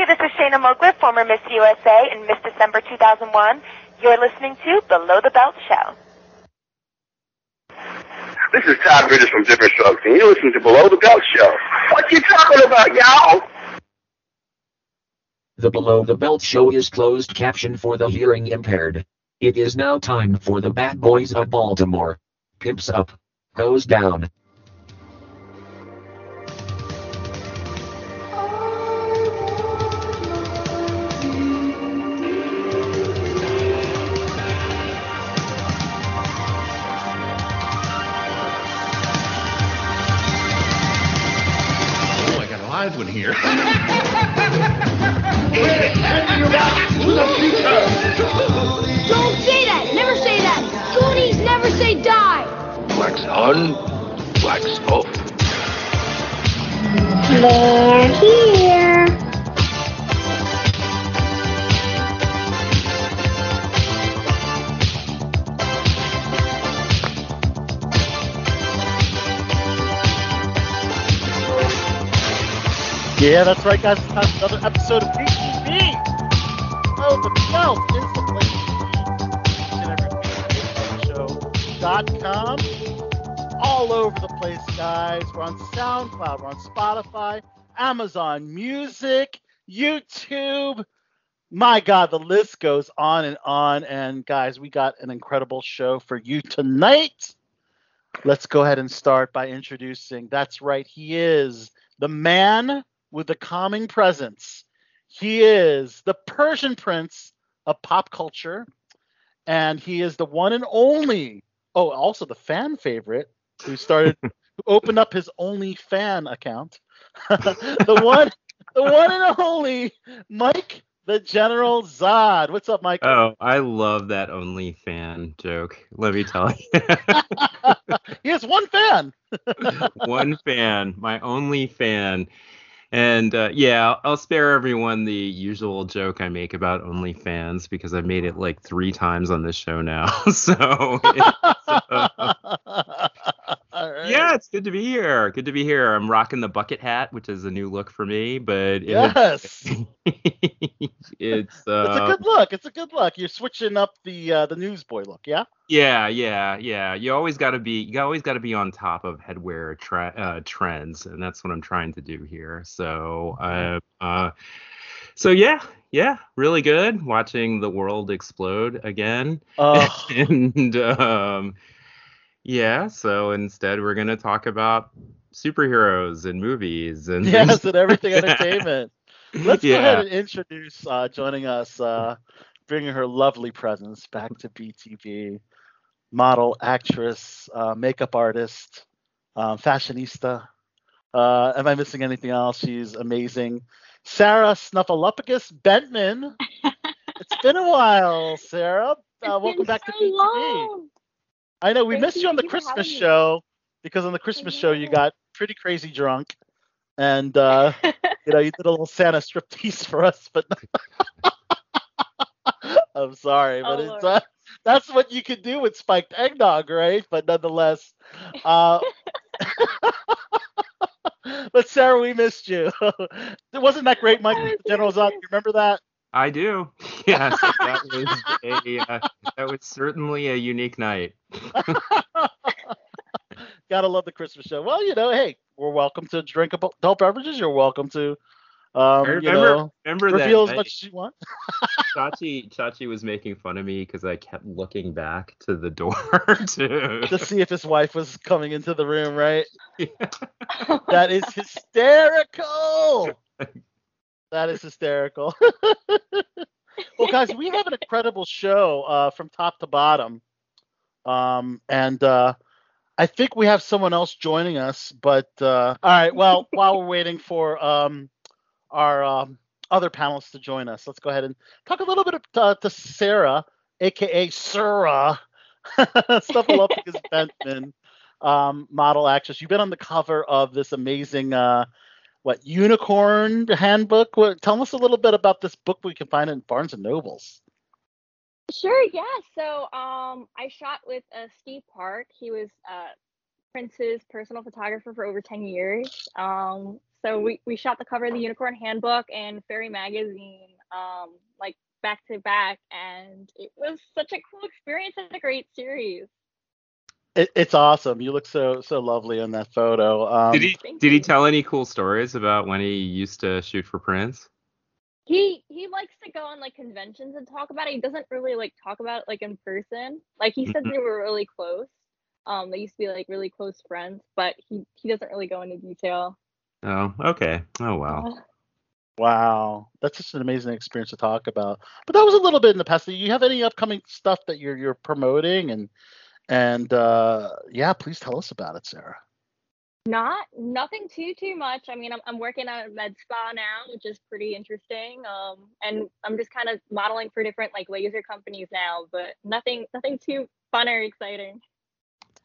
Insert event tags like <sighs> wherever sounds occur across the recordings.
Hi, this is Shanna Moakler, former Miss USA and Miss December 2001. You're listening to Below the Belt Show. This is Todd Bridges from Diff'rent Strokes, and you're listening to Below the Belt Show. What you talking about, y'all? The Below the Belt show is closed caption for the hearing impaired. It is now time for the Bad Boys of Baltimore. Pimps up. Goes down. I got <laughs> a live one here. Don't say that! Never say that! Goonies never say die! Wax on, wax off. They're here! Yeah, that's right, guys. It's time for another episode of BTB. Oh, the belt is the place week. Show.com. All over the place, guys. We're on SoundCloud, we're on Spotify, Amazon Music, YouTube. My God, the list goes on and on. And guys, we got an incredible show for you tonight. Let's go ahead and start by introducing. That's right, he is the man with the calming presence. He is the Persian prince of pop culture, and he is the one and only. Oh, also the fan favorite who started, <laughs> who opened up his only fan account. <laughs> the one, the one and only Mike, the General Zod. What's up, Mike? Oh, I love that only fan joke. Let me tell you. <laughs> he has one fan. One fan, my only fan. And uh, yeah, I'll spare everyone the usual joke I make about OnlyFans because I've made it like three times on this show now. <laughs> so <laughs> right. yeah, it's good to be here. Good to be here. I'm rocking the bucket hat, which is a new look for me, but Yes. <laughs> it's <laughs> It's a uh, good look. It's a good look. You're switching up the uh, the newsboy look, yeah? Yeah, yeah, yeah. You always got to be you always got to be on top of headwear uh, trends, and that's what I'm trying to do here. So, uh, uh, so yeah, yeah, really good. Watching the world explode again, Oh, <laughs> and um, yeah. So instead, we're gonna talk about superheroes and movies and yes, <laughs> and everything entertainment. Let's go ahead and introduce uh, joining us, uh, bringing her lovely presence back to BTB, model, actress, uh, makeup artist, um, fashionista. Uh, am I missing anything else? She's amazing. Sarah Snuffleupagus Bentman. <laughs> it's been a while, Sarah. Uh, welcome been back to so BTB. long. I know we missed you. on the Thank you for Christmas show because on the Christmas show you got pretty crazy drunk, and uh, <laughs> you know you did a little Santa striptease for us. But <laughs> I'm sorry, but Oh, it's uh, that's what you can do with spiked eggnog, right? But nonetheless, uh, <laughs> but Sarah, we missed you. It wasn't that great, Mike? Was General's. You remember that? I do. <laughs> Yes, that was a uh, that was certainly a unique night. <laughs> Gotta love the Christmas show. Well, you know, hey, we're welcome to drink adult beverages. You're welcome to, um, you remember know, remember reveal that as much as you want. <laughs> Chachi Chachi was making fun of me because I kept looking back to the door to to see if his wife was coming into the room, right? That is hysterical. That is hysterical. <laughs> well, guys, we have an incredible show uh, from top to bottom. Um, and uh, I think we have someone else joining us. But uh, all right, well, <laughs> while we're waiting for um, our um, other panelists to join us, let's go ahead and talk a little bit uh, to Sarah, aka Sarah <laughs> Snuffleupagus Bentman, um, model actress. You've been on the cover of this amazing, uh, what unicorn handbook? What, tell us a little bit about this book we can find in Barnes and Nobles. Sure, yeah. So um, I shot with uh, Steve Parke. He was uh, Prince's personal photographer for over 10 years. Um, So we, we shot the cover of the Unicorn Handbook and Fairy Magazine, um, like back to back, and it was such a cool experience and a great series. It, it's awesome. You look so so lovely in that photo. Um, did he thank did he tell any cool stories about when he used to shoot for Prince? He he likes to go on like conventions and talk about it. He doesn't really like talk about it like in person. Like he said Mhm. they were really close. Um, they used to be like really close friends, but he he doesn't really go into detail. Oh, okay. Oh wow. Uh, Wow, that's just an amazing experience to talk about. But that was a little bit in the past. Do you have any upcoming stuff that you're you're promoting and and uh, yeah, please tell us about it, Sarah. Not nothing too too much. I mean, I'm I'm working on a med spa now, which is pretty interesting. Um, and I'm just kind of modeling for different like laser companies now, but nothing nothing too fun or exciting.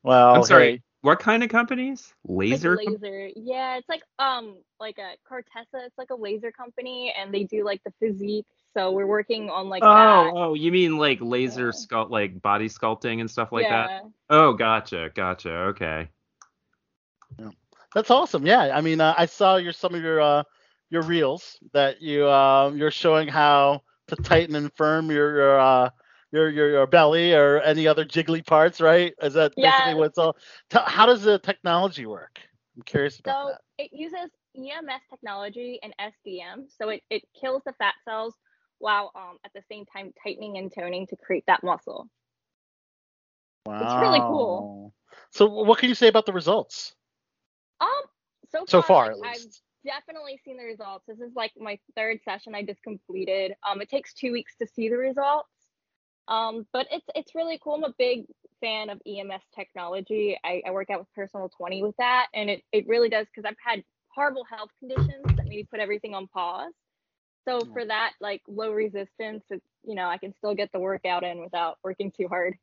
Well, I'm sorry. hey, What kind of companies? Like Laser. com- laser, yeah, it's like um like a Cartessa. It's like a laser company, and they do like the physique. So we're working on like Oh, that. oh, you mean like laser Yeah. sculpt, like body sculpting and stuff like yeah. that? Oh, gotcha, gotcha. Okay. Yeah. that's awesome. Yeah, I mean, uh, I saw your some of your uh, your reels that you um, you're showing how to tighten and firm your your uh, your, your your belly or any other jiggly parts, right? Is that basically Yeah. what it's all? T- how does the technology work? I'm curious about So that. it uses EMS technology and SDM. So it, it kills the fat cells while um, at the same time tightening and toning to create that muscle. Wow. It's really cool. So, what can you say about the results Um, so far, so far, at like, I've definitely seen the results. This is like my third session I just completed. Um, it takes two weeks to see the results. Um, but it's it's really cool. I'm a big fan of EMS technology. I, I work out with Personal 20 with that, and it, it really does because I've had horrible health conditions that maybe put everything on pause. So Mm. for that, like low resistance, it's you know I can still get the workout in without working too hard.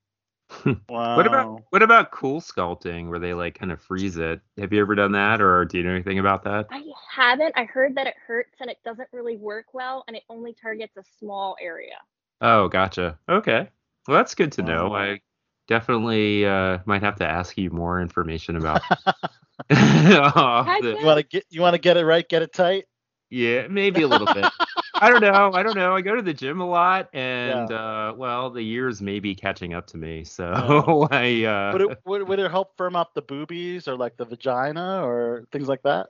Wow. <laughs> What about what about cool sculpting, where they like kind of freeze it? Have you ever done that, or do you know anything about that? I haven't. I heard that it hurts and it doesn't really work well, and it only targets a small area. Oh, gotcha. Okay. Well, that's good to know. Wow. I definitely uh, might have to ask you more information about. <laughs> <laughs> off the- You want to get you want to get it right, get it tight. yeah, maybe a little bit. I don't know. I don't know. I go to the gym a lot, and uh, well, the years may be catching up to me. <laughs> So I. Uh, Would it would, would it help firm up the boobies or like the vagina or things like that?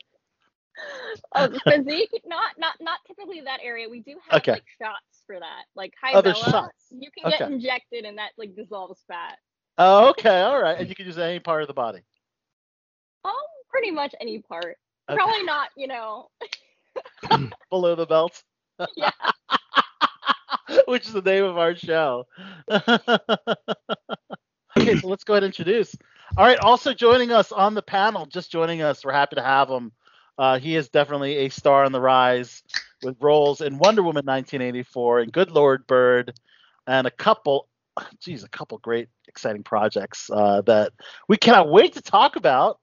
Uh, physique, not not not typically that area. We do have Okay. like shots for that, like high Oh, there's shots. You can get injected, and that like dissolves fat. Oh, okay, all right. And you can use any part of the body. Um, pretty much any part. Okay. Probably not, you know. <laughs> Below the belt. Yeah. <laughs> Which is the name of our show. <laughs> okay, so let's go ahead and introduce. All right, also joining us on the panel, just joining us, we're happy to have him. Uh, he is definitely a star on the rise with roles in Wonder Woman 1984 and Good Lord Bird, and a couple, geez, a couple great, exciting projects uh, that we cannot wait to talk about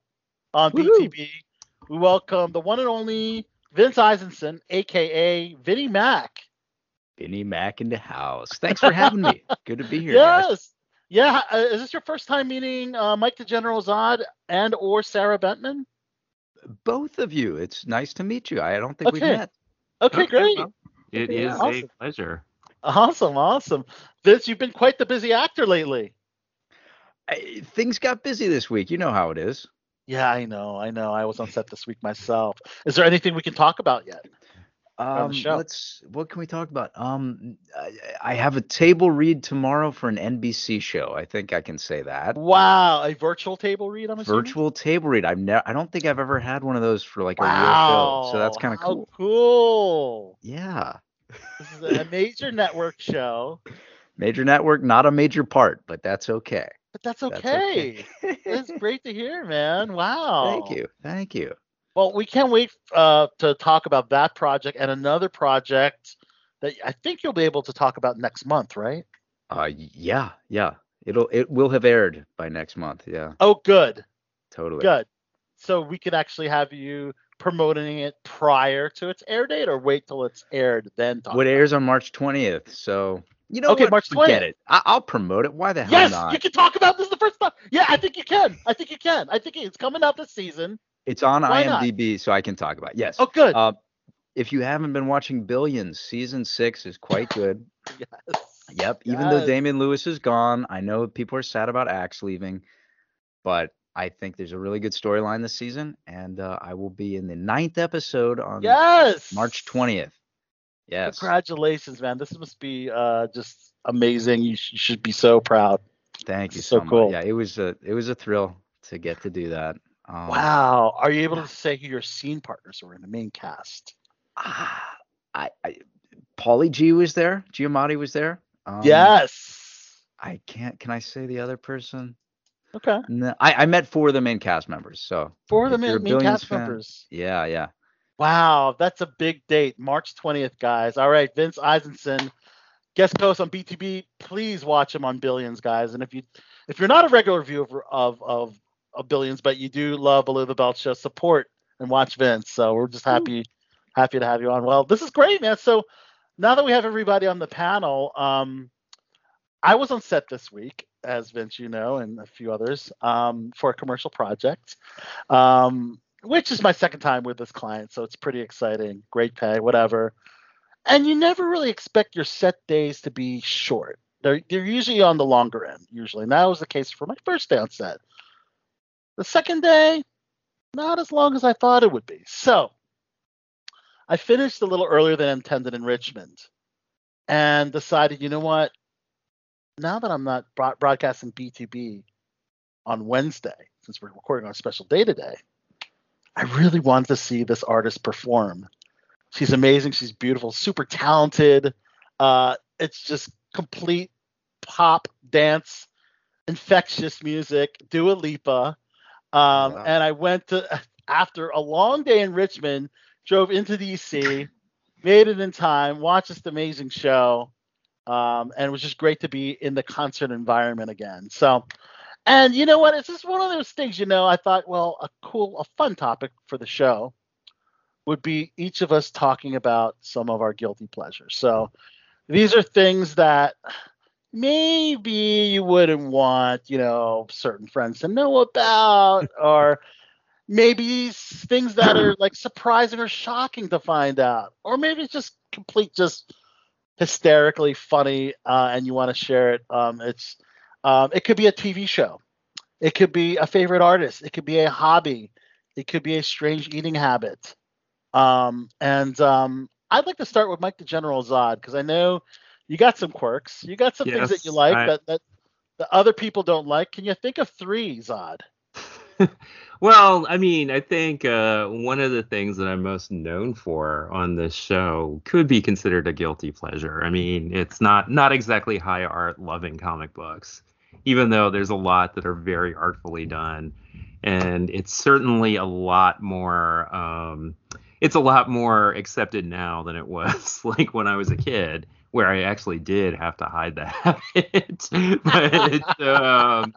on Woohoo. BTB. We welcome the one and only Vince Eisenson, aka Vinnie Mac. Vinnie Mac in the house. Thanks for having me. <laughs> Good to be here. guys. Yes. Yeah. Uh, is this your first time meeting uh, Mike the General Zod and or Sarah Bentman? Both of you. It's nice to meet you. I don't think we've Okay. met. Okay, great. well, it Yeah. is Awesome. a pleasure. Awesome, awesome. Vince, you've been quite the busy actor lately. I, things got busy this week. You know how it is. Yeah, I know, I know. I was on set this week myself. Is there anything we can talk about yet? Um, let's. What can we talk about? Um, I, I have a table read tomorrow for an NBC show. I think I can say that. Wow, a virtual table read. I'm assuming? Virtual table read. I've never. I don't think I've ever had one of those for like a real show. So that's kind of how cool. Cool. Yeah. This is a major network show, <laughs> Major network, not a major part, but that's okay. But that's That's okay. okay. it's <laughs> great to hear, man. Wow. Thank you. Thank you. Well, we can't wait uh, to talk about that project and another project that I think you'll be able to talk about next month, right? Uh, yeah, yeah. It'll it will have aired by next month. Yeah, Oh, good, totally. good. So we could actually have you promoting it prior to its air date, or wait till it's aired then talk. What airs on March 20th. So you know Okay, what? March Forget 20th. it. I- I'll promote it. Why the it? hell Yes, not? you can talk about this the first time. Yeah, I think you can. I think you can. I think it's coming out this season. It's on Why not? IMDb, so I can talk about. It. Yes. Oh, good. Uh, if you haven't been watching Billions, season six is quite good. <laughs> yes. Yep. Even though Yes. Damian Lewis is gone, I know people are sad about Axe leaving, but I think there's a really good storyline this season, and uh, I will be in the ninth episode on Yes. March 20th. Yes. Congratulations, man. This must be uh, just amazing. You, sh- you should be so proud. Thank you So so, cool. much. Yeah, it was a it was a thrill to get to do that. Um, Wow. Are you able to say who your scene partners were in the main cast? ah, I, I Paulie G was there. Giamatti was there. Um, yes. I can't. Can I say the other person? Okay. No, I, I met four of the main cast members. So Four of the if you're a main, main cast fan- members. yeah, yeah. Wow, that's a big date. March 20th, guys. All right, Vince Eisenson, guest host on BTB. Please watch him on Billions, guys. And if you if you're not a regular viewer of of, of Billions, but you do love Below the Belt show, support and watch Vince. So we're just happy happy to have you on. Well, this is great, man. So now that we have everybody on the panel, um, I was on set this week, as Vince, you know, and a few others, um, for a commercial project. Um, which is my second time with this client, so it's pretty exciting. Great pay, whatever. And you never really expect your set days to be short. They're they're usually on the longer end, usually. And that was the case for my first day on set. The second day, not as long as I thought it would be. So I finished a little earlier than intended in Richmond and decided, you know what? Now that I'm not broad- broadcasting BTB on Wednesday, since we're recording on a special day today, I really wanted to see this artist perform. She's amazing. She's beautiful, super talented. Uh, it's just complete pop, dance, infectious music. Dua Lipa. Um, Wow. And I went to <laughs> after a long day in Richmond, drove into DC, made it in time, watched this amazing show, um, and it was just great to be in the concert environment again. So, and you know what? It's just one of those things. You know, I thought, well, a cool, a fun topic for the show would be each of us talking about some of our guilty pleasures. So, these are things that maybe you wouldn't want, you know, certain friends to know about, <laughs> or maybe things that are like surprising or shocking to find out, or maybe it's just complete, just hysterically funny, uh, and you want to share it. Um, it's um, it could be a TV show, it could be a favorite artist, it could be a hobby, it could be a strange eating habit. Um, and um, I'd like to start with Mike the General Zod because I know you got some quirks, you got some things that you like I- that that the other people don't like. Can you think of three, Zod? <laughs> Well, I mean, I think uh, one of the things that I'm most known for on this show could be considered a guilty pleasure. I mean, it's not not exactly high art loving comic books, even though there's a lot that are very artfully done, and it's certainly a lot more. Um, it's a lot more accepted now than it was <laughs> like when I was a kid, where I actually did have to hide the <laughs> habit. but um,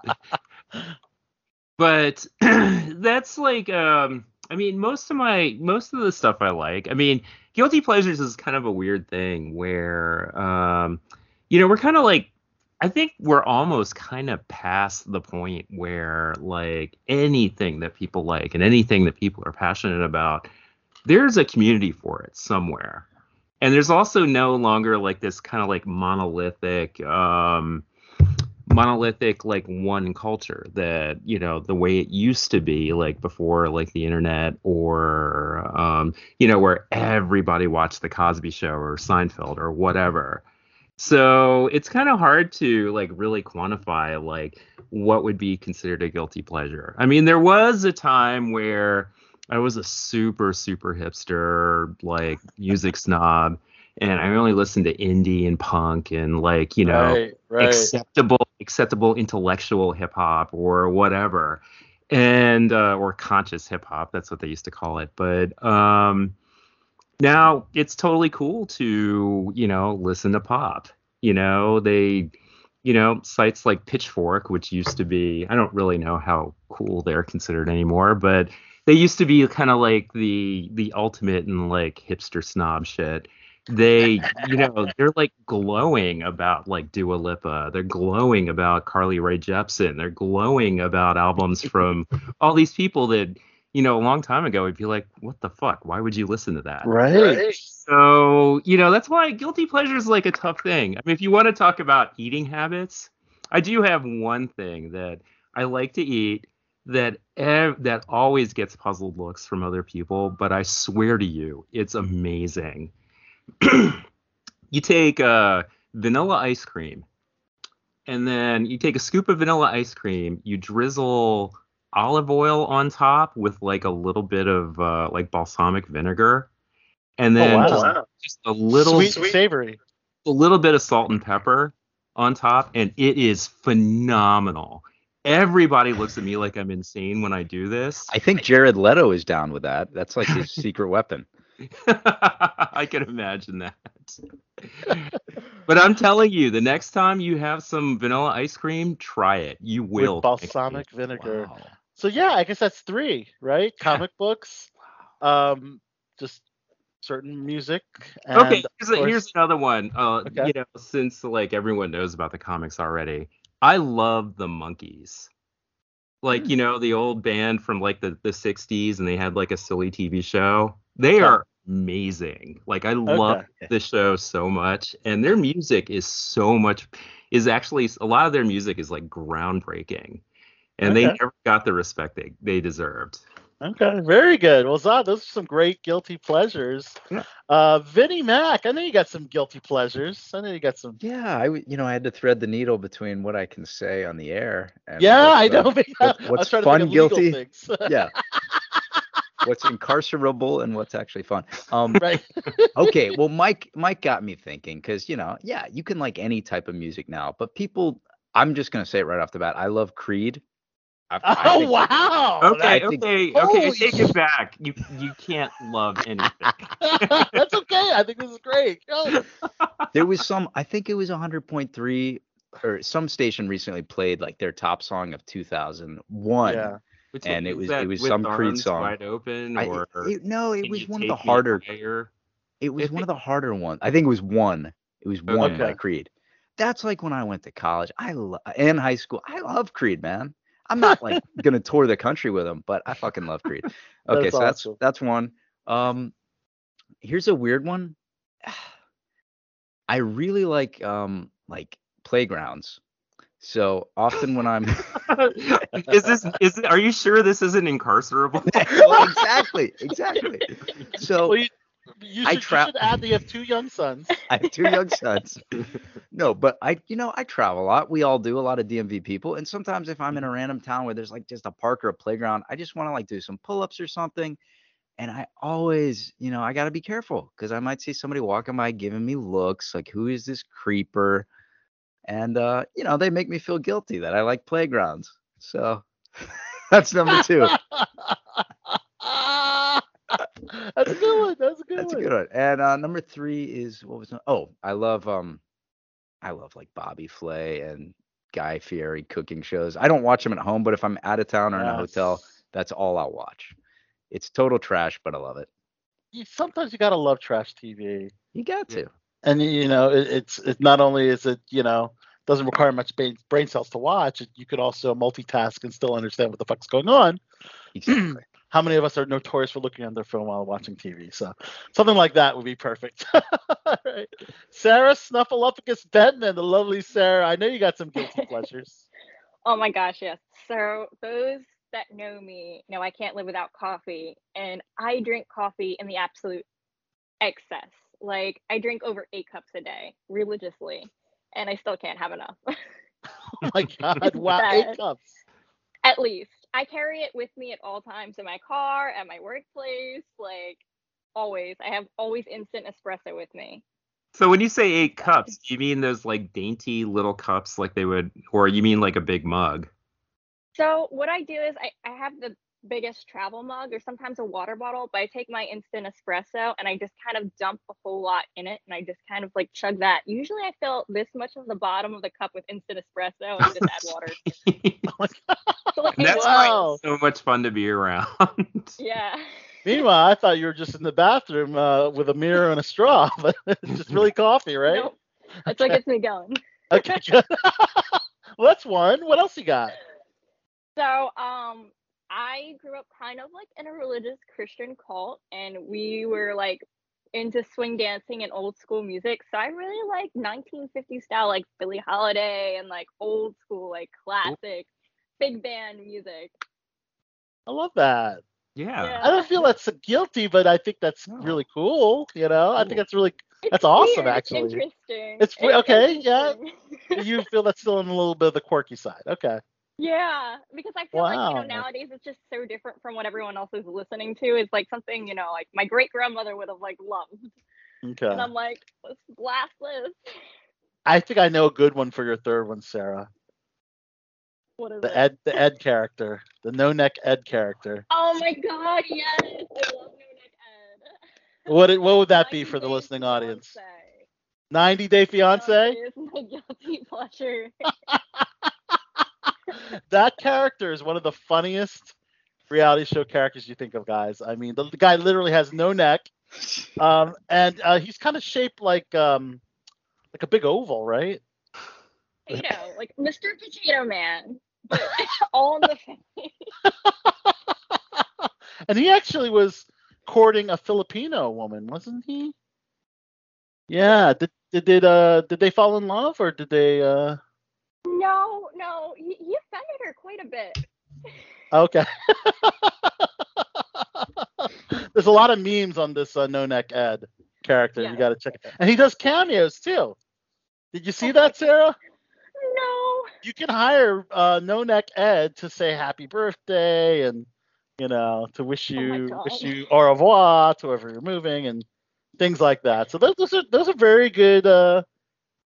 but <clears throat> that's like um i mean most of my most of the stuff i like i mean guilty pleasures is kind of a weird thing where um you know we're kind of like i think we're almost kind of past the point where like anything that people like and anything that people are passionate about there's a community for it somewhere. And there's also no longer like this kind of like monolithic um monolithic like one culture that you know the way it used to be like before like the internet or um you know where everybody watched the cosby show or seinfeld or whatever so it's kind of hard to like really quantify like what would be considered a guilty pleasure i mean there was a time where i was a super super hipster like music snob and i only listened to indie and punk and like you know right, right. acceptable acceptable intellectual hip hop or whatever and uh, or conscious hip hop that's what they used to call it but um now it's totally cool to you know listen to pop. You know they you know sites like pitchfork which used to be i don't really know how cool they're considered anymore but they used to be kind of like the the ultimate in like hipster snob shit. They you know <laughs> they're like glowing about like Dua Lipa. They're glowing about Carly Rae Jepsen. They're glowing about albums from all these people that you know, a long time ago, we'd be like, what the fuck? Why would you listen to that? Right. So, you know, that's why guilty pleasure is like a tough thing. I mean, if you want to talk about eating habits, I do have one thing that I like to eat that ev- that always gets puzzled looks from other people, but I swear to you, it's amazing. <clears throat> you take uh, vanilla ice cream, and then you take a scoop of vanilla ice cream, you drizzle olive oil on top with like a little bit of uh, like balsamic vinegar, and then wow. just, Wow. just a little Sweet and savory. a little bit of salt and pepper on top, and it is phenomenal. Everybody looks at me like I'm insane when I do this. I think Jared Leto is down with that. That's like his <laughs> secret weapon. <laughs> I can imagine that. but I'm telling you, the next time you have some vanilla ice cream, try it. You will. With balsamic vinegar. Wow. So yeah, I guess that's three, right? Comic books, um, just certain music. And okay, here's, a, here's another one. Uh, Okay. you know, since like everyone knows about the comics already, I love the Monkees. Like Hmm. you know, the old band from like the the '60s, and they had like a silly TV show. They Okay. are amazing. Like I love Okay. the show so much, and their music is so much. Is actually a lot of their music is like groundbreaking, and they never got the respect they they deserved. Okay, very good. Well, Zod, those are some great guilty pleasures. Yeah. Uh, Vinnie Mac, I know you got some guilty pleasures. I know you got some. Yeah, I you know I had to thread the needle between what I can say on the air and Yeah, what's, I know. but what- what's trying fun think of legal guilty? <laughs> yeah. what's incarcerable and what's actually fun. Um, right. <laughs> okay, well, Mike, Mike got me thinking because you know, yeah, you can like any type of music now, but people, I'm just gonna say it right off the bat. I love Creed. I, I <laughs> Oh think- wow. Okay, think- okay, okay. I take it back. You you can't love anything. <laughs> That's okay. I think this is great. There was some, I think it was 100.3 or some station recently played like their top song of 2001. yeah. Which And it was- it was some Creed song. Wide open, I- or it- no, it was one of the <laughs> harder. Higher? It was If one it- of the harder ones. I think it was one. It was one by uh, Creed. That's like when I went to college. I lo- and high school. I love Creed, man. I'm not like <laughs> gonna tour the country with them, but I fucking love Creed. <laughs> Okay, That's so that's awesome. that's one. Um, here's a weird one. <sighs> I really like um like playgrounds. So often when I'm <laughs> is this is are you sure this isn't incarcerable? well, exactly, exactly. So Well, you, you, I should, you should add that you have two young sons. <laughs> I have two young sons. <laughs> No, but I, you know, I travel a lot. We all do a lot of DMV people. And sometimes if I'm in a random town where there's like just a park or a playground, I just want to like do some pull ups or something. And I always, you know, I got to be careful because I might see somebody walking by giving me looks like, who is this creeper? And, uh, you know, they make me feel guilty that I like playgrounds. So <laughs> that's number two. <laughs> That's a good one. That's a good one. That's a good one. And uh, number three is what was it? oh I love um I love like Bobby Flay and Guy Fieri cooking shows. I don't watch them at home, but if I'm out of town or in a hotel, that's all I'll watch. It's total trash, but I love it. You, sometimes you gotta love trash TV, You got to. and you know it, it's it's not only is it you know doesn't require much brain, brain cells to watch. You could also multitask and still understand what the fuck's going on. <clears throat> Exactly. How many of us are notorious for looking on their phone while watching TV? So something like that would be perfect. <laughs> Right. Sarah Snuffleupagus Benton, the lovely Sarah. I know you got some guilty <laughs> pleasures. Oh my gosh, yes. So those that know me know I can't live without coffee, and I drink coffee in the absolute excess. Like I drink over eight cups a day religiously, and I still can't have enough. <laughs> Oh my God! Wow, eight cups. at least I carry it with me at all times in my car, at my workplace, like always. I have always instant espresso with me. So when you say eight cups, <laughs> do you mean those like dainty little cups like they would, or you mean like a big mug? So what I do is I, I have the biggest travel mug or sometimes a water bottle, but I take my instant espresso and I just kind of dump a whole lot in it and I just kind of like chug that. Usually I fill this much of the bottom of the cup with instant espresso and just add water. <laughs> So, like, that's Wow. so much fun to be around. <laughs> yeah. Meanwhile, I thought you were just in the bathroom uh, with a mirror and a straw, <laughs> but it's just really coffee, right? Nope. That's what gets me going. Okay, good. well, that's one. What else you got? So um I grew up kind of like in a religious Christian cult, and we were like into swing dancing and old school music. So I really like 1950s style, like Billie Holiday and like old school, like classic big band music. I love that. Yeah. I don't feel that's guilty, but I think that's really cool. You know, I think that's really It's That's awesome, weird, actually. It's interesting. It's we- okay, yeah. <laughs> you feel that's still in a little bit of the quirky side. Okay. Yeah, because I feel like you know nowadays it's just so different from what everyone else is listening to. It's like something you know like my great grandmother would have like loved, Okay. and I'm like, let's blast this. I think I know a good one for your third one, Sarah. What is The it? Ed, the Ed <laughs> character, the no neck Ed character. Oh my god, yes! I love No Neck Ed. What it- what would that be for the listening audience? 90 Day Fiance. Is my <laughs> guilty pleasure. <laughs> <laughs> that character is one of the funniest reality show characters you think of, guys. I mean, the, the guy literally has no neck, um, and uh, he's kind of shaped like um, like a big oval, right? You know, like Mr. Potato Man, but <laughs> all in the face. <laughs> and he actually was courting a Filipino woman, wasn't he? Yeah. Did did did uh did they fall in love or did they uh? No, no, he, he offended her quite a bit. Okay. There's a lot of memes on this uh, no neck Ed character. You got to check it. And he does cameos too. Did you see that, Sarah? No. You can hire uh, no neck Ed to say happy birthday and you know to wish Oh you God. wish you au revoir to wherever you're moving and things like that. So those, those are those are very good uh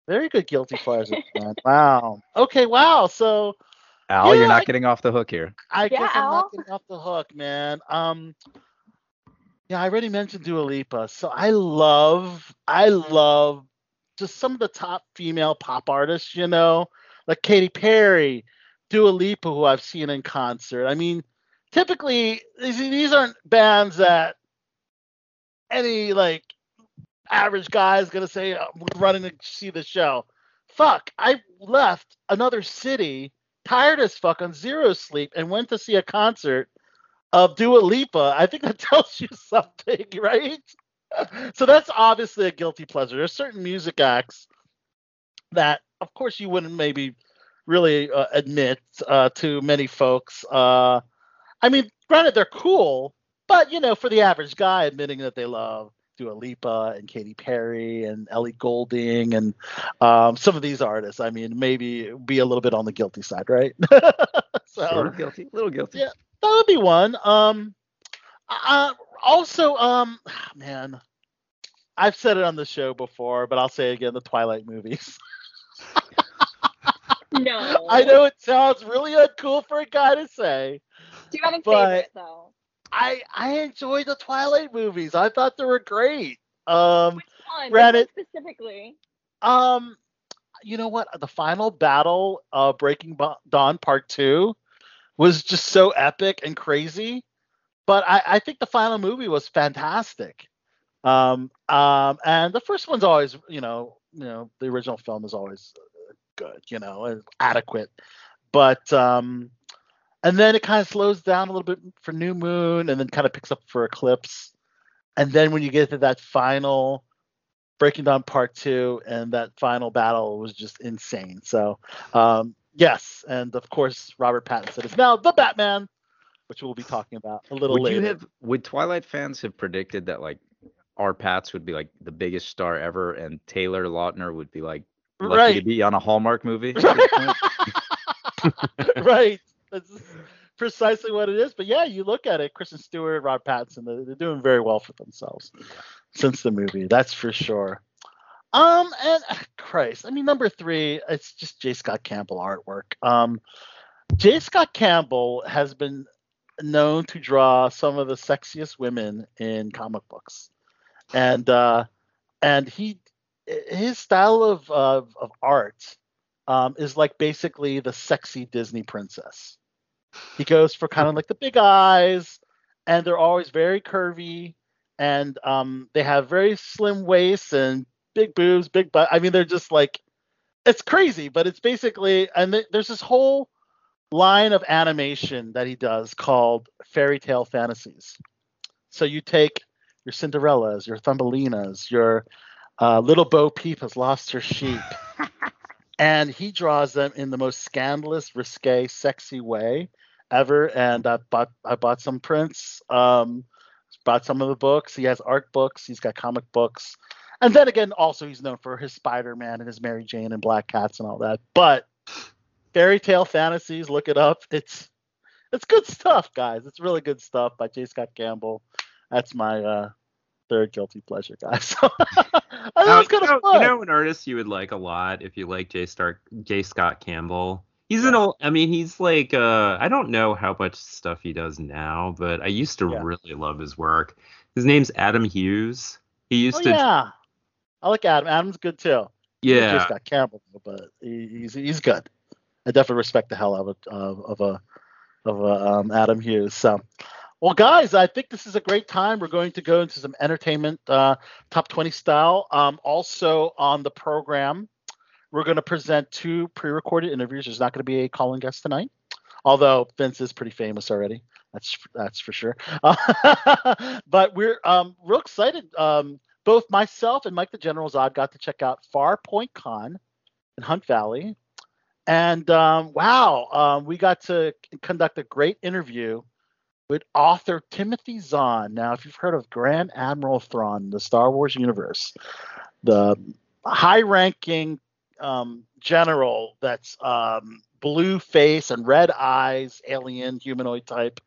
very good guilty pleasures, <laughs> man. Wow. Okay. Wow. So Al, you're not I- getting off the hook here. I Yeah, guess I'm Al. not getting off the hook, man. Um, yeah, I already mentioned Dua Lipa, so I love, I love just some of the top female pop artists, you know, like Katy Perry, Dua Lipa, who I've seen in concert. I mean, typically these, these aren't bands that any like average guy is gonna say "I'm running to see the show. Fuck, I left another city tired as fuck on zero sleep and went to see a concert of Dua Lipa, I think that <laughs> tells you something, <laughs> right? so that's obviously a guilty pleasure. There's certain music acts that, of course, you wouldn't maybe really uh, admit uh, to many folks. Uh, I mean, granted, they're cool, but you know, for the average guy, admitting that they love Dua Lipa and Katy Perry and Ellie Goulding and um, some of these artists, I mean, maybe be a little bit on the guilty side, right? <laughs> so Sort of guilty, a little guilty. Yeah. that would be one. Um, uh, also, um, man, I've said it on the show before, but I'll say it again: the Twilight movies. <laughs> No. I know it sounds really uncool for a guy to say. Do you have a but- favorite though? I I enjoyed the Twilight movies. I thought they were great. Um, Which one? Reddit. specifically? um, you know what? The final battle, uh, Breaking Dawn Part Two, was just so epic and crazy. But I, I think the final movie was fantastic. Um, um, and the first one's always, you know, you know, the original film is always good, you know, adequate. But um, and then it kind of slows down a little bit for New Moon, and then kind of picks up for Eclipse. And then when you get to that final Breaking Dawn Part Two, and that final battle was just insane. So um, yes, and of course Robert Pattinson is now the Batman, which we'll be talking about a little Would later. you have? Would Twilight fans have predicted that like R-Patz would be like the biggest star ever, and Taylor Lautner would be like lucky right, to be on a Hallmark movie? at this point? <laughs> right. That's precisely what it is. But yeah, you look at it, Kristen Stewart, Rob Pattinson, they're, they're doing very well for themselves since the movie. That's for sure. Um, and ah, Christ, I mean, number three, it's just J. Scott Campbell artwork. Um, J. Scott Campbell has been known to draw some of the sexiest women in comic books, and uh, and he his style of of, of art um, is like basically the sexy Disney princess. He goes for kind of like the big eyes, and they're always very curvy, and um, they have very slim waists and big boobs, big butt. I mean, they're just like it's crazy, but it's basically and th- there's this whole line of animation that he does called Fairy Tale Fantasies. So you take your Cinderellas, your Thumbelinas, your uh, Little Bo Peep has lost her sheep, <laughs> and he draws them in the most scandalous, risque, sexy way ever. And I bought I bought some prints, um, bought some of the books. He has art books. He's got comic books, and then again, also he's known for his Spider Man and his Mary Jane and Black Cats and all that. But fairy tale fantasies, look it up. It's it's good stuff, guys. It's really good stuff by J. Scott Campbell. That's my uh, third guilty pleasure, guys. <laughs> I thought it was you, kind know, of fun. you know an artist you would like a lot if you like J. Stark J. Scott Campbell. He's an old. I mean, he's like. Uh, I don't know how much stuff he does now, but I used to Yeah. really love his work. His name's Adam Hughes. He used oh, to. yeah, I like Adam. Adam's good too. Yeah. J. Scott Campbell, but he, he's he's good. I definitely respect the hell out of a of a of a um, Adam Hughes. So, well, guys, I think this is a great time. We're going to go into some entertainment, uh, top 20 style. Um, also on the program, we're going to present two pre-recorded interviews. There's not going to be a calling guest tonight, although Vince is pretty famous already. That's that's for sure. <laughs> but we're um, real excited. Um, both myself and Mike the General Zod got to check out Farpoint Con in Hunt Valley. And um, wow, um, we got to conduct a great interview with author Timothy Zahn. Now, if you've heard of Grand Admiral Thrawn the Star Wars universe, the high ranking um, general that's um, blue face and red eyes, alien humanoid type,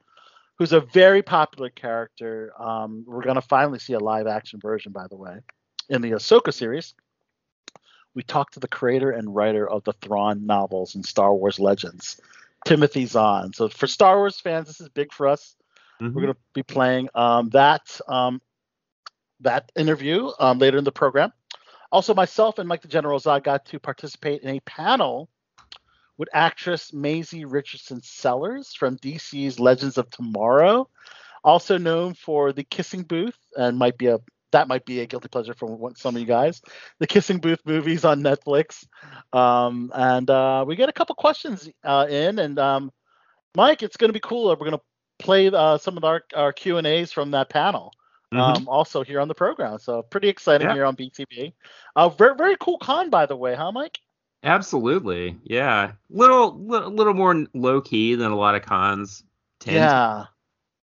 who's a very popular character. Um, we're going to finally see a live action version, by the way, in the Ahsoka series we talked to the creator and writer of the Thrawn novels and Star Wars Legends, Timothy Zahn. So for Star Wars fans, this is big for us. Mhm. We're going to be playing um, that um, that interview um, later in the program. Also, myself and Mike the General Zod got to participate in a panel with actress Maisie Richardson Sellers from DC's Legends of Tomorrow, also known for the Kissing Booth, and might be a that might be a guilty pleasure for some of you guys. The Kissing Booth movies on Netflix, um, and uh, we get a couple questions uh, in, and um, Mike, it's going to be cool. We're going to play uh, some of our, our Q and A's from that panel. Mhm. Um, also here on the program, so pretty exciting Yeah. here on BTB. Uh, very very cool con, by the way, huh, Mike? Absolutely. Yeah. Little, little, little more low key than a lot of cons tend. Yeah,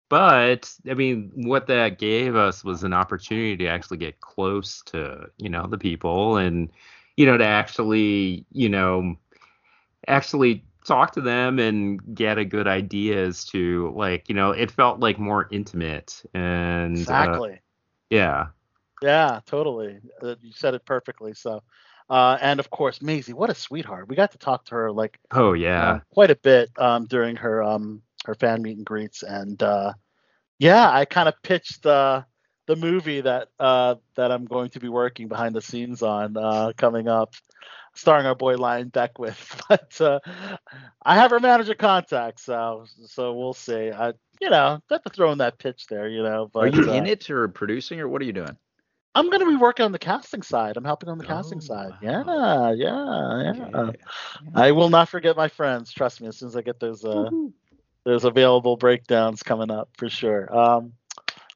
But I mean, what that gave us was an opportunity to actually get close to, you know, the people and, you know, to actually, you know, actually talk to them and get a good idea as to like, you know, it felt like more intimate and uh, exactly. yeah. Yeah, totally. Uh, you said it perfectly. So, uh, and of course, Maisie, what a sweetheart. We got to talk to her like Oh uh, yeah. quite a bit um, during her um, her fan meet and greets, and uh, yeah, I kind of pitched uh, the movie that uh, that I'm going to be working behind the scenes on uh, coming up, starring our boy Lion Beckwith. <laughs> But uh, I have her manager contact, so so we'll see. I you know have to throw in that pitch there, you know. But Are you uh, in it or producing or what are you doing? I'm going to be working on the casting side. I'm helping on the casting Oh, side. wow. Yeah, yeah, yeah. Okay. I will not forget my friends. Trust me. As soon as I get those uh, those available breakdowns coming up for sure. Um,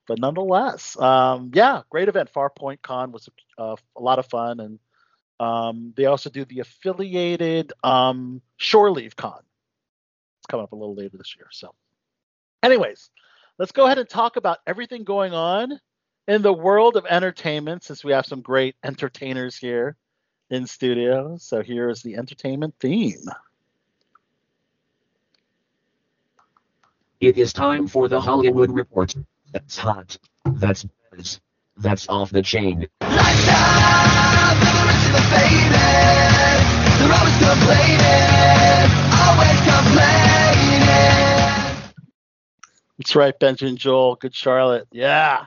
but nonetheless, um, yeah, great event. Farpoint Con was uh, a lot of fun, and um, they also do the affiliated um, Shore Leave Con. It's coming up a little later this year. So, anyways, let's go ahead and talk about everything going on in the world of entertainment, since we have some great entertainers here in studio. So here is the entertainment theme. It is time for the Hollywood Report. That's hot. That's buzz. That's off the chain. That's right, Benjamin Joel. Good Charlotte. Yeah.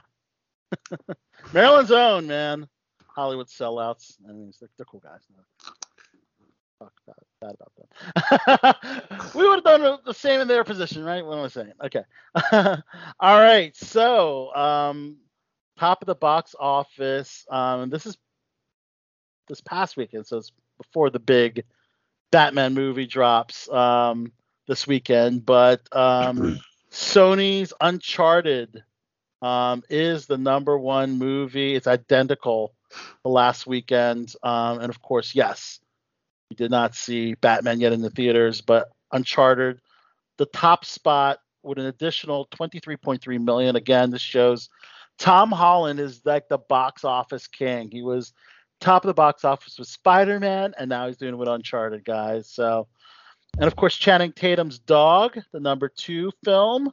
<laughs> Maryland's own, man. Hollywood sellouts. I mean, they're, they're cool guys. Talk about about <laughs> we would have done the same in their position, right? What am I saying? Okay. <laughs> All right. So, um, top of the box office. Um, this is this past weekend, so it's before the big Batman movie drops. Um, this weekend, but um, <clears throat> Sony's Uncharted um, is the number one movie. It's identical to last weekend, um, and of course, yes, we did not see Batman yet in the theaters, but Uncharted, the top spot with an additional 23.3 million. Again, this shows Tom Holland is like the box office king. He was top of the box office with Spider Man, and now he's doing it with Uncharted, guys. So, and of course, Channing Tatum's Dog, the number two film.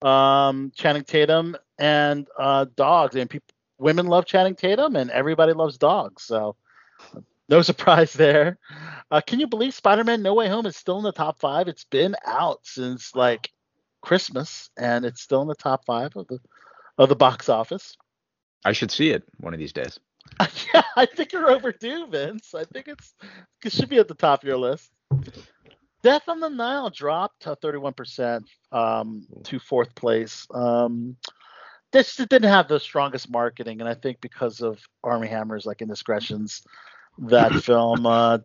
Um, Channing Tatum and uh, dogs, and people, women love Channing Tatum, and everybody loves dogs. So, no <laughs> surprise there. Uh, can you believe Spider Man No Way Home is still in the top five? It's been out since like Christmas, and it's still in the top five of the of the box office. I should see it one of these days. Yeah, <laughs> I think you're overdue, Vince. I think it's it should be at the top of your list. Death on the Nile dropped to 31% um, to fourth place. Um, this didn't have the strongest marketing, and I think because of Armie Hammer's like indiscretions, that <coughs> film uh,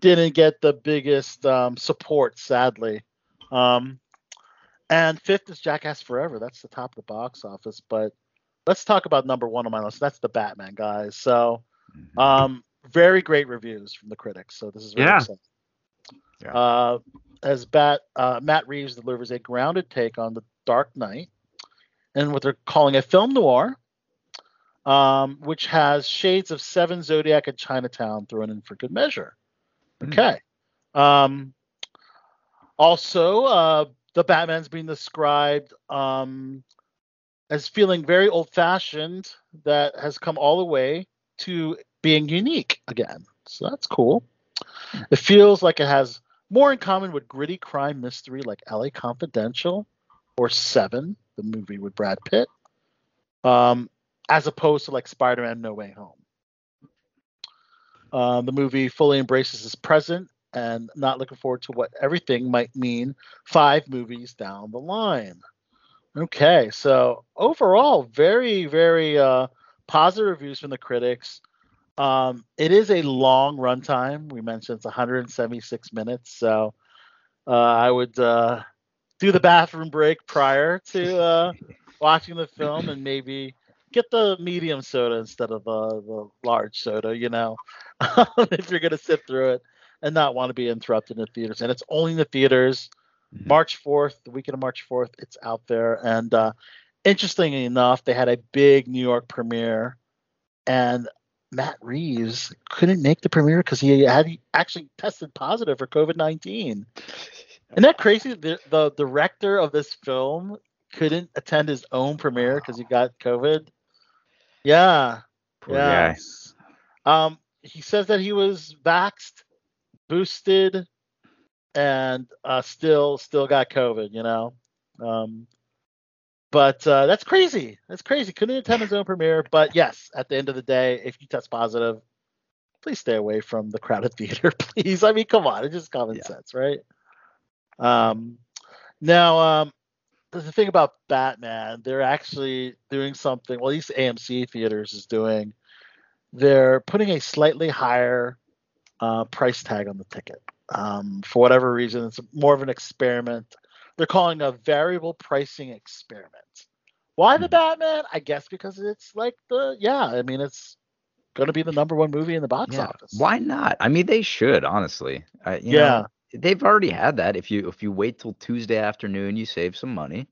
didn't get the biggest um, support, sadly. Um, and fifth is Jackass Forever. That's the top of the box office. But let's talk about number one on my list. That's the Batman, guys. So, Mm-hmm. um, very great reviews from the critics. So this is very Yeah. exciting. Yeah. Uh, as Bat, uh, Matt Reeves delivers a grounded take on the Dark Knight, and what they're calling a film noir, um, which has shades of Seven Zodiac and Chinatown thrown in for good measure. Hmm. Okay. Um, also, uh, the Batman's being described um, as feeling very old fashioned, that has come all the way to being unique again. So that's cool. It feels like it has more in common with gritty crime mystery like LA Confidential or Seven, the movie with Brad Pitt, um, as opposed to like Spider Man No Way Home. Um, the movie fully embraces his present and not looking forward to what everything might mean five movies down the line. Okay, so overall, very, very uh, positive reviews from the critics. Um, it is a long runtime. We mentioned it's 176 minutes, so uh, I would uh, do the bathroom break prior to uh, <laughs> watching the film and maybe get the medium soda instead of the, the large soda, you know, <laughs> if you're going to sit through it and not want to be interrupted in the theaters. And it's only in the theaters. Mhm. March 4th, the weekend of March 4th, it's out there. And uh, interestingly enough, they had a big New York premiere, and Matt Reeves couldn't make the premiere because he had actually tested positive for COVID 19. <laughs> Isn't that crazy? The, the director of this film couldn't attend his own premiere because he got COVID. Yeah. Poor yeah. Um, he says that he was vaxxed, boosted, and uh, still still got COVID. You know, um, but uh, that's crazy. That's crazy. Couldn't attend his own premiere. But yes, at the end of the day, if you test positive, please stay away from the crowded <laughs> theater, please. I mean, come on, it's just common Yeah. sense, right? Um, now, um, the thing about Batman, they're actually doing something. Well, at least AMC theaters is doing. They're putting a slightly higher uh, price tag on the ticket. Um, for whatever reason, it's more of an experiment. They're calling a variable pricing experiment. Why the Hmm. Batman? I guess because it's like the yeah. I mean, it's going to be the number one movie in the box Yeah. office. Why not? I mean, they should honestly. I, you Yeah. know, they've already had that. If you if you wait till Tuesday afternoon, you save some money.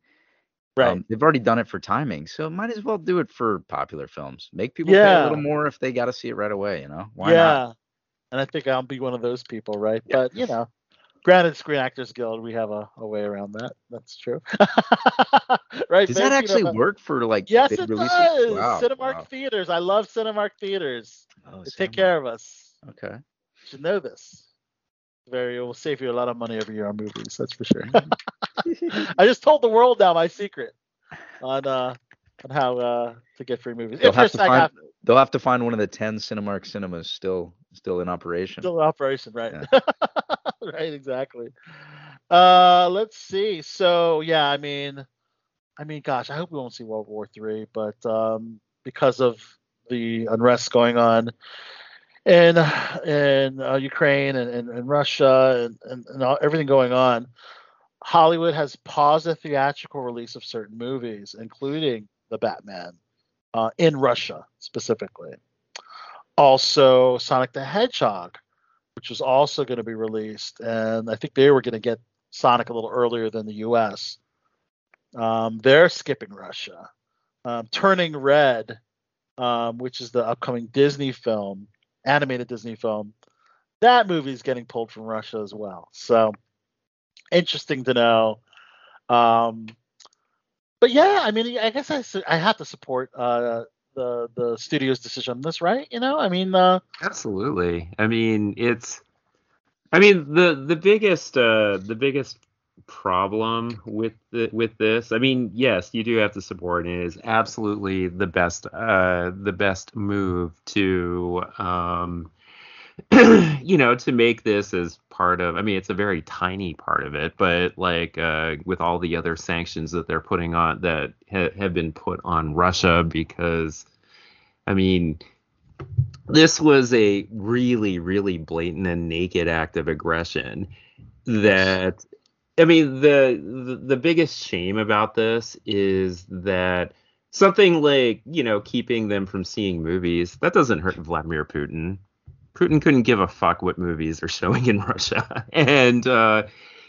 Right. Um, they've already done it for timing, so might as well do it for popular films. Make people pay a little more if they got to see it right away. You know, why yeah. not? And I think I'll be one of those people, right? Yeah. But you know, granted, Screen Actors Guild, we have a, a way around that. That's true. <laughs> right? Does that You know actually work for like? Yes, it releases? does. Wow. Cinemark wow. theaters. I love Cinemark theaters. Oh, They take care of us. Okay. You should know this. Very, it will save you a lot of money every year on movies. That's for sure. <laughs> <laughs> I just told the world now my secret on uh on how uh to get free movies. They'll If have to find. They'll have to find one of the ten Cinemark cinemas still still in operation. Still in operation, right? <laughs> right, exactly. Uh, let's see. So yeah, I mean, I mean, gosh, I hope we won't see World War Three, but um, because of the unrest going on in in uh, Ukraine and, and, and Russia and, and, and all, everything going on, Hollywood has paused the theatrical release of certain movies, including the Batman, uh, in Russia specifically. Also, Sonic the Hedgehog, which was also going to be released, and I think they were going to get Sonic a little earlier than the U.S. Um, they're skipping Russia. Um, Turning Red, um, which is the upcoming Disney film, animated Disney film, that movie is getting pulled from Russia as well. So interesting to know. Um, but yeah, I mean, I guess I, su- I have to support uh, the the studio's decision on this, right? You know, I mean, uh, Absolutely. I mean, it's. I mean, the the biggest uh, the biggest problem with the with this. I mean, yes, you do have to support, and it is absolutely the best uh, the best move to um, <clears throat> you know to make this as part of. I mean, it's a very tiny part of it, but like uh, with all the other sanctions that they're putting on that ha- have been put on Russia because. I mean, this was a really, really blatant and naked act of aggression that I mean the, the the biggest shame about this is that something like, you know, keeping them from seeing movies, that doesn't hurt Vladimir Putin. Putin couldn't give a fuck what movies are showing in <laughs> Russia. And uh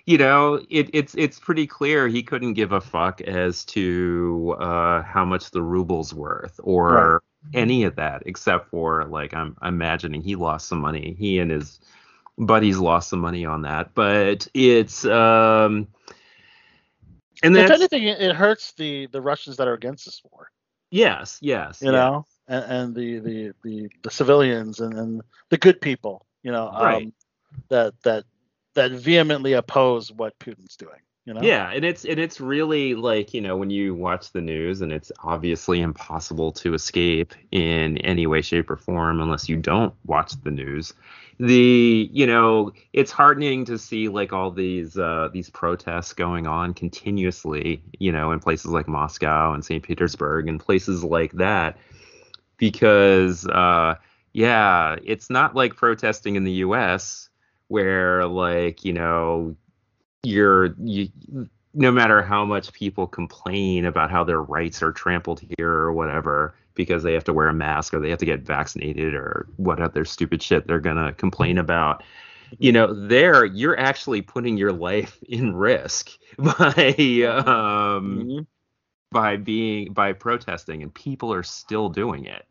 you know, it, it's it's pretty clear he couldn't give a fuck as to uh, how much the ruble's worth or any of that, except for like I'm, I'm imagining he lost some money. He and his buddies lost some money on that, but it's um, and if anything, it hurts the the Russians that are against this war. yes, yes, You yeah. know, and, and the, the the the civilians and, and the good people. You know, um, Right. that that that vehemently oppose what Putin's doing. You know. Yeah, and it's and it's really like you know when you watch the news, and it's obviously impossible to escape in any way, shape, or form unless you don't watch the news. The you know it's heartening to see like all these uh, these protests going on continuously, you know, in places like Moscow and St. Petersburg and places like that, because uh, yeah, it's not like protesting in the U.S. where like you know you're you no matter how much people complain about how their rights are trampled here or whatever because they have to wear a mask or they have to get vaccinated or what other stupid shit they're gonna complain about you know there you're actually putting your life <laughs> in risk <laughs> by um by being by protesting and people are still doing it.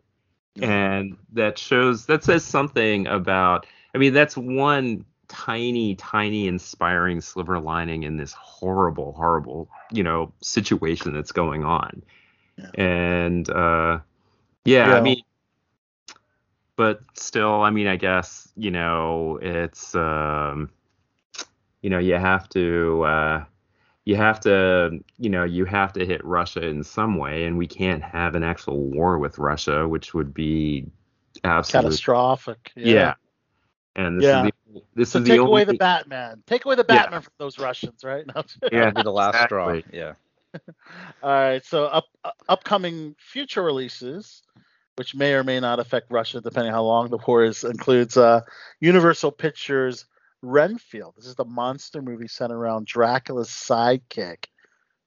And that shows that says something about i mean that's one tiny tiny inspiring sliver lining in this horrible horrible you know situation that's going on. And uh yeah, Yeah. i mean but still i mean i guess you know it's um you know you have to uh you have to you know you have to hit russia in some way and we can't have an actual war with russia which would be absolutely Catastrophic. yeah. And this Yeah. is the this So is take the away only the Batman. Take away the Yeah. Batman from those Russians, right? <laughs> No. Yeah, Be the last straw. Yeah. <laughs> All right. So up uh, upcoming future releases, which may or may not affect Russia depending how long the war is, includes uh, Universal Pictures Renfield. This is the monster movie centered around Dracula's sidekick,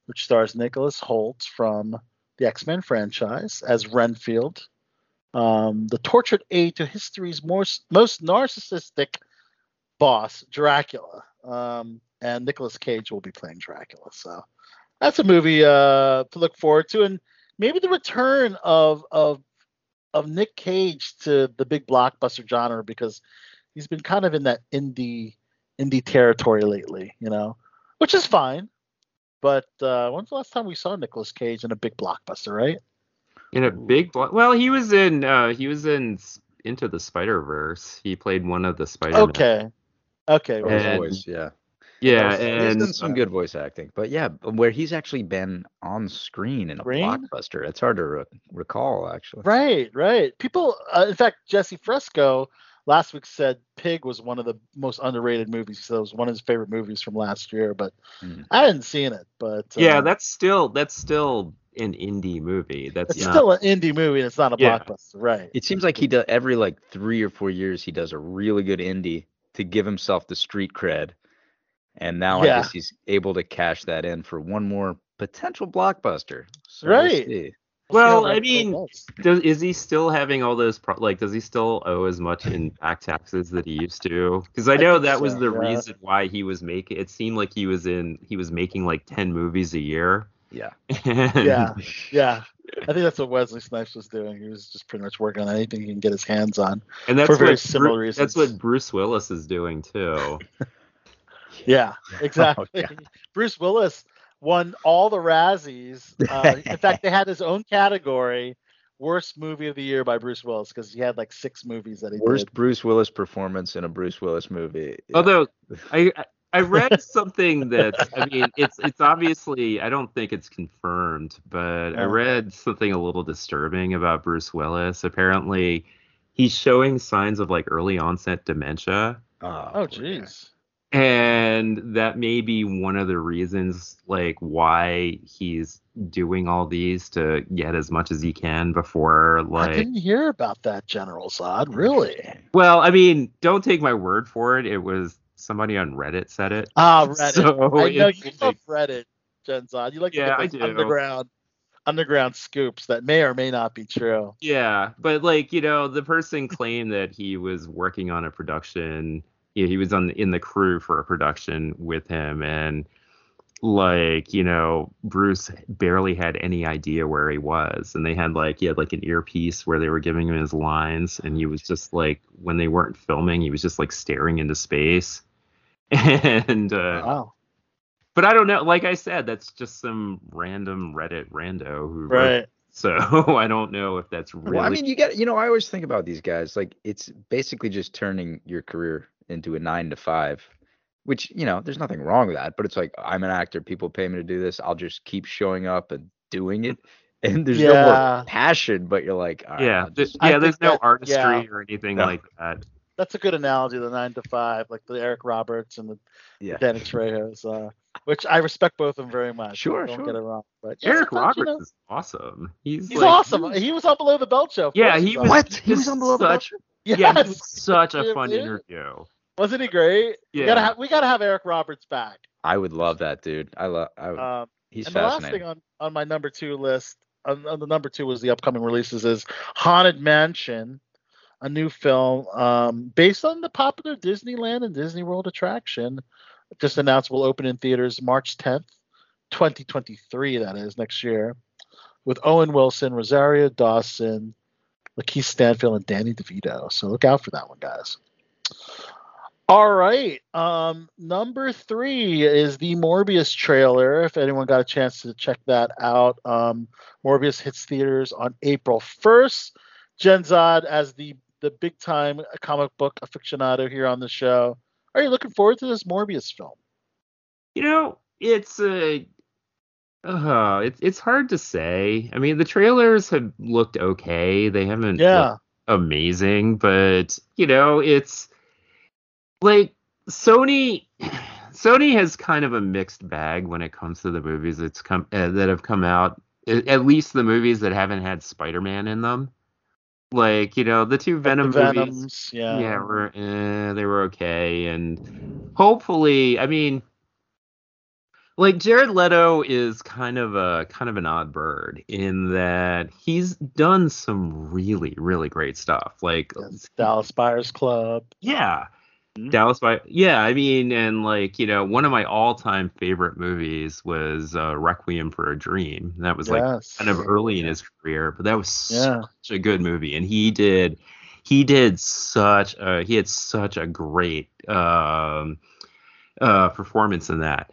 which stars Nicholas Hoult from the X-Men franchise as Renfield, um, the tortured aide to history's most, most narcissistic boss, Dracula. Um, and Nicolas Cage will be playing Dracula. So that's a movie uh, to look forward to, and maybe the return of of of Nick Cage to the big blockbuster genre because he's been kind of in that indie indie territory lately, you know, which is fine. But uh, when's the last time we saw Nicolas Cage in a big blockbuster, right? in a big block. Well, he was in uh he was in Into the Spider Verse. He played one of the Spider. Okay, okay, right. his And- voice, yeah. Yeah, he's and done some uh, good voice acting, but yeah, where he's actually been on screen in a Screen? blockbuster, it's hard to re- recall actually. Right, right. People, uh, in fact, Jesse Fresco last week said Pig was one of the most underrated movies. He said it was one of his favorite movies from last year, but Mhm. I hadn't seen it. But uh, yeah, that's still that's still an indie movie. That's It's not, still an indie movie. and It's not a Yeah. blockbuster, right? It seems like he does every like three or four years he does a really good indie to give himself the street cred. And now Yeah. I guess he's able to cash that in for one more potential blockbuster. So Right. We'll see how Well, I mean, does, is he still having all those pro- like? Does he still owe as much in back taxes that he used to? Because I I know think that was so, the yeah. reason why he was making. It seemed like he was in. He was making like ten movies a year. Yeah. <laughs> yeah, yeah. I think that's what Wesley Snipes was doing. He was just pretty much working on anything he can get his hands on. and that's For very similar reasons. That's what Bruce Willis is doing too. <laughs> <laughs> Oh, yeah, exactly. God. Bruce Willis won all the Razzies. <laughs> Uh, in fact, they had his own category, worst movie of the year by Bruce Willis, because he had like six movies that he Worst did. Bruce Willis performance in a Bruce Willis movie. Yeah. Although I I- I read <laughs> something that I mean it's it's obviously I don't think it's confirmed, but I read something a little disturbing about Bruce Willis. Apparently, he's showing signs of like early onset dementia, Oh, poor guy. jeez. And that may be one of the reasons like why he's doing all these to get as much as he can before I didn't hear about that, General Zod. Really? well i mean don't take my word for it it was somebody on reddit said it Ah, <laughs> Reddit. So I know you like- love Reddit, Gen Zod. You like Yeah, I do. underground, underground scoops that may or may not be true. Yeah, but like you know, the person claimed that he was working on a production. Yeah, he was on in the crew for a production with him, and like you know, Bruce barely had any idea where he was, and they had like he had like an earpiece where they were giving him his lines, and he was just like when they weren't filming, he was just like staring into space. <laughs> And uh, Wow. but I don't know. Like I said, that's just some random Reddit rando who Right. so <laughs> I don't know if that's really. Well, I mean, you get, you know, I always think about these guys like it's basically just turning your career into a nine to five, which, you know, there's nothing wrong with that. But it's like, I'm an actor. People pay me to do this. I'll just keep showing up and doing it. <laughs> And there's no more passion, but you're like, all right, yeah, just- yeah. There's no that- artistry yeah. or anything No. like that. That's a good analogy, the nine to five, like the Eric Roberts and the yeah. Danny Trejos, uh, which I respect both of them very much. Sure, don't sure. get it wrong. But Eric sometimes, you Roberts know, is awesome. He's he's like- awesome. He was on Below the Belt Show. Yeah, he was. What? He was on Below the Belt such, Yes. Yeah, he was such a <laughs> fun interview. Wasn't he great? We Yeah. gotta have we gotta have Eric Roberts back. I would love that, dude. I love, I would, Um, he's and the last thing on, on my number two list, on, on the number two was the upcoming releases is Haunted Mansion, a new film um, based on the popular Disneyland and Disney World attraction. Just announced will open in theaters March 10th, 2023. That is next year, with Owen Wilson, Rosario Dawson, Lakeith Stanfield, and Danny DeVito. So look out for that one, guys. All right. Um, number three is the Morbius trailer. If anyone got a chance to check that out, um, Morbius hits theaters on April 1st. Gen Zod, as the the big time comic book aficionado here on the show, are you looking forward to this Morbius film? You know, it's a. Uh, it's it's hard to say. I mean, the trailers have looked okay. They haven't Yeah. looked amazing, but you know, it's like Sony. <clears throat> Sony has kind of a mixed bag when it comes to the movies that's come uh, that have come out. At least the movies that haven't had Spider-Man in them. Like you know, the two Venom the movies. Yeah. yeah, were eh, they were okay, and hopefully, I mean, like Jared Leto is kind of a kind of an odd bird in that he's done some really really great stuff. Like, Yes, Dallas Buyers Club. yeah, Mhm. Dallas by yeah, I mean, and like you know, one of my all time favorite movies was uh, Requiem for a Dream. That was like yes. kind of early in his career, but that was Yeah. such a good movie, and he did he did such a he had such a great um, uh, performance in that.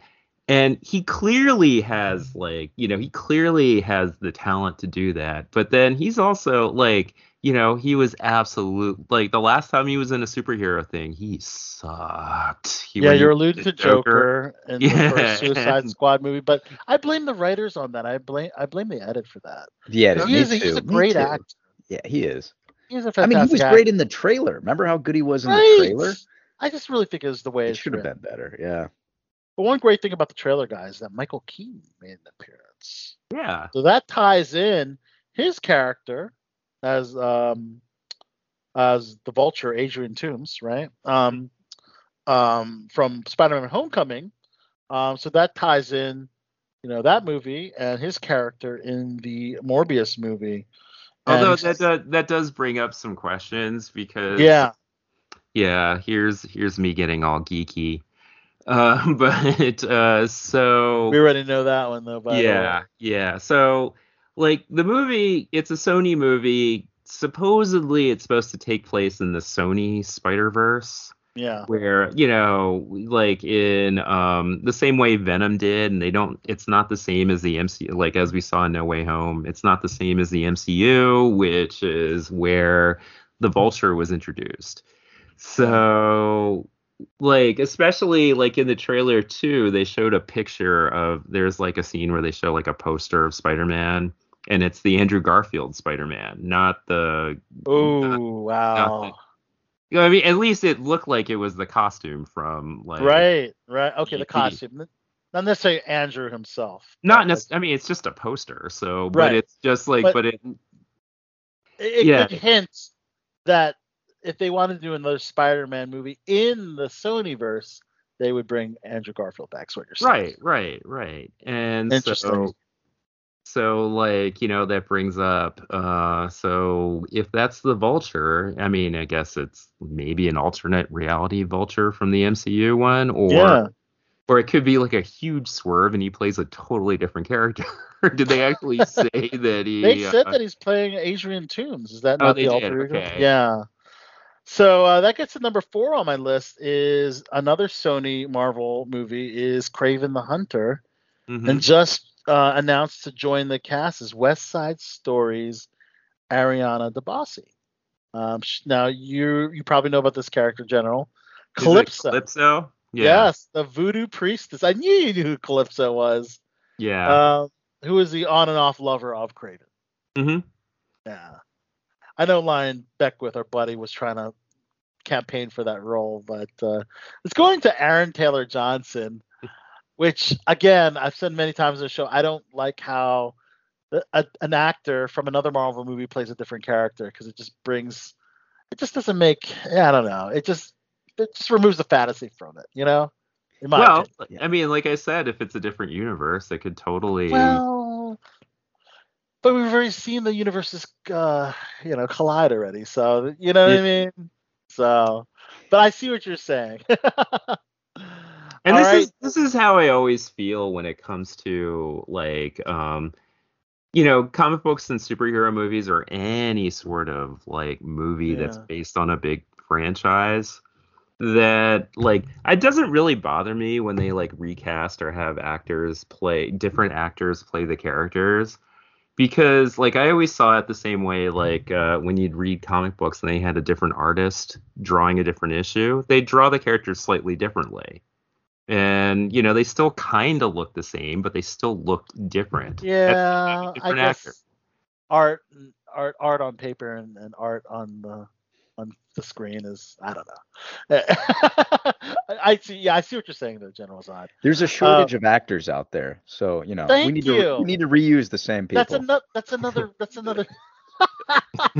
And he clearly has like, you know, he clearly has the talent to do that. But then he's also like, you know, he was absolute like the last time he was in a superhero thing, he sucked. He, yeah, you're alluding to Joker, in <laughs> Yeah, the first Suicide Squad movie, but I blame the writers on that. I blame I blame the edit for that. Yeah, He me is he's a great actor. Yeah, he is. He's a I fantastic I mean, he was actor. great in the trailer. Remember how good he was in Right. the trailer? I just really think it was the way It it's should have been better. Yeah. But one great thing about the trailer, guys, is that Michael Keaton made an appearance. Yeah. So that ties in his character as um as the Vulture, Adrian Toomes, right? Um, um, from Spider-Man: Homecoming. Um, so that ties in, you know, that movie and his character in the Morbius movie. Although And- that does, that does bring up some questions because yeah, yeah here's here's me getting all geeky uh, <laughs> but uh so we already know that one though. By the yeah yeah so like the movie it's a sony movie. Supposedly it's supposed to take place in the sony spider verse yeah, where you know like in um the same way venom did and they don't it's not the same as the mcu like as we saw in no way home it's not the same as the mcu which is where the vulture was introduced. So like especially like in the trailer too they showed a picture of there's like a scene where they show like a poster of spider-man and it's the andrew garfield spider-man not the Oh wow. you know I mean, at least it looked like it was the costume from like Right, right. Okay, the costume. Not necessarily Andrew himself. Not necessarily. I mean, it's just a poster. So, but it's just like, But- but, it. It, it Yeah. could hint that if they wanted to do another Spider-Man movie in the Sonyverse, they would bring Andrew Garfield back. What you're saying? Right, right, right. And Interesting. so, so like you know that brings up. Uh, so if that's the Vulture, I mean, I guess it's maybe an alternate reality Vulture from the MCU one, or Yeah. or it could be like a huge swerve and he plays a totally different character. <laughs> Did they actually say that he? They said uh, that he's playing Adrian Toomes. Is that Oh, not they the alter ego? okay. Yeah. So uh, that gets to number four on my list. Is another Sony Marvel movie is Kraven the Hunter, mhm. and just uh, announced to join the cast is West Side Story's Ariana DeBose. Um, sh- now you you probably know about this character, General Calypso. Calypso. Yeah. Yes, the voodoo priestess. I knew you knew who Calypso was. Yeah. Um, who is the on and off lover of Kraven? hmm Yeah. I know Lion Beckwith, our buddy, was trying to campaign for that role, but uh, it's going to Aaron Taylor Johnson, which, again, I've said many times in the show, I don't like how the, a, an actor from another Marvel movie plays a different character because it just brings, it just doesn't make, I don't know, it just, it just removes the fantasy from it, you know? Well, opinion. I mean, like I said, if it's a different universe, it could totally. Well, but we've already seen the universes, uh, you know, collide already. So you know what I mean. So, but I see what you're saying. <laughs> and All this right. is this is how I always feel when it comes to like um you know comic books and superhero movies or any sort of like movie that's based on a big franchise that like it doesn't really bother me when they like recast or have actors play different actors play the characters. Because like I always saw it the same way like uh, when you'd read comic books and they had a different artist drawing a different issue they draw the characters slightly differently and you know they still kind of look the same but they still looked different yeah, I guess actor. art, art, art on paper and, and art on the on the screen is I don't know. <laughs> I, I see. Yeah, I see what you're saying, though, General Zod. There's a um, shortage of actors out there, so you know we Thank need to we need to reuse the same people. That's another. That's another. That's another. <laughs>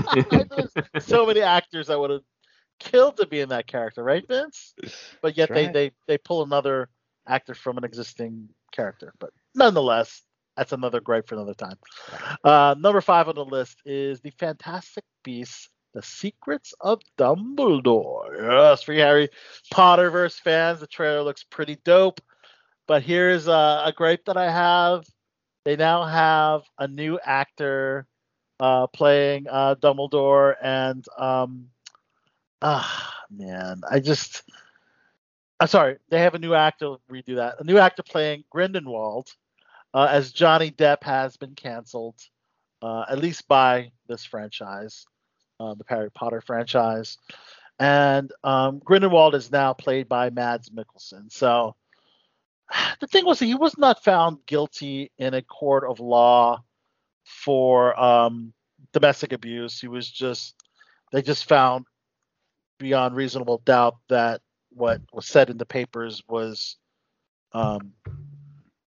<laughs> There's so many actors I would have killed to be in that character, right, Vince? But yet they right. they they pull another actor from an existing character. But nonetheless, that's another gripe for another time. Uh, number five on the list is the Fantastic Beasts: The Secrets of Dumbledore. Yes, for Harry Potterverse fans, the trailer looks pretty dope. But here's a, a gripe that I have. They now have a new actor uh, playing uh, Dumbledore, and um, ah, man, I just, I'm sorry, they have a new actor. Redo that. A new actor playing Grindelwald, uh, as Johnny Depp has been canceled, uh, at least by this franchise, uh, the Harry Potter franchise, and um, Grindelwald is now played by Mads Mikkelsen. So <sighs> the thing was he was not found guilty in a court of law for um, domestic abuse. He was just they just found beyond reasonable doubt that what was said in the papers was um,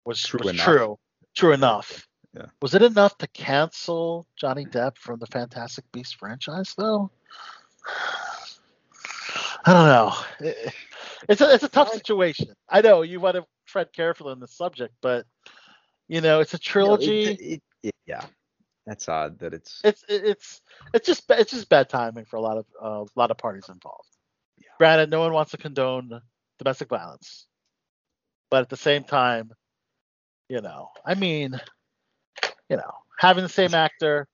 was True was enough. true. True enough. Yeah. Was it enough to cancel Johnny Depp from the Fantastic Beasts franchise, though? I don't know. It- It's a it's a tough situation. I know you want to tread carefully on the subject, but you know it's a You know, trilogy. it- it- yeah, that's odd that it's. it's it's it's just it's just bad timing for a lot of uh, a lot of parties involved. Granted, no one wants to condone domestic violence, but at the same time, you know, I mean, you know, having the same actor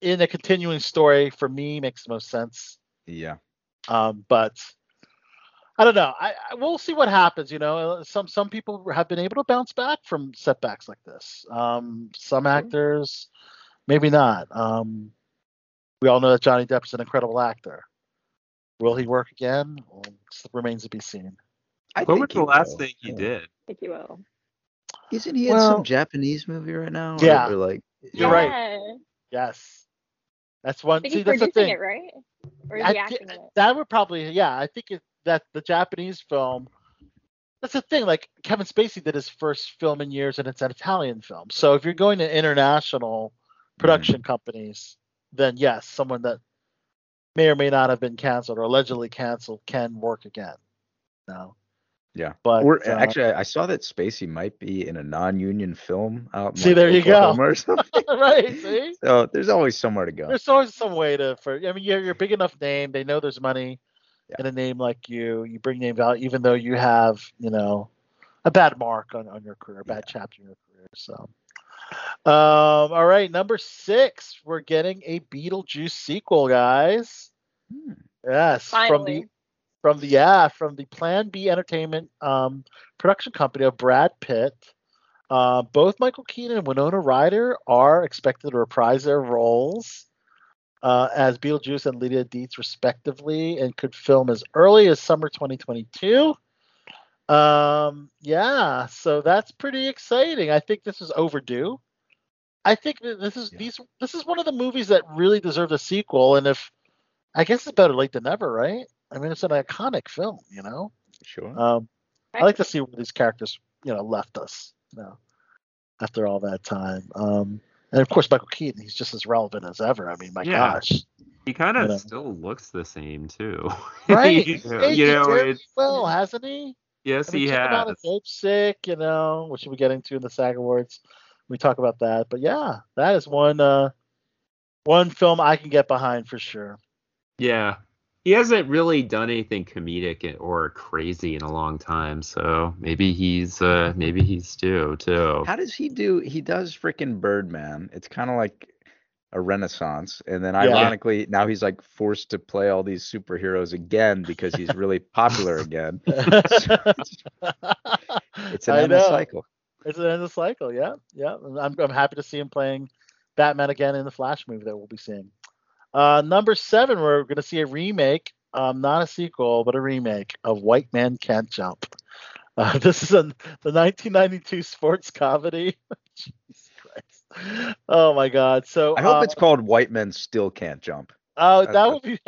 in a continuing story for me makes the most sense. yeah. Um, but I don't know. I, I we'll see what happens. You know, some some people have been able to bounce back from setbacks like this. Um, some actors, maybe not. Um, we all know that Johnny Depp's an incredible actor. Will he work again? Well, it remains to be seen. I What was the last will, thing he yeah. did? I think you will. Isn't he in some Japanese movie right now? Yeah. or like. You're right. Yes, that's I one. think See, he's that's the thing. it, right? Or is I he acting in it? that would probably yeah i think it, that the japanese film that's the thing like kevin spacey did his first film in years and it's an italian film so if you're going to international production companies then yes someone that may or may not have been canceled or allegedly canceled can work again no Yeah. but Or uh, actually, I I saw that Spacey might be in a non-union film out. See, like, there you go. <laughs> Right see So there's always somewhere to go. there's always some way to for i mean you're, you're a big enough name they know there's money Yeah. in a name like you you bring name value even though you have you know a bad mark on, on your career a bad chapter in your career so. Um all right number six we're getting a beetlejuice sequel guys. Hmm. yes from the from the yeah from the plan b entertainment um production company of brad pitt. Uh, both Michael Keaton and Winona Ryder are expected to reprise their roles uh, as Beetlejuice and Lydia Deetz, respectively, and could film as early as summer 2022. Um, yeah, so that's pretty exciting. I think this is overdue. I think this is Yeah. these this is one of the movies that really deserve a sequel, and if I guess it's better late than never, right? I mean, it's an iconic film, you know. Sure. Um, I like to see where these characters, you know, left us, you know, after all that time. Um, and of course, Michael Keaton, he's just as relevant as ever. I mean, my Yeah. gosh, He kind of You know. still looks the same too. <laughs> right? you know, you know, it's well, hasn't he? yes, I mean, he check him out has. in Dopesick, you know, which we get into in the SAG Awards. We talk about that, but yeah, that is one uh, one film I can get behind for sure. Yeah. He hasn't really done anything comedic or crazy in a long time, so maybe he's uh maybe he's due too. How does he do? He does freaking Birdman. It's kind of like a renaissance, and then Yeah. ironically, now he's like forced to play all these superheroes again because he's really popular again. <laughs> <laughs> It's an I endless cycle. It's an endless cycle. Yeah, yeah. I'm I'm happy to see him playing Batman again in the Flash movie that we'll be seeing. Uh, number seven, we're going to see a remake, um, not a sequel, but a remake of White Man Can't Jump. Uh, <laughs> this is a, the 1992 sports comedy. <laughs> Jesus Christ. Oh my God. So I hope uh, it's called White Men Still Can't Jump. Oh, That's that would be.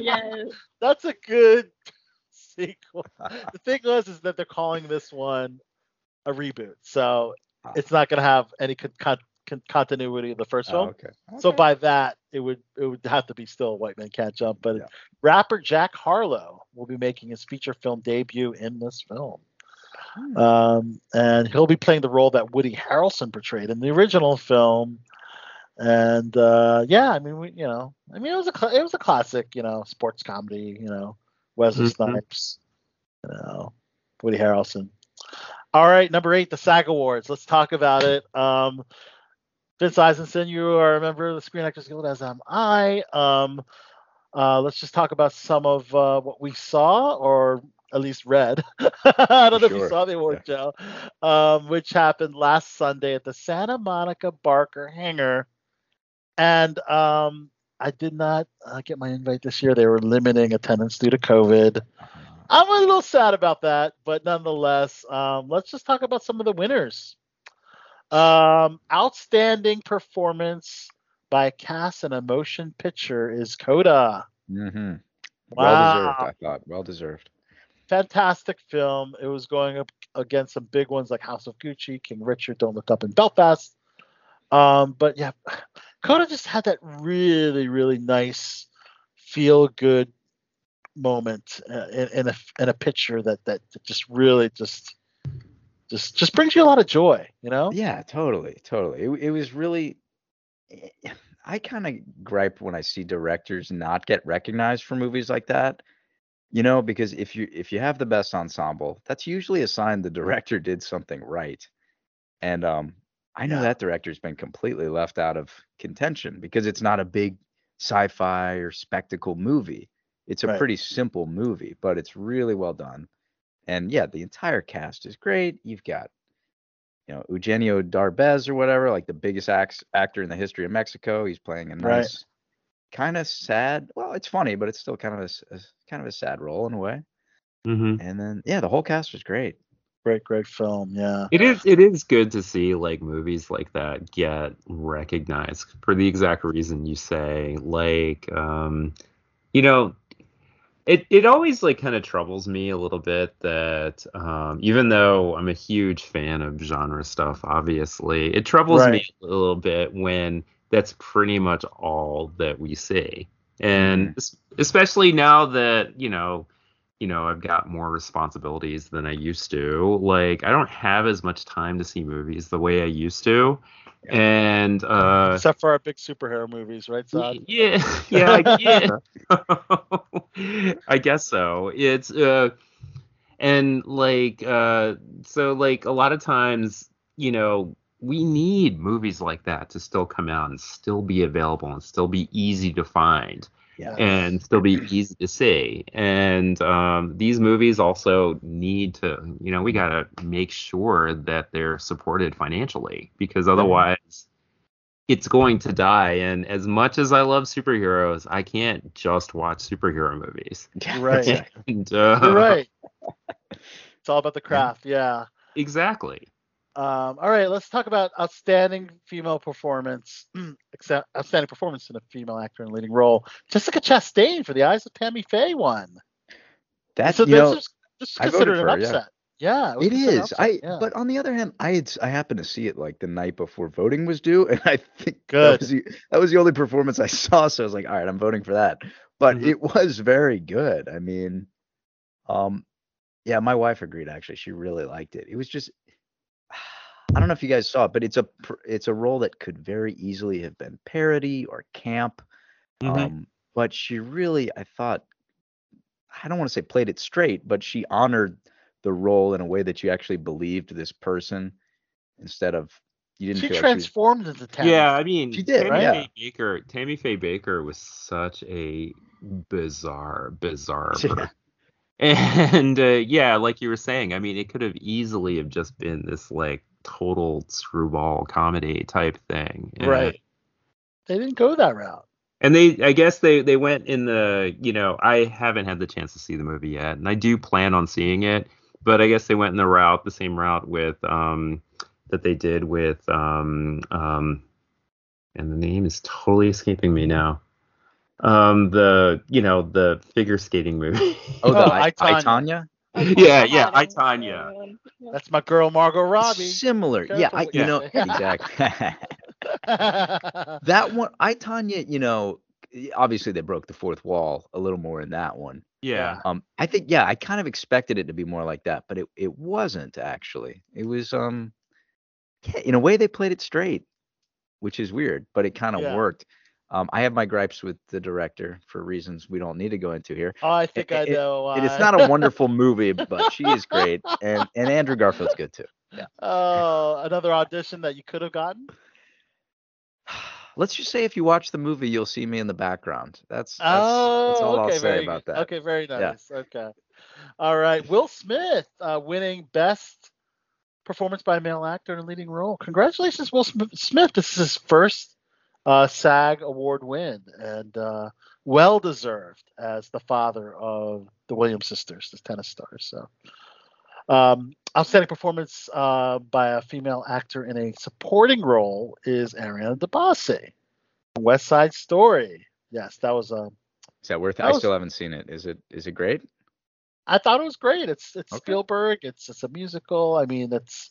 <laughs> Yes. That's a good sequel. the thing was is that they're calling this one a reboot, so it's not going to have any con- con- con- continuity of the first Oh, film. okay. So by that, it would it would have to be still White Man Can't Jump. But Yeah. rapper Jack Harlow will be making his feature film debut in this film. Hmm. Um, and he'll be playing the role that Woody Harrelson portrayed in the original film. And uh, yeah, I mean, we, you know, I mean, it was a cl- it was a classic, you know, sports comedy, you know, Wesley Mhm. Snipes, you know, Woody Harrelson. All right, number eight, the SAG Awards. Let's talk about it. Um, Vince Eisenson, you are a member of the Screen Actors Guild, as am I. Um, uh, let's just talk about some of uh, what we saw, or at least read. <laughs> I don't know if you saw the award show, um, which happened last Sunday at the Santa Monica Barker Hangar. And um, I did not uh, get my invite this year. They were limiting attendance due to COVID. I'm a little sad about that, but nonetheless, um, let's just talk about some of the winners. Um, outstanding performance by cast and a motion picture is Coda. Mm-hmm. Wow. Well deserved, I thought. Well deserved. fantastic film. It was going up against some big ones like House of Gucci, King Richard, Don't Look Up in Belfast. Um, but yeah, Coda just had that really, really nice, feel good moment uh, in, in a in a picture that that just really just just just brings you a lot of joy, you know? Yeah, totally, totally. It, it was really. eh, I kind of gripe when I see directors not get recognized for movies like that. You know, because if you if you have the best ensemble, that's usually a sign the director did something right. And um, I know Yeah. that director's been completely left out of contention because it's not a big sci-fi or spectacle movie. It's a Right. pretty simple movie, but it's really well done. And yeah, the entire cast is great. You've got you know, Eugenio Derbez or whatever, like the biggest act- actor in the history of Mexico. He's playing a Right. nice, kind of sad. Well, it's funny, but it's still kind of a kind of a sad role in a way. hmm And then yeah, the whole cast was great. Great, great film. Yeah. It is it is good to see like movies like that get recognized for the exact reason you say. Like um you know it it always like kind of troubles me a little bit that um even though I'm a huge fan of genre stuff obviously, it troubles me a little bit when that's pretty much all that we see. And es- especially now that, you know, you know, I've got more responsibilities than I used to. Like, I don't have as much time to see movies the way I used to. And uh Except for our big superhero movies, right, Zod? yeah, <laughs> yeah, yeah. <laughs> I guess so. It's uh and like uh so like a lot of times, you know, we need movies like that to still come out and still be available and still be easy to find Yeah. and still be easy to see. And um, these movies also need to, you know, we got to make sure that they're supported financially because otherwise it's going to die. And as much as I love superheroes, I can't just watch superhero movies. <laughs> Right. And, uh, You're right. <laughs> It's all about the craft. Yeah. Exactly. Um, all right, let's talk about outstanding female performance. <clears throat> except outstanding performance in a female actor in a leading role. Jessica Chastain for The Eyes of Tammy Faye won. That's so you this know, is this is considered an her, upset. Yeah, was it an is. I yeah. but on the other hand, I had I happened to see it like the night before voting was due, <laughs> and I think Good. that was the, that was the only performance I saw. So I was like, all right, I'm voting for that. But Mhm. it was very good. I mean, um, yeah, my wife agreed. Actually, she really liked it. It was just, I don't know if you guys saw it, but it's a it's a role that could very easily have been parody or camp. Mhm. Um, but she really, I thought, I don't want to say played it straight, but she honored the role in a way that you actually believed this person instead of you didn't she feel like she was, transformed into Tammy. Yeah, I mean, She did, Tammy right? Faye Bakker. Tammy Faye Bakker was such a bizarre, bizarre <laughs> Yeah. <laughs> And uh, yeah, like you were saying, I mean, it could have easily have just been this like total screwball comedy type thing. And- right. They didn't go that route. And they, I guess they they went in the, you know, I haven't had the chance to see the movie yet, and I do plan on seeing it, but I guess they went in the route, the same route with um that they did with um um, and the name is totally escaping me now. Um, the you know the figure skating movie. oh, the Oh, I, I, I, Tonya. Tanya? yeah, yeah, I Tonya. That's my girl Margot Robbie. Similar. Yeah, I, you you know, exactly. <laughs> <laughs> that one, I Tonya, you know, obviously they broke the fourth wall a little more in that one. Yeah. Um, I think yeah, I kind of expected it to be more like that, but it it wasn't actually. It was um, yeah, in a way they played it straight, which is weird, but it kind of Yeah. worked. Um, I have my gripes with the director for reasons we don't need to go into here. oh, I think I It- it- know. And it's not a <laughs> wonderful movie, but she is great, and and Andrew Garfield's good too. Yeah. Oh, another audition that you could have gotten. <sighs> Let's just say if you watch the movie, you'll see me in the background. That's that's, oh, that's all okay, I'll say very about that. Okay, very Yeah. nice. Okay. All right. Will Smith uh, winning Best Performance by a Male Actor in a Leading Role. Congratulations, Will Smith. This is his first uh, SAG award win, and uh, well deserved as the father of the Williams sisters, the tennis stars. So, um, outstanding performance uh, by a female actor in a supporting role is Ariana DeBose. West Side Story. Yes, that was a Is that worth? That I was- still haven't seen it. Is it is it great? I thought it was great. It's it's Okay. Spielberg. It's it's a musical. I mean, it's.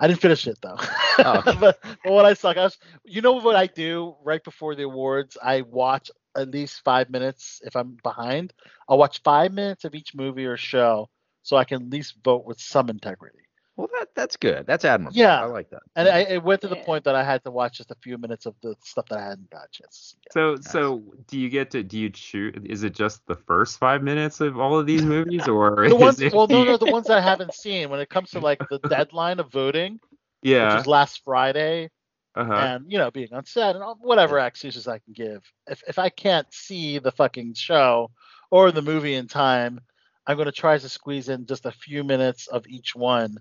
I didn't finish it though. Oh. <laughs> but, but what I suck, I was, you know what I do right before the awards? I watch at least five minutes if I'm behind. I'll watch five minutes of each movie or show so I can at least vote with some integrity. Well, that that's good. That's admirable. Yeah. I like that. And I, it went to the Yeah. point that I had to watch just a few minutes of the stuff that I hadn't got a chance to see. yet. So so do you get to do you choose? Is it just the first five minutes of all of these <laughs> movies, or The ones, it, well, no, no, the <laughs> ones I haven't seen. When it comes to like the deadline of voting, yeah, which yeah, was last Friday, uh-huh. and you know being on set and all, whatever excuses I can give. If if I can't see the fucking show or the movie in time, I'm going to try to squeeze in just a few minutes of each one.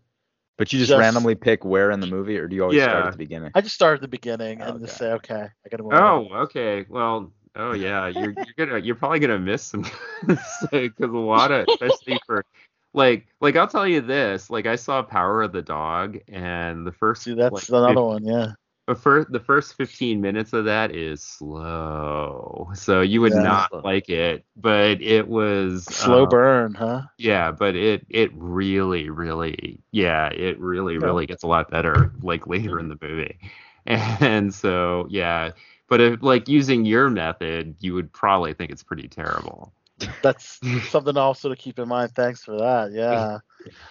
But you just, Just- randomly pick where in the movie, or do you always start at the beginning? I just start at the beginning and Okay. just say, okay, I got to move. Oh, on. okay. Well, oh <laughs> yeah, you're <laughs> you're gonna you're probably gonna miss some <laughs> because a lot of especially for like like I'll tell you this like I saw Power of the Dog and the first See, that's like, another one. Yeah. The first the first 15 minutes of that is slow so you would Yeah. not like it but it was Slow uh, burn, huh? yeah but it it really really yeah it really Yeah. really gets a lot better like later in the movie <laughs> and so yeah but if like using your method you would probably think it's pretty terrible That's <laughs> something also to keep in mind. Thanks for that. Yeah.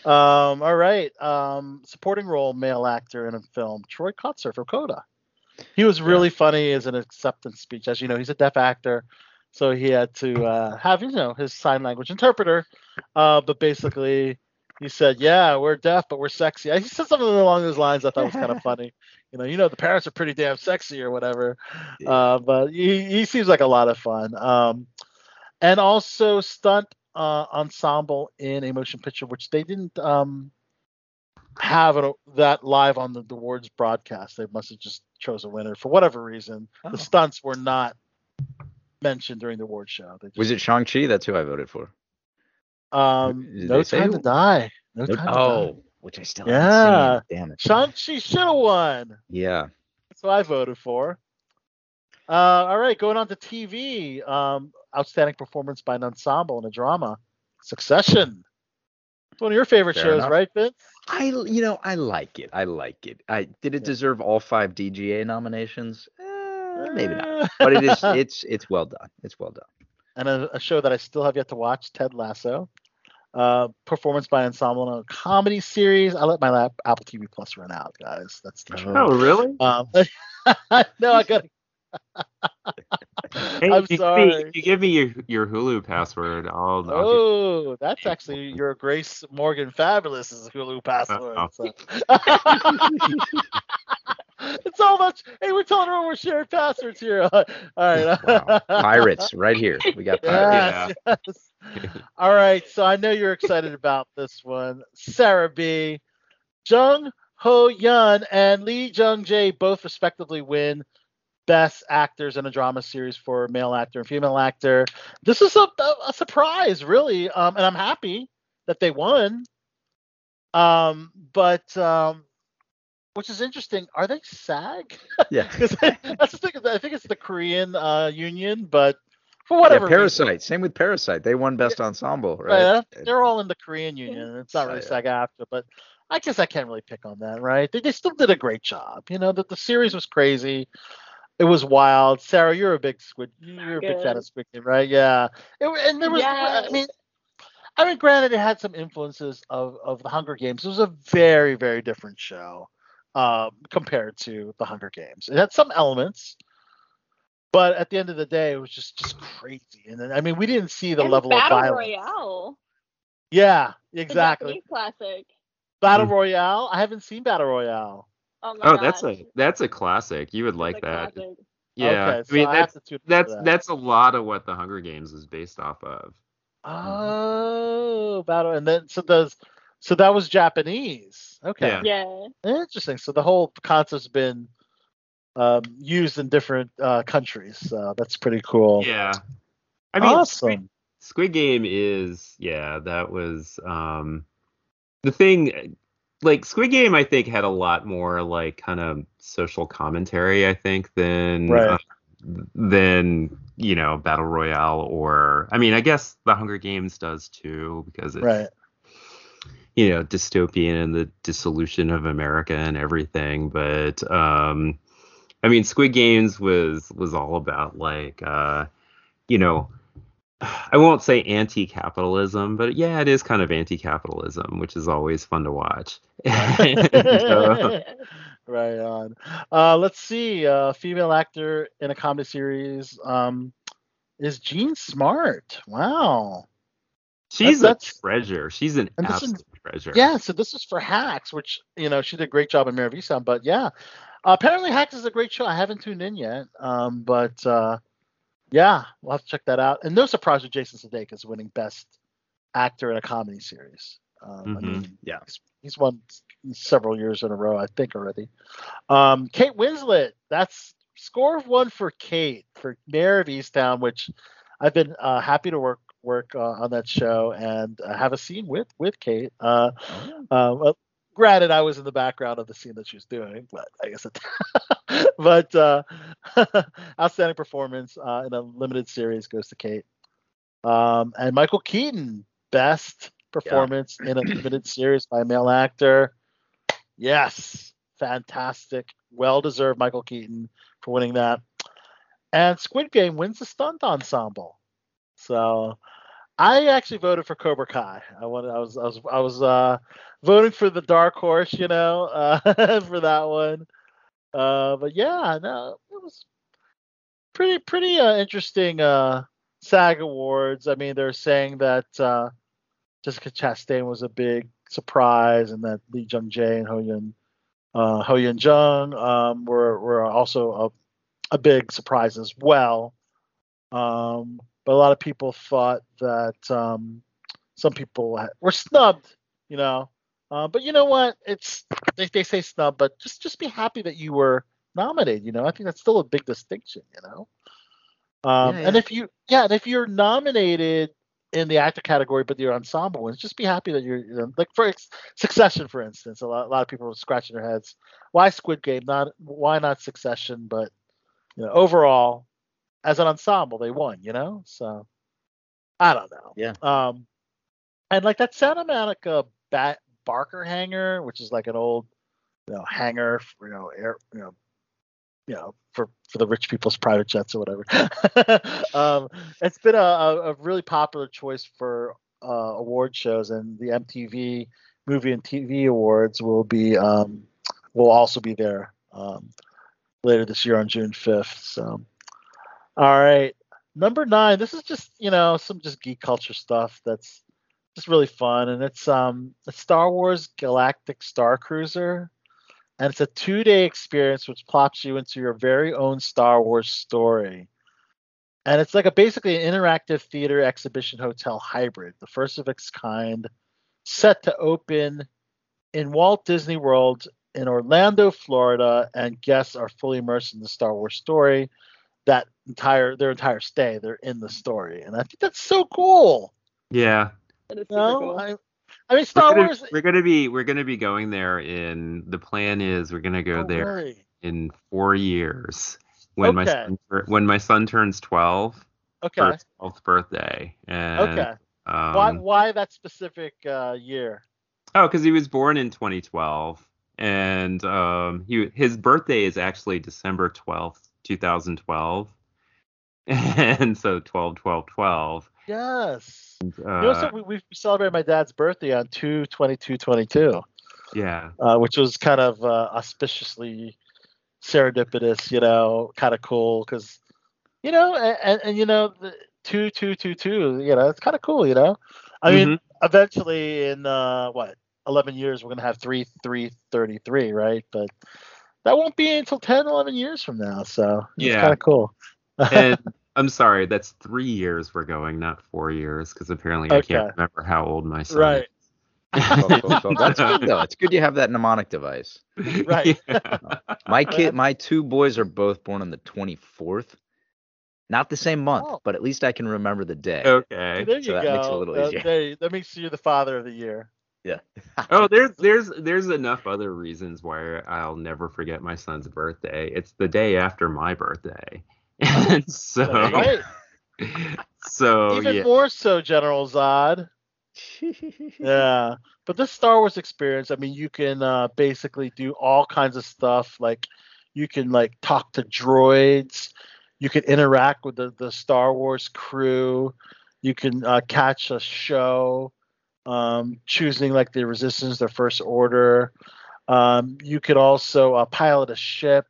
Um, all right. Um, supporting role male actor in a film, Troy Kotsur for Coda. He was really funny as an acceptance speech. As you know, he's a deaf actor, so he had to uh, have you know his sign language interpreter. Uh, but basically, he said, "Yeah, we're deaf, but we're sexy." He said something along those lines. I thought was kind of <laughs> funny. You know, you know, the parents are pretty damn sexy or whatever. Uh, but he, he seems like a lot of fun. Um, and also stunt uh, ensemble in a motion picture, which they didn't um, have it, that live on the, the awards broadcast. They must have just chose a winner for whatever reason. Oh. The stunts were not mentioned during the award show. They just, Was it Shang Chi? That's who I voted for. Um, did no they say time to die. No Nope. time to die. Oh, which I still Yeah. haven't seen. Damn it. Shang-Chi should have won. Yeah. That's what I voted for. Uh, all right, going on to TV. Um, outstanding performance by an ensemble in a drama. Succession. It's one of your favorite Fair shows, enough. right, Vince? I you know I like it. I like it. I did it Yeah. deserve all five DGA nominations? Eh, maybe not. <laughs> But it is it's it's well done. It's well done. and a, a show that I still have yet to watch, Ted Lasso. Uh, performance by ensemble in a comedy series. I let my lap, Apple TV Plus run out, guys. That's the truth. oh really Um, no, <laughs> I got. Hey, I'm you Give me, sorry. you give me your, your hulu password i'll, I'll give- Oh, that's actually your Grace Morgan Fabulous is Hulu password. Uh-oh. so. <laughs> it's all much. Hey, we're telling everyone we're sharing passwords here. <laughs> All right. <laughs> Wow. Pirates right here. We got pirates. Yes, yes. All right. So I know you're excited about this one. Sarah B, Jung Ho Yeon, and Lee Jung Jae both respectively win Best Actors in a Drama Series for male actor and female actor. This is a, a, surprise, really, um, and I'm happy that they won. Um, but um, which is interesting. Are they SAG? Yeah. <laughs> 'Cause that's the thing. I think it's the Korean uh, union, but for Yeah, whatever reason, Parasite. Same with Parasite. They won Best Ensemble, right, right? uh, they're all in the Korean union. It's not really Yeah. SAG after, but I guess I can't really pick on that, right? They, they still did a great job. You know, that the series was crazy. It was wild. Sarah, you're a big squid. You're a big fan of Squid Game, right? Yeah. It, and there was, I mean, I mean, granted, it had some influences of of the Hunger Games. It was a very, very different show um, compared to the Hunger Games. It had some elements, but at the end of the day, it was just just crazy. And then, I mean, we didn't see the And level Battle of violence. Royale. Yeah, exactly. Classic. Battle. Royale. I haven't seen Battle Royale. Oh my oh gosh. that's a that's a classic you would It's like that classic. yeah Okay, so i mean I that's to that's that. that's a lot of what the hunger games is based off of Oh, battle, and then so does so that was Japanese. Okay, Yeah. Yeah. interesting. So the whole concept's been um, used in different uh, countries. So that's pretty cool. yeah i mean Squid, awesome. Squid game is yeah that was um the thing like squid game i think had a lot more like kind of social commentary i think than Right. uh, than you know battle royale or I mean I guess the Hunger Games does too because it's Right. you know dystopian and the dissolution of America and everything. But um, I mean Squid Games was was all about like uh, you know. I won't say anti-capitalism, but yeah, it is kind of anti-capitalism, which is always fun to watch. Uh, <laughs> <laughs> right on. Uh, let's see. Uh, female actor in a comedy series um, is Jean Smart. Wow. she's That's- a treasure. She's an this is- absolute treasure. Yeah. So this is for Hacks, which you know she did a great job in of Easttown. But yeah, apparently Hacks is a great show. I haven't tuned in yet. Um, but uh, yeah, we'll have to check that out. And no surprise with Jason Sudeikis is winning Best Actor in a Comedy Series. Um, I Mhm. mean, Yeah. he's, he's won several years in a row, I think already. Um, Kate Winslet, that's score of one for Kate for Mare of Easttown, which I've been uh, happy to work work uh, on that show and uh, have a scene with with Kate. Uh, uh, well, granted, I was in the background of the scene that she was doing, but I guess it. <laughs> <laughs> but uh, <laughs> outstanding performance uh, in a limited series goes to Kate. Um, and Michael Keaton, best performance in a limited <clears throat> series by a male actor. Yes, fantastic, well deserved Michael Keaton for winning that. And Squid Game wins the stunt ensemble. So I actually voted for Cobra Kai. I wanted, I was, I was, I was uh, voting for the dark horse, you know, <laughs> uh, for that one. Uh, but yeah, no, it was pretty, pretty uh, interesting. Uh, SAG Awards. I mean, they're saying that uh, Jessica Chastain was a big surprise, and that Lee Jung Jae and Ho Yeon, uh, Ho Yeon Jung um, were were also a, a big surprise as well. Um, but a lot of people thought that um, some people were snubbed, you know. Uh, but you know what? It's they, they say snub, but just just be happy that you were nominated. You know, I think that's still a big distinction. You know. Um, Yeah, And if you yeah, and if you're nominated in the actor category, but your ensemble wins, just be happy that you're you know, like for ex- Succession, for instance. A lot, a lot of people were scratching their heads. Why Squid Game? Not why not Succession? But you know, overall, as an ensemble, they won. You know, so I don't know. Yeah. Um, and like that Santa Monica bat Barker Hangar, which is like an old, you know, hangar, for, you know, air, you know, you know, for for the rich people's private jets or whatever. <laughs> um, it's been a, a, a really popular choice for uh, award shows, and the MTV Movie and TV Awards will be um, will also be there um, later this year on June fifth. So, all right, number nine. This is just you know some just geek culture stuff that's just really fun, and it's um the Star Wars Galactic Star Cruiser and it's a two-day experience which plops you into your very own Star Wars story. And it's like a basically an interactive theater exhibition hotel hybrid, the first of its kind, set to open in Walt Disney World in Orlando, Florida, and guests are fully immersed in the Star Wars story. That entire their entire stay, they're in the story, and I think that's so cool. Yeah. That is You super cool. I, I mean, Star we're gonna, Wars. we're gonna be we're gonna be going there in the plan is we're gonna go there really? in four years when my son when my son turns twelve Okay. twelfth birthday. And, Okay. Um, why why that specific uh, year? Oh, because he was born in 2012, and um, he his birthday is actually December 12th, 2012, <laughs> and so 12, 12, 12. Yes. Uh, you know, so we, we celebrated my dad's birthday on 2 22 22, yeah, uh, which was kind of uh, auspiciously serendipitous, you know, kind of cool because, you know, and, and, you know, the 2 2 2 2, you know, it's kind of cool, you know. I mean, Mhm. eventually in uh, what, 11 years, we're going to have 3 3 33, right? But that won't be until 10, 11 years from now. So it's Yeah. kind of cool. <laughs> and I'm sorry, that's three years we're going, not four years, because apparently I can't remember how old my son Right. <laughs> That's good though. It's good you have that mnemonic device. Right. Yeah. <laughs> My kid, my two boys are both born on the 24th. Not the same month, Oh. but at least I can remember the day. Okay. There you So that go. makes it a little easier. there- that makes you the father of the year. Yeah. <laughs> Oh, there's there's there's enough other reasons why I'll never forget my son's birthday. It's the day after my birthday, and <laughs> so Right. so Even yeah. more so, General Zod. <laughs> yeah. But this star wars experience i mean you can uh, basically do all kinds of stuff. Like you can like talk to droids. You can interact with the, the star wars crew. You can uh, catch a show um, choosing like the resistance the first order. Um, you could also uh, pilot a ship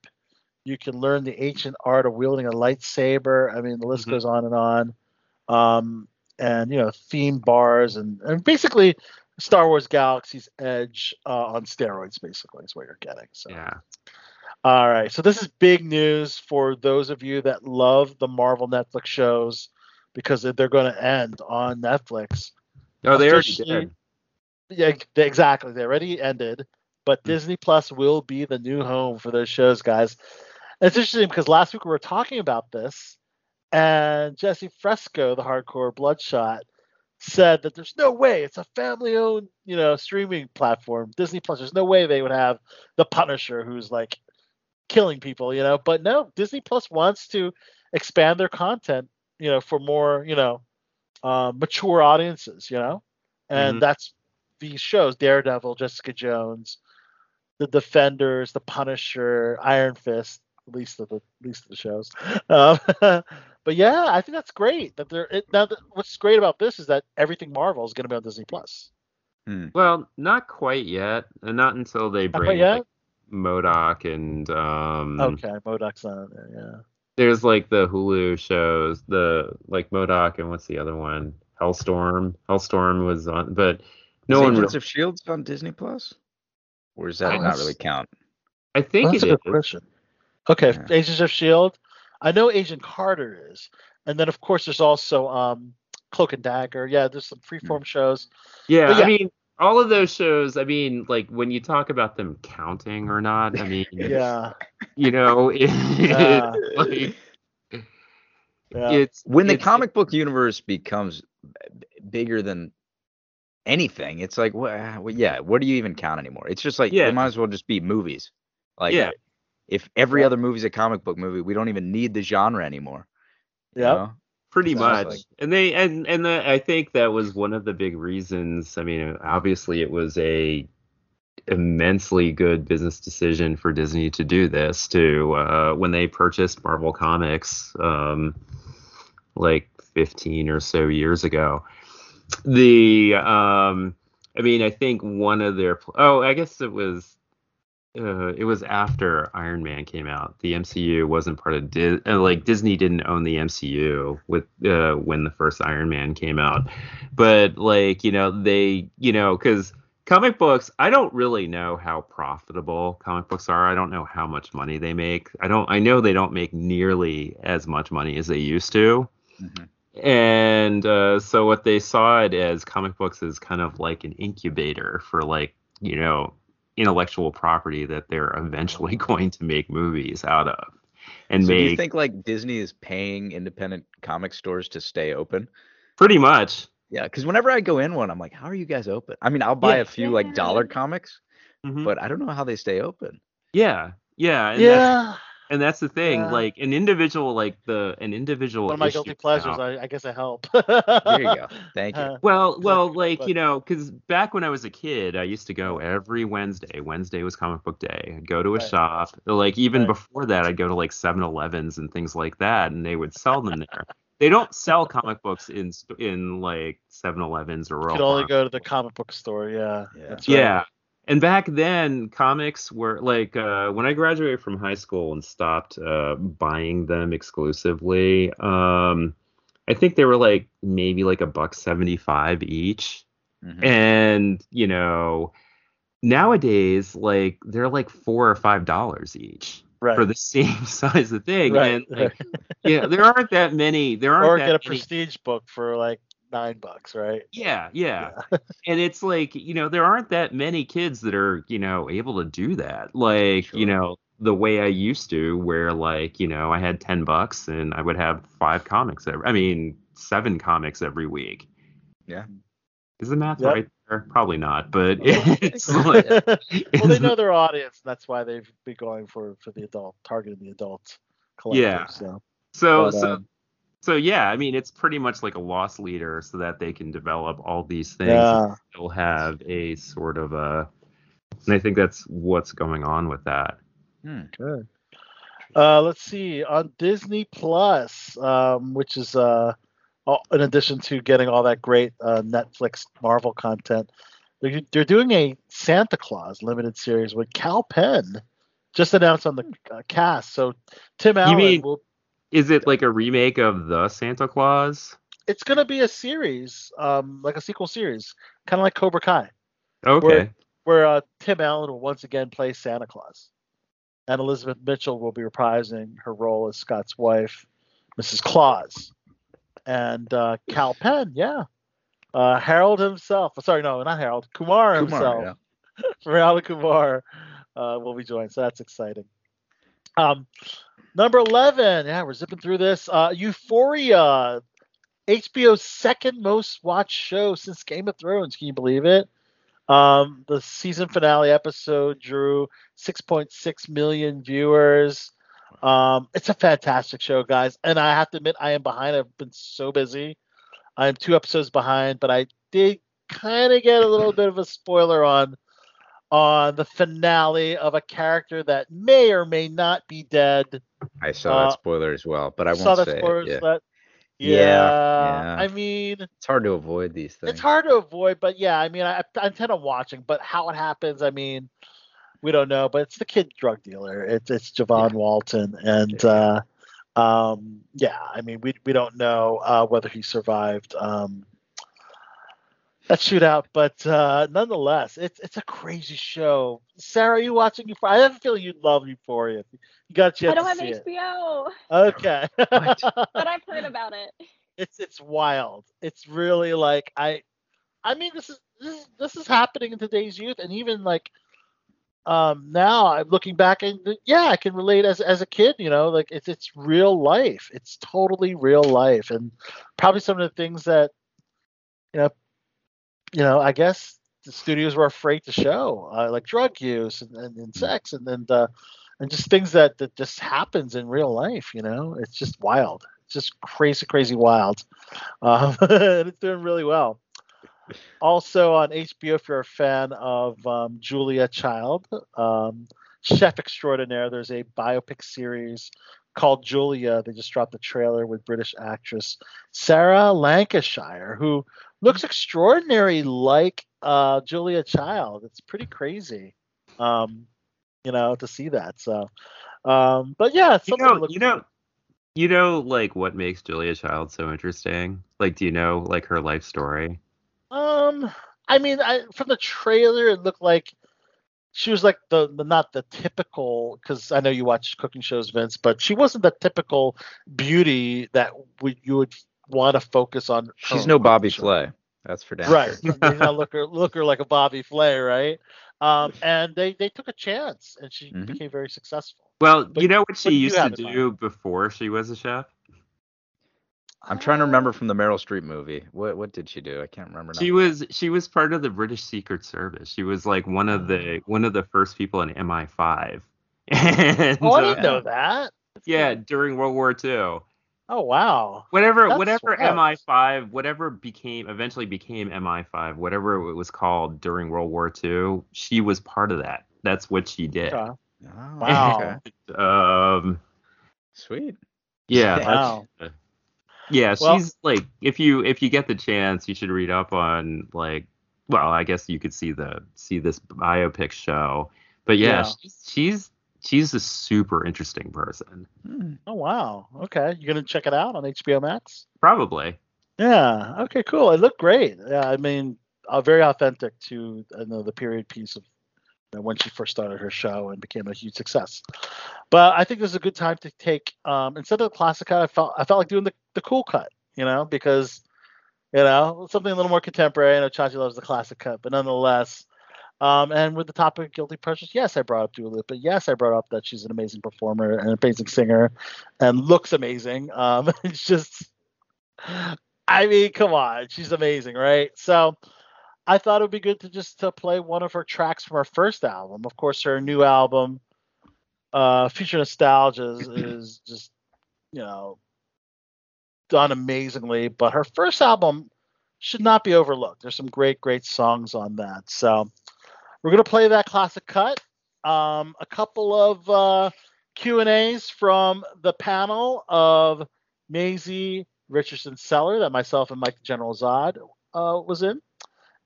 you can learn the ancient art of wielding a lightsaber i mean the list Mhm. goes on and on um, and you know theme bars and, and basically Star Wars Galaxy's Edge uh, on steroids. Basically, is what you're getting. So, yeah all right. So this is big news for those of you that love the Marvel Netflix shows because they're going to end on Netflix. No, they already did Yeah, they- exactly. They already ended, but Disney Plus will be the new home for those shows, guys. It's interesting because last week we were talking about this, and Jesse Fresco, the hardcore Bloodshot, said that there's no way it's a family-owned, you know, streaming platform, Disney Plus. There's no way they would have the Punisher, who's like killing people, you know. But no, Disney Plus wants to expand their content, you know, for more, you know, uh, mature audiences, you know, and Mhm. that's these shows: Daredevil, Jessica Jones, The Defenders, The Punisher, Iron Fist. At least of the least of the shows. <laughs> Um, <laughs> but yeah, I think that's great. That they're it, now. What's great about this is that everything Marvel is going to be on Disney Plus. well not quite yet and not until they Not quite bring yet? like MODOK and um Okay, MODOK's on there. Yeah. there's like the hulu shows the like MODOK and what's the other one Helstrom Helstrom was on but no Is one Agents really, of Shields on Disney Plus, or does that Oh, not that's- really count? i think Well, that's it a is question. Okay, Yeah. Agents of Shield. I know Agent Carter is, and then of course there's also um, Cloak and Dagger. Yeah, there's some freeform shows. Yeah, yeah. I mean, all of those shows. I mean, like when you talk about them counting or not. I mean, <laughs> Yeah, you know, <laughs> it, Yeah. it's like yeah. it's When the it's- comic book universe becomes bigger than anything, it's like, well, yeah, what do you even count anymore? It's just like Yeah. they might as well just be movies. Like, Yeah. If every Yeah. other movie's a comic book movie, we don't even need the genre anymore. know? pretty much and they and and the, i think that was one of the big reasons i mean obviously it was a immensely good business decision for disney to do this to uh when they purchased marvel comics um like 15 or so years ago the um i mean i think one of their oh i guess it was uh, it was after Iron Man came out. The MCU wasn't part of Dis- uh, like Disney didn't own the MCU with uh, when the first Iron Man came out. But like, you know, they, you know, cuz comic books, I don't really know how profitable comic books are. I don't know how much money they make. I don't I know they don't make nearly as much money as they used to. Mhm. And uh, so what they saw it as comic books is kind of like an incubator for like, you know, intellectual property that they're eventually <laughs> going to make movies out of and So do you think like Disney is paying independent comic stores to stay open? pretty much Yeah, because whenever I go in one, I'm like, how are you guys open? I mean, I'll buy Yeah. a few like dollar comics, Mhm. but I don't know how they stay open. yeah yeah and that's, yeah. And that's the thing Yeah. like an individual like the an individual One of my issue guilty pleasures. out- I, I guess I help. There you go. <laughs> Thank you. Uh, Well, well, like but- you know, because back when I was a kid, I used to go every Wednesday. Wednesday was comic book day. I'd go to a Right. shop. Like even Right. before that, I'd go to like 7-Elevens and things like that, and they would sell them there. they don't sell comic books in in like 7-Elevens or you could only go to the comic book store. Yeah. Yeah. That's right. Yeah. And back then, comics were like uh, when I graduated from high school and stopped uh, buying them exclusively. Um, I think they were like maybe like a buck seventy five each, Mhm. and you know, nowadays like they're like four or five dollars each Right. for the <laughs> same size of thing, Right, and like, <laughs> yeah, there aren't that many. There aren't or that get a many prestige book for like nine bucks, right? yeah, yeah. <laughs> and it's like, you know, there aren't that many kids that are, you know, able to do that. Like, you know, the way I used to, where like, you know, I had 10 bucks and I would have five comics every, I mean, seven comics every week. Yeah. Is the math Yep. right there? Probably not, but <laughs> <laughs> it's like, well, they know their audience. and That's why they've been going for for the adult, targeting the adult collectors. Yeah. So. So But, so um, so yeah, I mean it's pretty much like a loss leader so that they can develop all these things Yeah. and still have a sort of a and I think that's what's going on with that. Hmm. Good. Uh, let's see on Disney Plus, um, which is uh, in addition to getting all that great uh, Netflix Marvel content, they're, they're doing a Santa Claus limited series with Kal Penn, just announced on the uh, cast. So Tim Allen mean- will. Is it like a remake of the Santa Claus? It's going to be a series, um, like a sequel series, kind of like Cobra Kai. Okay. where uh, Tim Allen will once again play Santa Claus, and Elizabeth Mitchell will be reprising her role as Scott's wife, Mrs. Claus, and uh, Kal <laughs> Penn, yeah, uh, Harold himself. Sorry, no, not Harold. Kumar, himself, Kumar, yeah. <laughs> Kumar, uh, will be joined. So that's exciting. Um, number eleven, yeah, we're zipping through this. Uh, Euphoria, HBO's second most watched show since Game of Thrones. Can you believe it? Um, the season finale episode drew 6.6 million viewers. Um, it's a fantastic show, guys, and I have to admit I am behind. I've been so busy. I'm two episodes behind, but I did kind of get a little bit of a spoiler on on the finale of a character that may or may not be dead. I saw Uh, that spoiler as well, but I Saw won't that say spoilers, it. Yeah. Yeah, yeah, yeah. I mean, It's hard to avoid these things. it's hard to avoid, but yeah, I mean, I, I intend on watching, but how it happens, I mean, we don't know. But it's the kid drug dealer. It's it's Javon Walton, and uh, um, yeah, I mean, we we don't know uh, whether he survived um, that shootout, but uh, nonetheless, it's it's a crazy show. Sarah, are you watching Euphoria? I have a feeling you'd love Euphoria. You got a chance I don't to have see it. HBO, Okay. <laughs> but I've heard about it. it's it's wild. It's really like I I mean this is this is this is happening in today's youth and even like um now I'm looking back and yeah, I can relate as as a kid, you know, like it's it's real life. It's totally real life and probably some of the things that you know you know, I guess the studios were afraid to show, uh, like drug use and, and, and sex and and uh and just things that that just happens in real life, you know. It's just wild. It's just crazy, crazy wild. <laughs> Um, and it's doing really well. Also on HBO, if you're a fan of um, Julia Child, um, chef extraordinaire, there's a biopic series called Julia. They just dropped the trailer with British actress Sarah Lancashire, who looks extraordinary like uh, Julia Child. It's pretty crazy, um, you know, to see that. So, um, but yeah, You know, you know, you know, like what makes Julia Child so interesting? Like, do you know like her life story? Um, I mean, I from the trailer, it looked like she was like the, the not the typical because I know you watch cooking shows, Vince, but she wasn't the typical beauty that would you would want to focus on. She's no Bobby show. Flay. That's for damn Right, sure. <laughs> they not look her <laughs> look her like a Bobby Flay, right? Um, and they they took a chance, and she Mhm. became very successful. Well, But you know what what she do used to have in do before she was a chef? I'm trying to remember from the Meryl Streep movie. What what did she do? I can't remember now. She was she was part of the British Secret Service. She was like one of the one of the first people in MI5. And, <laughs> Oh, I uh, didn't know that. Yeah, during World War II. Oh wow. Whatever That's whatever wild. MI5, whatever became eventually became MI5, whatever it was called during World War II, she was part of that. That's what she did. Okay. Oh, Wow. okay. <laughs> Um Sweet. yeah, that's- Wow. <laughs> Yeah, Well- she's like if you if you get the chance, you should read up on like well, I guess you could see the see this biopic show. But yeah, Yeah. She's, she's she's a super interesting person. Hmm. Oh wow. Okay, you're gonna check it out on HBO Max? Probably. Yeah. Okay. Cool. It looked great. Yeah. I mean, uh, very authentic to you know, the period piece of you know, when she first started her show and became a huge success. But I think this is a good time to take um, instead of the classic cut, I felt I felt like doing the, the cool cut. You know, because you know something a little more contemporary. I know Chachi loves the classic cut, but nonetheless. Um, and with the topic of guilty pleasures, yes, I brought up Dua Lipa. Yes, I brought up that she's an amazing performer and an amazing singer, and looks amazing. Um, <laughs> it's just I mean, come on, she's amazing, right? So I thought it would be good to just to play one of her tracks from her first album. Of course, her new album, uh, Future Nostalgia, is, <clears throat> is just you know, done amazingly. But her first album should not be overlooked. There's some great, great songs on that. So we're gonna play that classic cut. Um, a couple of uh, Q and A's from the panel of Maisie Richardson-Sellers that myself and Mike General Zod uh, was in,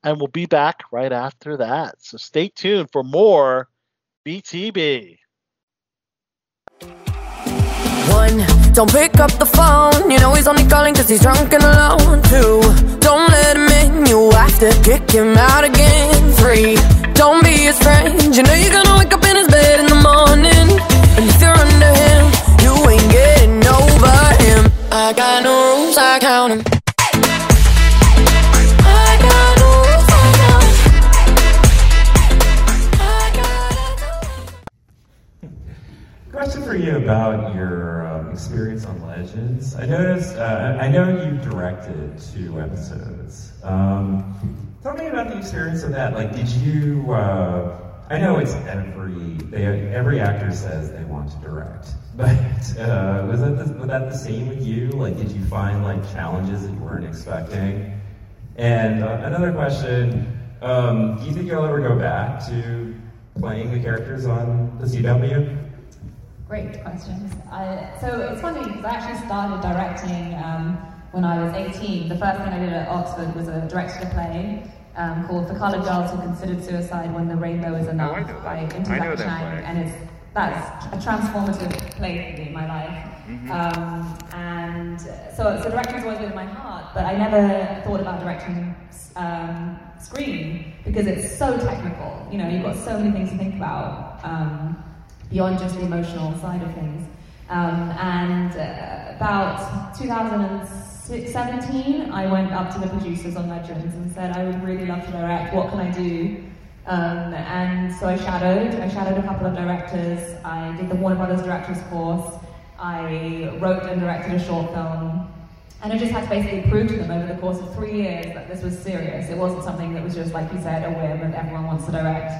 and we'll be back right after that. So stay tuned for more BTB. One, don't pick up the phone. You know he's only calling cause he's drunk and alone. Two, don't let him in. You have to kick him out again. Three, don't be his friend. You know you're gonna wake up in his bed in the morning. And if you're under him, you ain't getting over him. I got no rules, I count 'em. Question for you about your um, experience on Legends. I noticed, uh, I know you directed two episodes. Um, tell me about the experience of that. Like, did you? Uh, I know it's every they, every actor says they want to direct, <laughs> but uh, was that the, was that the same with you? Like, did you find like challenges that you weren't expecting? And uh, another question: um, Do you think you'll ever go back to playing the characters on the CW? Great questions. I, so it's funny because I actually started directing um, when I was 18. The first thing I did at Oxford was a directed a play um, called For Coloured Girls Who Considered Suicide When the Rainbow Is Enough I know by that. Inti I know that Chang, and it's that's a transformative play for me in my life. Mhm. Um, and so, so directing's always been in my heart, but I never thought about directing um, screen because it's so technical. You know, you've got so many things to think about um, beyond just the emotional side of things. Um, and uh, about 2017, I went up to the producers on Legends and said, I would really love to direct. What can I do? Um, and so I shadowed. I shadowed a couple of directors. I did the Warner Brothers Directors course. I wrote and directed a short film. And I just had to basically prove to them over the course of three years that this was serious. It wasn't something that was just, like you said, a whim and everyone wants to direct.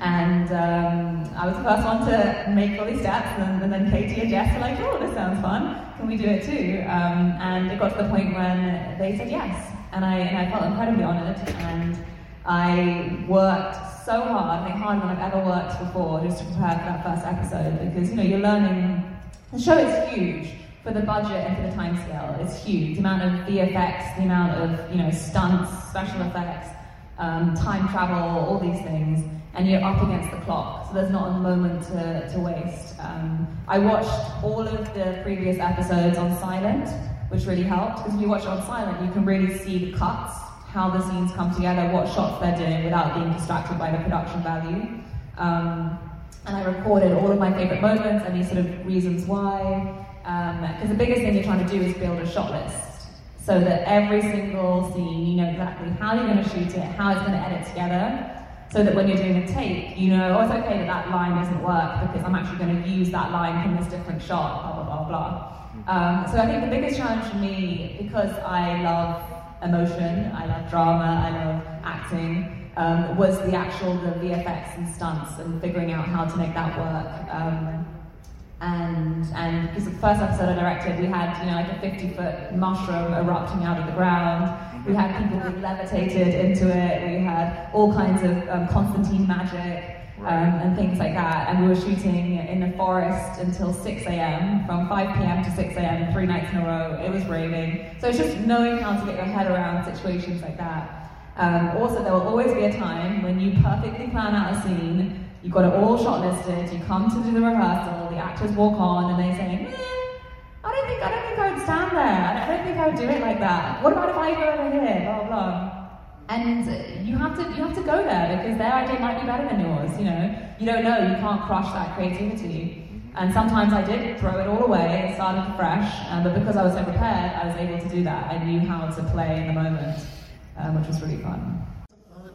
And um, I was the first one to make all these steps, and, and then Katie and Jess were like, oh, this sounds fun. Can we do it too? Um, and it got to the point when they said yes. And I, and I felt incredibly honoured. And I worked so hard, I think harder than I've ever worked before, just to prepare for that first episode. Because, you know, you're learning, the show is huge for the budget and for the time scale. It's huge. The amount of VFX, the amount of, you know, stunts, special effects, um, time travel, all these things, and you're up against the clock, so there's not a moment to, to waste. Um, I watched all of the previous episodes on silent, which really helped, because when you watch it on silent, you can really see the cuts, how the scenes come together, what shots they're doing without being distracted by the production value. Um, and I recorded all of my favorite moments, any sort of reasons why. Because the biggest thing you're trying to do is build a shot list so that every single scene, you know exactly how you're going to shoot it, how it's going to edit together, so that when you're doing a take, you know, oh, it's okay that that line doesn't work because I'm actually going to use that line from this different shot, blah, blah, blah, blah. Um, so I think the biggest challenge for me, because I love emotion, I love drama, I love acting, um, was the actual the VFX and stunts and figuring out how to make that work. Um, and and because the first episode I directed, we had you know like a 50 foot mushroom erupting out of the ground. We had people being levitated into it. We had all kinds of um, Constantine magic um, and things like that. And we were shooting in the forest until 6 a.m. from 5 p.m. to 6 a.m. three nights in a row. It was raining, so it's just knowing how to get your head around situations like that. Um, also, there will always be a time when you perfectly plan out a scene. You've got it all shortlisted. You come to do the rehearsal. The actors walk on and they say, "Eh, "I don't think I don't think I would stand there. I don't think I would do it like that. What about if I go over here?" Blah blah. blah. And you have to you have to go there because their idea might be better than yours. You know, you don't know. You can't crush that creativity. And sometimes I did throw it all away and started fresh. Um, but because I was so prepared, I was able to do that. I knew how to play in the moment, um, which was really fun.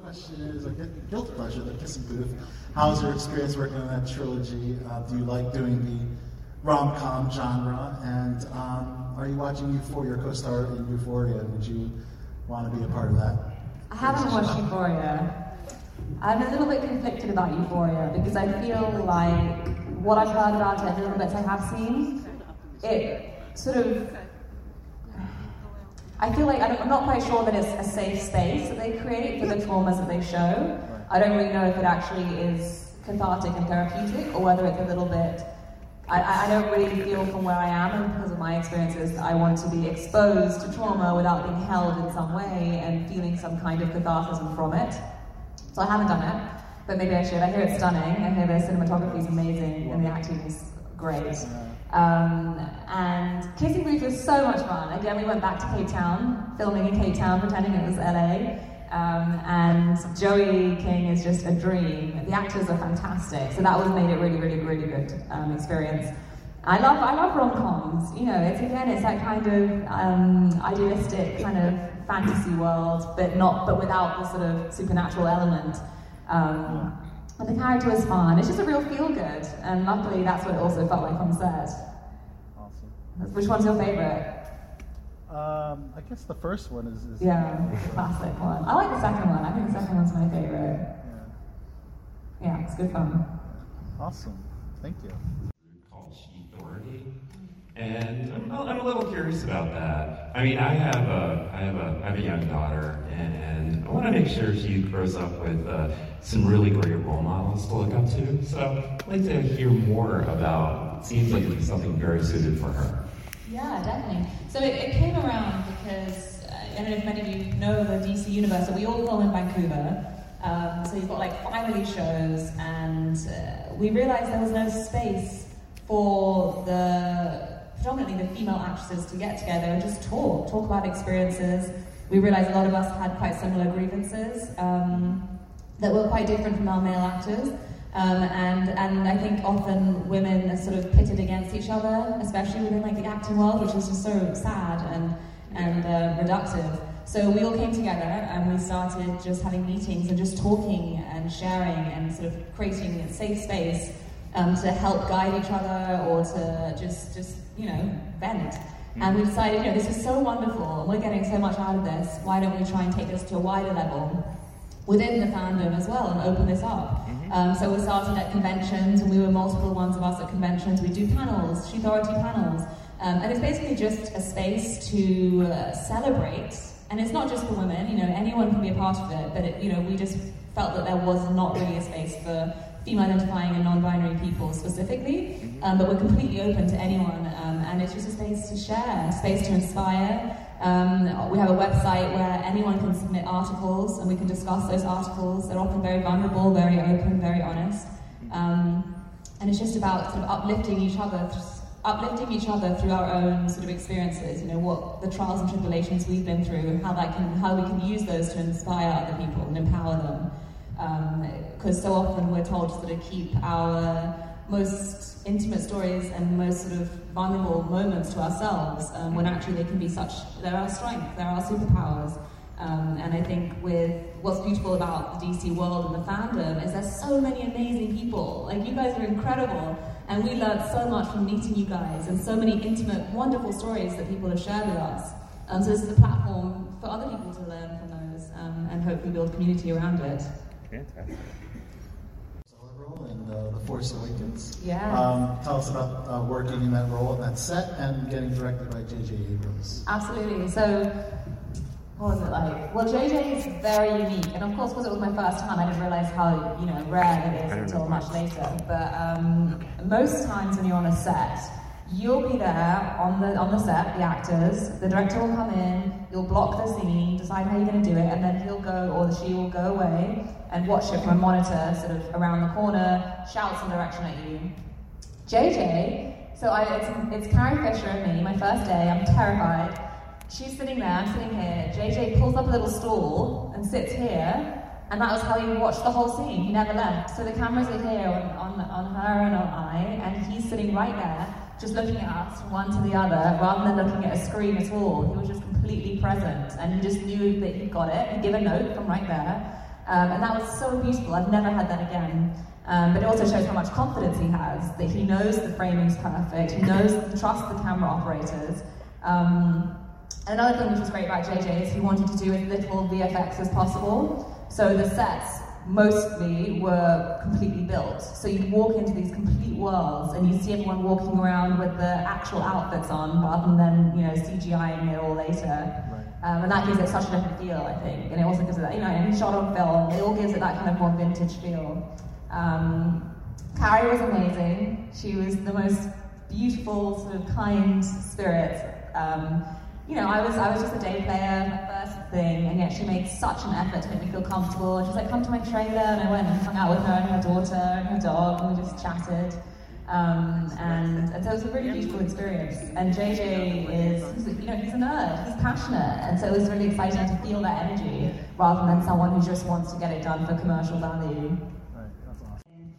Question is a gu- guilty pleasure, the Kissing Booth. How's your experience working on that trilogy? Uh, do you like doing the rom-com genre? And um, are you watching Euphoria, your co-star in Euphoria? Would you want to be a part of that? I haven't watched Euphoria. I'm a little bit conflicted about Euphoria because I feel like what I've heard about it, the little bits I have seen, it sort of. I feel like I'm not quite sure that it's a safe space that they create for the traumas that they show. I don't really know if it actually is cathartic and therapeutic or whether it's a little bit. I- I, don't really feel from where I am and because of my experiences that I want to be exposed to trauma without being held in some way and feeling some kind of catharsis from it. So I haven't done it, but maybe I should. I hear it's stunning. I hear the cinematography is amazing and the acting is great. Um, and Kissing Booth was so much fun. Again, we went back to Cape Town, filming in Cape Town, pretending it was LA. Um, and Joey King is just a dream. The actors are fantastic, so that was made it really, really, really good um, experience. I love, I love rom-coms. You know, it's again, it's that kind of um, idealistic kind of fantasy world, but not, but without the sort of supernatural element. And the character was fun. It's just a real feel good, and luckily that's what it also felt like on set. Awesome. Which one's your favorite? Um, I guess the first one is. is Yeah, classic one. I like the second one. I think the second one's my favorite. Yeah, it's good fun. Awesome. Thank you. And I'm, I'm a little curious about that. I mean, I have a, I have a, I have a young daughter, and, and I want to make sure she grows up with uh, some really great role models to look up to. So I'd like to hear more about. Seems like it's something very suited for her. Yeah, definitely. So it, it came around because uh, I don't know if many of you know the DC universe. So we all film in Vancouver. Um, so you've got like five of these shows, and uh, we realized there was no space for the predominantly the female actresses to get together and just talk, talk about experiences. We realized a lot of us had quite similar grievances um, that were quite different from our male actors. Um, and and I think often women are sort of pitted against each other, especially within like the acting world, which is just so sad and and uh, reductive. So we all came together and we started just having meetings and just talking and sharing and sort of creating a safe space um, to help guide each other or to just just you know vent. And we decided, you know, this is so wonderful and we're getting so much out of this. Why don't we try and take this to a wider level? within the fandom as well and open this up. Um, so we started at conventions, and we were multiple ones of us at conventions. We do panels, She Authority panels, um, and it's basically just a space to uh, celebrate. And it's not just for women, you know, anyone can be a part of it. But it, you know, we just felt that there was not really a space for female identifying and non-binary people specifically. Um, but we're completely open to anyone, um, and it's just a space to share, a space to inspire. Um, we have a website where anyone can submit articles and we can discuss those articles. They're often very vulnerable, very open, very honest. Um, and it's just about sort of uplifting each other, uplifting each other through our own sort of experiences. You know, what the trials and tribulations we've been through, and how that can, how we can use those to inspire other people and empower them. Because so often we're told to sort of keep our most intimate stories and most sort of vulnerable moments to ourselves um, when actually they can be such, they're our strength, they're our superpowers. Um, and I think with what's beautiful about the DC world and the fandom is there's so many amazing people. Like you guys are incredible, and we learned so much from meeting you guys, and so many intimate, wonderful stories that people have shared with us. Um, so this is a platform for other people to learn from those, um, and hopefully build community around it. Fantastic. role in uh, The Force Awakens. Yeah. Um, tell us about uh, working in that role and that set and getting directed by J.J. Abrams. Absolutely. So, what was it like? Well, JJ is very unique, and of course, because it was my first time, I didn't realize how you know rare it is until much later. But um, most times when you're on a set, you'll be there on the on the set, the actors. The director will come in, you'll block the scene, decide how you're going to do it, and then he'll go or she will go away and watch it from a monitor, sort of around the corner, shout some direction at you. JJ, so I, it's, it's Carrie Fisher and me, my first day, I'm terrified. She's sitting there, I'm sitting here. JJ pulls up a little stool and sits here, and that was how he watched the whole scene. He never left. So the cameras are here on, on, on her and on I, and he's sitting right there, just looking at us from one to the other, rather than looking at a screen at all. He was just completely present, and he just knew that he'd got it. He'd give a note from right there. Um, and that was so beautiful. I've never had that again. Um, but it also shows how much confidence he has, that he knows the framing's perfect, he knows, trusts the camera operators. Um, another thing which was great about JJ is he wanted to do as little VFX as possible. So the sets mostly were completely built. So you'd walk into these complete worlds and you'd see everyone walking around with the actual outfits on rather than, you know, CGIing it all later. Um, and that gives it such a different feel, I think. And it also gives it that, you know, and shot on film, it all gives it that kind of more vintage feel. Um, Carrie was amazing. She was the most beautiful, sort of kind spirit. Um, you know, I was I was just a day player, my first thing, and yet she made such an effort to make me feel comfortable. And she's like, "Come to my trailer," and I went and hung out with her and her daughter and her dog, and we just chatted. Um, and, and so it was a really beautiful experience. And JJ is, you know, he's a nerd, he's passionate, and so it was really exciting to feel that energy rather than someone who just wants to get it done for commercial value.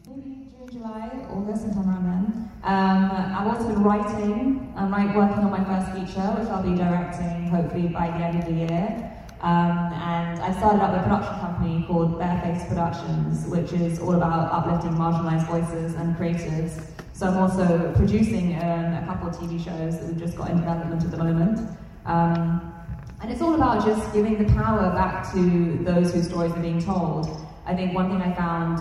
Maybe June, July, August, sometime around then. Um, I've also been writing. I'm right, working on my first feature, which I'll be directing hopefully by the end of the year. Um, and I started up a production company called Bareface Productions, which is all about uplifting marginalized voices and creatives. So I'm also producing um, a couple of TV shows that we've just got in development at the moment. Um, and it's all about just giving the power back to those whose stories are being told. I think one thing I found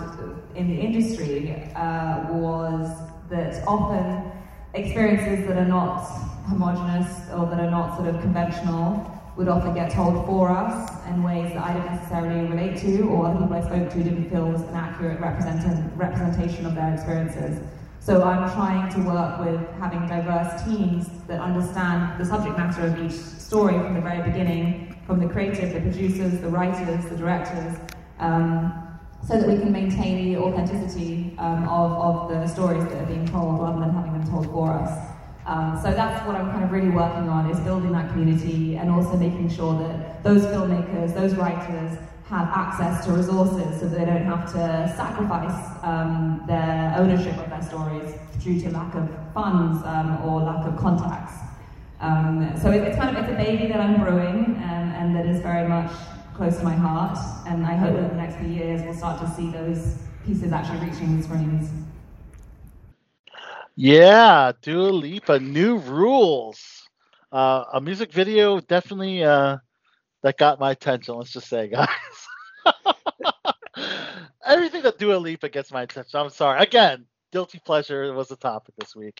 in the industry uh, was that often experiences that are not homogenous or that are not sort of conventional would often get told for us in ways that I didn't necessarily relate to or other people I spoke to didn't feel was an accurate represent- representation of their experiences. So I'm trying to work with having diverse teams that understand the subject matter of each story from the very beginning, from the creative, the producers, the writers, the directors, um, so that we can maintain the authenticity um, of, of the stories that are being told rather than having them told for us. Um, so that's what I'm kind of really working on is building that community and also making sure that those filmmakers, those writers have access to resources so they don't have to sacrifice um, their ownership of their stories due to lack of funds um, or lack of contacts. Um, so it, it's kind of it's a baby that I'm brewing um, and that is very much close to my heart. And I hope that in the next few years we'll start to see those pieces actually reaching the screens. Yeah, Dua Lipa, new rules. Uh, a music video definitely uh, that got my attention. Let's just say, <laughs> guys. Everything that Dua Lipa gets my attention. I'm sorry. Again, guilty pleasure was the topic this week.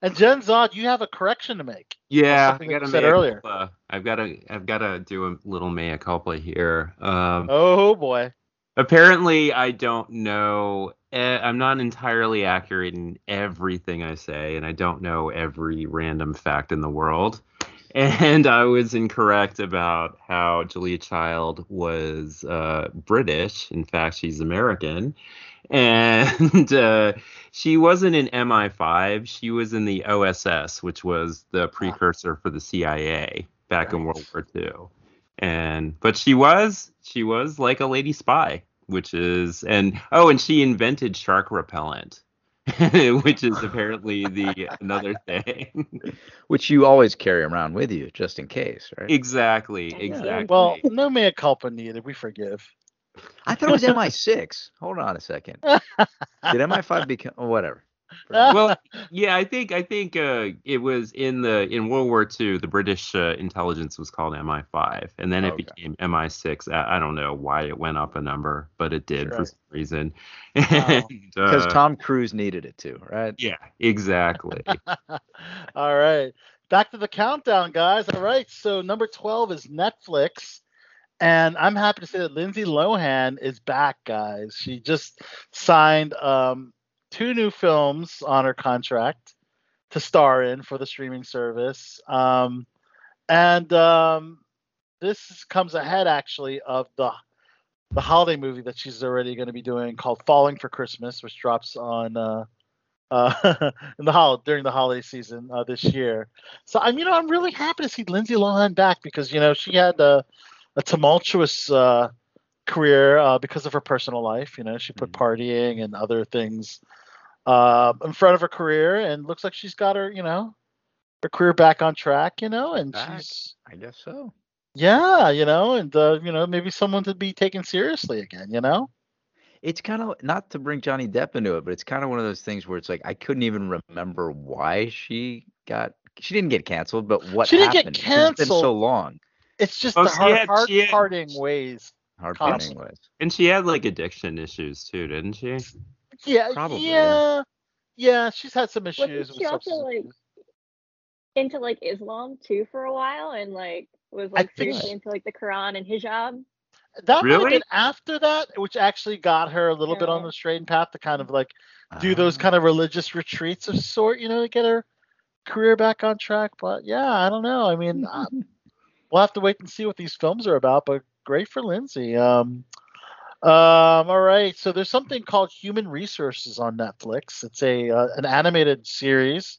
And Gen Zod, you have a correction to make. Yeah, I got said earlier. Culpa. I've got to I've got to do a little mea culpa here. Um, Oh boy. apparently I don't know. Eh, I'm not entirely accurate in everything I say, and I don't know every random fact in the world. <laughs> And I was incorrect about how Julia Child was uh, British. In fact, she's American. <laughs> And uh, she wasn't in MI5. She was in the OSS, which was the precursor for the CIA back in World War II. And but she was she was like a lady spy, which is and oh, and she invented shark repellent, <laughs> which is apparently the another thing. <laughs> Which you always carry around with you just in case, right? Exactly, exactly. Well, no mea culpa needed. We forgive. I thought it was MI6. Hold on a second. <laughs> Did MI5 become oh, whatever? <laughs> well, yeah, I think I think uh, it was in the in World War II. The British uh, intelligence was called MI5, and then it Okay. became MI6. I, I don't know why it went up a number, but it did for some reason. <laughs> Wow. Because Uh, Tom Cruise needed it too, right? Yeah, exactly. <laughs> All right. Back to the countdown, guys. All right. So number 12 is Netflix. And I'm happy to say that Lindsay Lohan is back, guys. She just signed um, two new films on her contract to star in for the streaming service. Um, and um, this comes ahead, actually, of the the holiday movie that she's already going to be doing called Falling for Christmas, which drops on uh, uh, <laughs> in the hol- during the holiday season uh, this year. So I'm, you know, I'm really happy to see Lindsay Lohan back because you know she had a, a tumultuous uh, career uh, because of her personal life. You know, she put partying and other things uh, in front of her career, and looks like she's got her, you know, her career back on track. You know, and Back. she's I guess so. yeah, you know, and uh, you know maybe someone to be taken seriously again. You know. It's kind of not to bring Johnny Depp into it, but it's kind of one of those things where it's like I couldn't even remember why she got. She didn't get canceled, but what She didn't get happened? 'Cause It's been so long. It's just Oh, the she hard, had- hard had- parting ways. Hard Conflict. finding ways. And she had like addiction issues too, didn't she? Yeah, Probably. yeah, yeah. She's had some issues. Wasn't with she also substance like into like Islam too for a while and like was like seriously she- into like the Quran and hijab? That might have Really? been after that, which actually got her a little bit on the straight and path to kind of like do those Ah. kind of religious retreats of sort, you know, to get her career back on track. But yeah, I don't know. I mean, uh, <laughs> we'll have to wait and see what these films are about. But great for Lindsay. Um, um, all right. So there's something called Human Resources on Netflix. It's a uh, an animated series.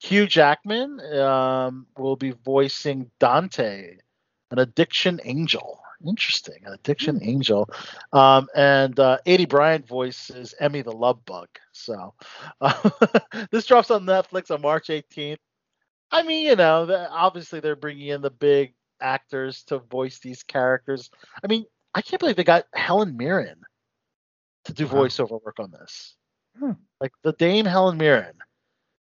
Hugh Jackman um, will be voicing Dante, an addiction angel. Interesting, an addiction angel. Um, and uh, Aidy Bryant voices Emmy the Love Bug. So uh, <laughs> this drops on Netflix on March 18th. I mean, you know, obviously they're bringing in the big actors to voice these characters. I mean, I can't believe they got Helen Mirren to do Wow. voiceover work on this. Like the Dame Helen Mirren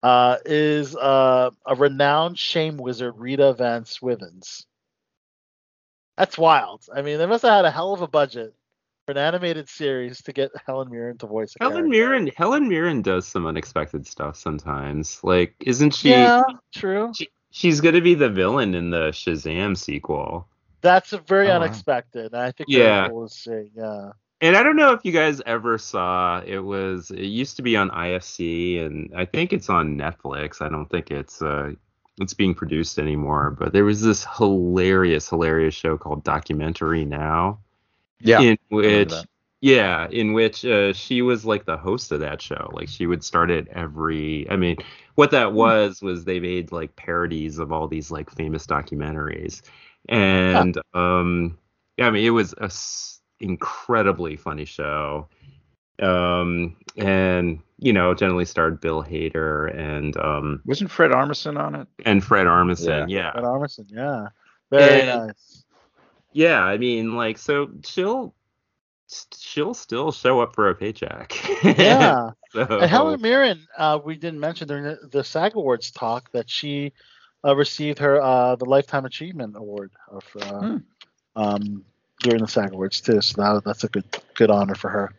uh, is uh, a renowned shame wizard, Rita Van Swivens. That's wild. I mean, they must have had a hell of a budget for an animated series to get Helen Mirren to voice Helen character. Mirren Helen Mirren does some unexpected stuff sometimes. Like, isn't she? Yeah, true. she she's gonna be the villain in the Shazam sequel. That's a very wow. unexpected. I think Yeah. very cool see. Yeah. And I don't know if you guys ever saw it was it used to be on IFC and I think it's on Netflix. I don't think it's uh it's being produced anymore, but there was this hilarious hilarious show called Documentary Now Yeah. in which that. Yeah, in which uh, she was like the host of that show. Like she would start it every. I mean, what that Hmm. was was they made like parodies of all these like famous documentaries, and um, yeah, I mean it was a s- incredibly funny show. Um, and you know, generally starred Bill Hader and um Wasn't Fred Armisen on it? and Fred Armisen. Yeah. yeah. Fred Armisen. Yeah. Very And- nice. Yeah, I mean, like, so she'll she'll still show up for a paycheck. Yeah. <laughs> so, And Helen Mirren, uh, we didn't mention during the, the SAG Awards talk that she uh, received her uh, the Lifetime Achievement Award of, uh, Hmm. um, during the SAG Awards too. So that, that's a good good honor for her.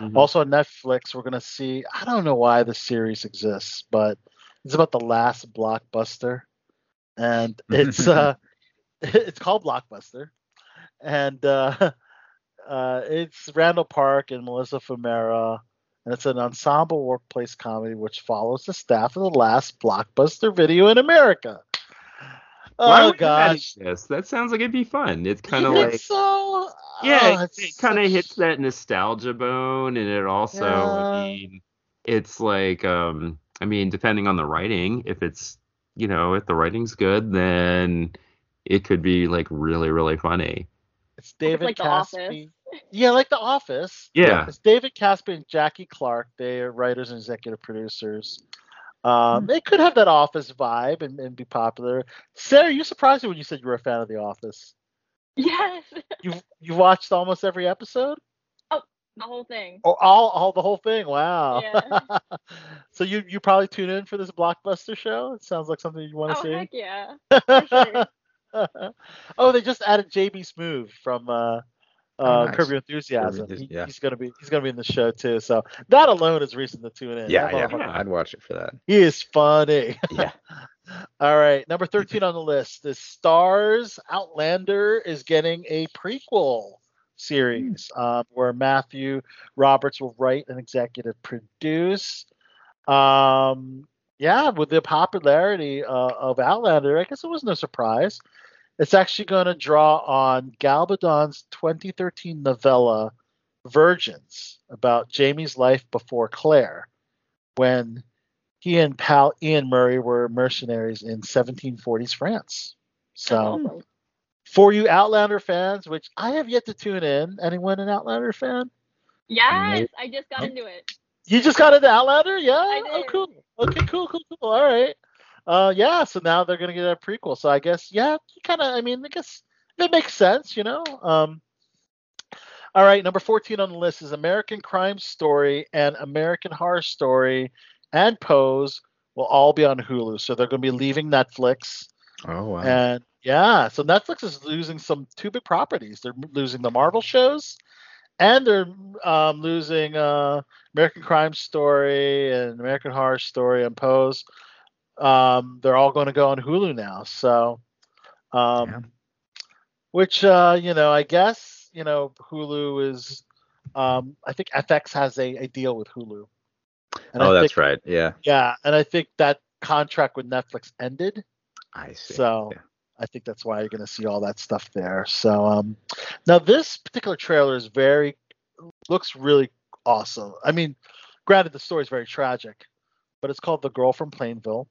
Mhm. Also on Netflix, we're gonna see. I don't know why the series exists, but it's about the last blockbuster, and <laughs> it's uh, <laughs> it's called Blockbuster, and uh, uh, it's Randall Park and Melissa Fumero, and it's an ensemble workplace comedy which follows the staff of the last blockbuster video in America. Oh gosh, exist? That sounds like it'd be fun. It's kind of like so? yeah, Oh, it, it's kind of such- hits that nostalgia bone, and it also, I mean, it's like, um, I mean, depending on the writing, if it's, you know, if the writing's good, then it could be like really, really funny. It's David like The Caspe. Yeah, like The Office. Yeah. It's David Caspe and Jackie Clarke. They are writers and executive producers. Um, They could have that Office vibe and, and be popular. Sarah, you surprised me when you said you were a fan of The Office. Yes. <laughs> You you watched almost every episode? Oh, the whole thing. Oh, all all the whole thing. Wow. Yeah. <laughs> so you you probably tune in for this blockbuster show. It sounds like something you want to Oh see. heck yeah. <laughs> <laughs> Oh, they just added JB Smoove from uh, uh, Oh, nice. Curb Your Enthusiasm. Curb He- yeah. He's gonna be he's gonna be in the show too. So that alone is reason to tune in. Yeah, That yeah. I'd watch it for that. He is funny. Yeah. <laughs> All right, number thirteen on the list. The Starz Outlander is getting a prequel series um, where Matthew Roberts will write and executive produce. Um, yeah, with the popularity uh, of Outlander, I guess it was no surprise. It's actually going to draw on Gal Gadot's 2013 novella Virgins about Jamie's life before Claire, when he and pal Ian Murray were mercenaries in 1740s France. So, Awesome. for you Outlander fans, which I have yet to tune in, anyone an Outlander fan? Yes, I just got into it. You just got into Outlander? Yeah. I Oh, cool. Okay, cool, cool, cool. All right. Uh, yeah. So now they're gonna get a prequel. So I guess, yeah, kind of. I mean, I guess it makes sense, you know. Um. All right, number 14 on the list is American Crime Story and American Horror Story and Pose will all be on Hulu. So they're going to be leaving Netflix Oh wow. and Yeah, so Netflix is losing some two big properties. They're losing the Marvel shows, and they're um, losing uh, American Crime Story and American Horror Story and Pose. Um, they're all going to go on Hulu now. So, um, which uh, you know, I guess you know, Hulu is. Um, I think FX has a, a deal with Hulu. And oh, I that's think- right. Yeah. Yeah, and I think that contract with Netflix ended. I see. So I think that's why you're going to see all that stuff there. So um, now this particular trailer is very looks really awesome. I mean, granted the story is very tragic, but it's called The Girl from Plainville.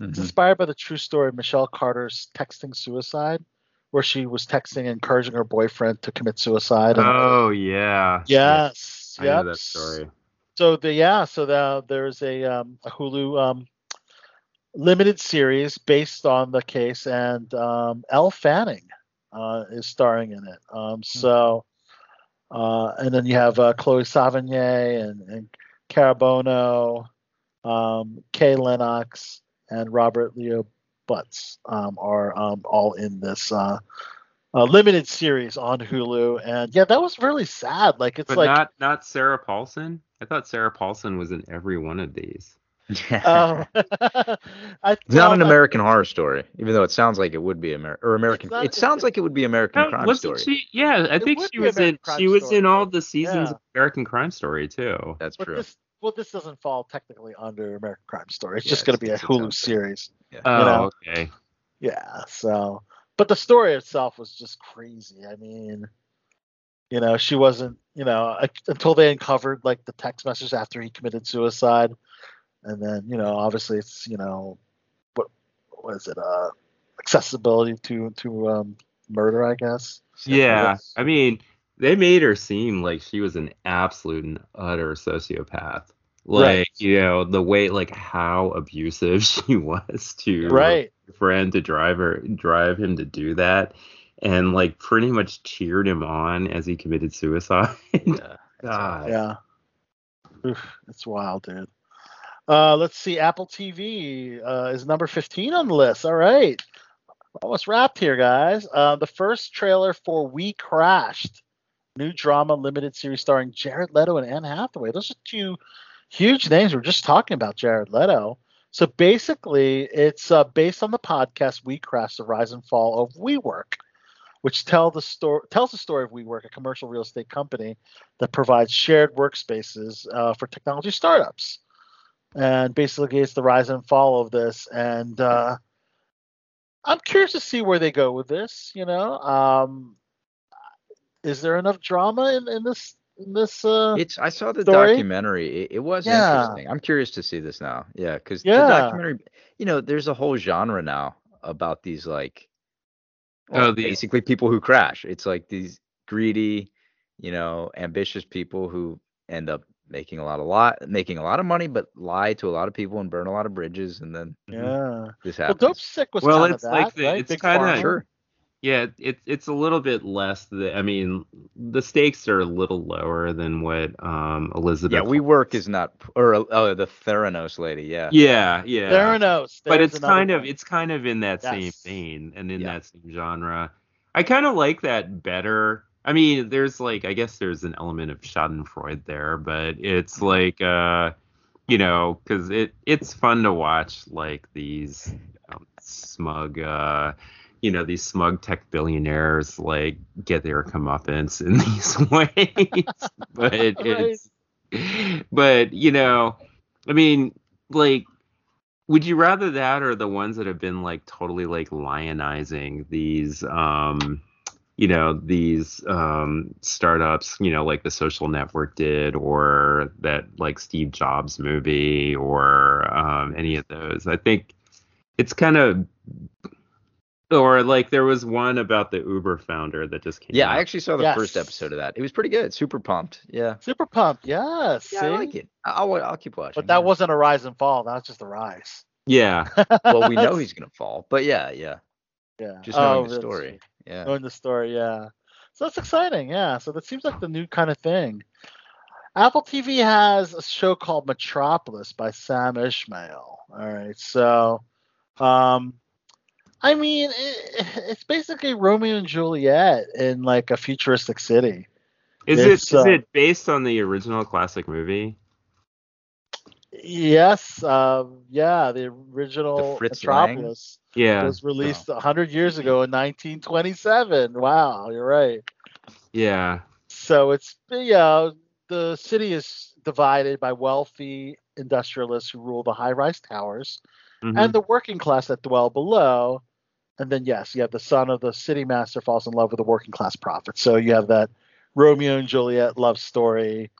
It's Mhm. inspired by the true story of Michelle Carter's texting suicide, where she was texting encouraging her boyfriend to commit suicide. and- Oh yeah. Yes. I know that story. So the yeah, so the, there's a um, a Hulu um, limited series based on the case, and um, Elle Fanning uh, is starring in it. Um, so, uh, and then you have uh, Chloe Sevigny and, and Cara Buono, um, Kai Lennox, and Robert Leo Butz um, are um, all in this uh, uh, limited series on Hulu. And yeah, that was really sad. Like it's But like not not Sarah Paulson. I thought Sarah Paulson was in every one of these. Oh, <laughs> <laughs> I It's not an thought- American Horror Story, even though it sounds like it would be Amer- or American. not- It sounds like it would be American Oh, Crime wasn't Story. she? Yeah, I think she be was in. American Crime She was in all the seasons yeah. of American Crime Story too. That's But true. this, well, this doesn't fall technically under American Crime Story. It's Yeah, just going to be a it's its own Hulu series. Yeah. Oh, you know? Oh, okay. Yeah. So, but the story itself was just crazy. I mean, you know, she wasn't, you know, until they uncovered like the text message after he committed suicide, and then you know, obviously it's you know, what was it? Uh, accessibility to to um, murder, I guess. Yeah, I mean, they made her seem like she was an absolute and utter sociopath. Like, Right. you know, the way like how abusive <laughs> she was to Right. her friend to drive her drive him to do that and like pretty much cheered him on as he committed suicide. <laughs> God. Yeah. Oof, it's wild, dude. Uh, let's see. Apple TV uh, is number 15 on the list. All right. Almost wrapped here, guys. Uh, the first trailer for We Crashed, new drama limited series starring Jared Leto and Anne Hathaway. Those are two huge names. We are just talking about Jared Leto. So basically, it's uh, based on the podcast We Crashed, the rise and fall of WeWork which tell the story tells the story of WeWork, a commercial real estate company that provides shared workspaces uh, for technology startups. And basically, it's the rise and fall of this. And uh, I'm curious to see where they go with this. You know, um, is there enough drama in, in this in this? Uh, It's. I saw the story? documentary. It, it was Yeah. interesting. I'm curious to see this now. Yeah, because Yeah. the documentary. You know, there's a whole genre now about these like. Oh, the- basically people who crash. It's like these greedy, you know, ambitious people who end up making a lot of lot making a lot of money, but lie to a lot of people and burn a lot of bridges, and then yeah. this Well, happens. Dopesick was Well, kind it's of like that, the, right? it's kind of Sure. yeah, it's it's a little bit less. The, I mean, the stakes are a little lower than what um Elizabeth. yeah, WeWork is not or oh the Theranos lady. Yeah. Yeah, yeah. Theranos. but it's another kind of it's kind of in that same vein and in Yeah. that same genre. I kind of like that better. I mean, there's like I guess there's an element of Schadenfreude there, but it's like uh you know, because it it's fun to watch like these um, smug uh you know these smug tech billionaires like get their comeuppance in <laughs> these ways. But <laughs> it's but you know i mean like would you rather that or the ones that have been like totally like lionizing these um you know these um startups you know like the social network did or that like steve jobs movie or um any of those i think it's kind of or like there was one about the uber founder that just came Yeah, out. I actually saw the Yes. first episode of that. It was pretty good. Super pumped. Yeah. Super pumped. Yes. Yeah, I like it. I'll I'll keep watching. But that wasn't a rise and fall. That was just a rise. yeah well, we know <laughs> he's gonna fall, but yeah, yeah. Yeah. Just knowing the that's story. Yeah. Knowing the story, yeah. So that's exciting, yeah. So that seems like the new kind of thing. Apple TV has a show called Metropolis by Sam Esmail. All right. So um I mean, it, it's basically Romeo and Juliet in like a futuristic city. Is It's, it is uh, it based on the original classic movie? Yes, um, yeah, the original Fritz Lang? Yeah. was released a 100 years ago in 1927. Wow, you're right. Yeah. So it's yeah, the city is divided by wealthy industrialists who rule the high-rise towers Mhm. and the working class that dwell below. And then yes, you have the son of the city master falls in love with the working class prophet. So you have that Romeo and Juliet love story.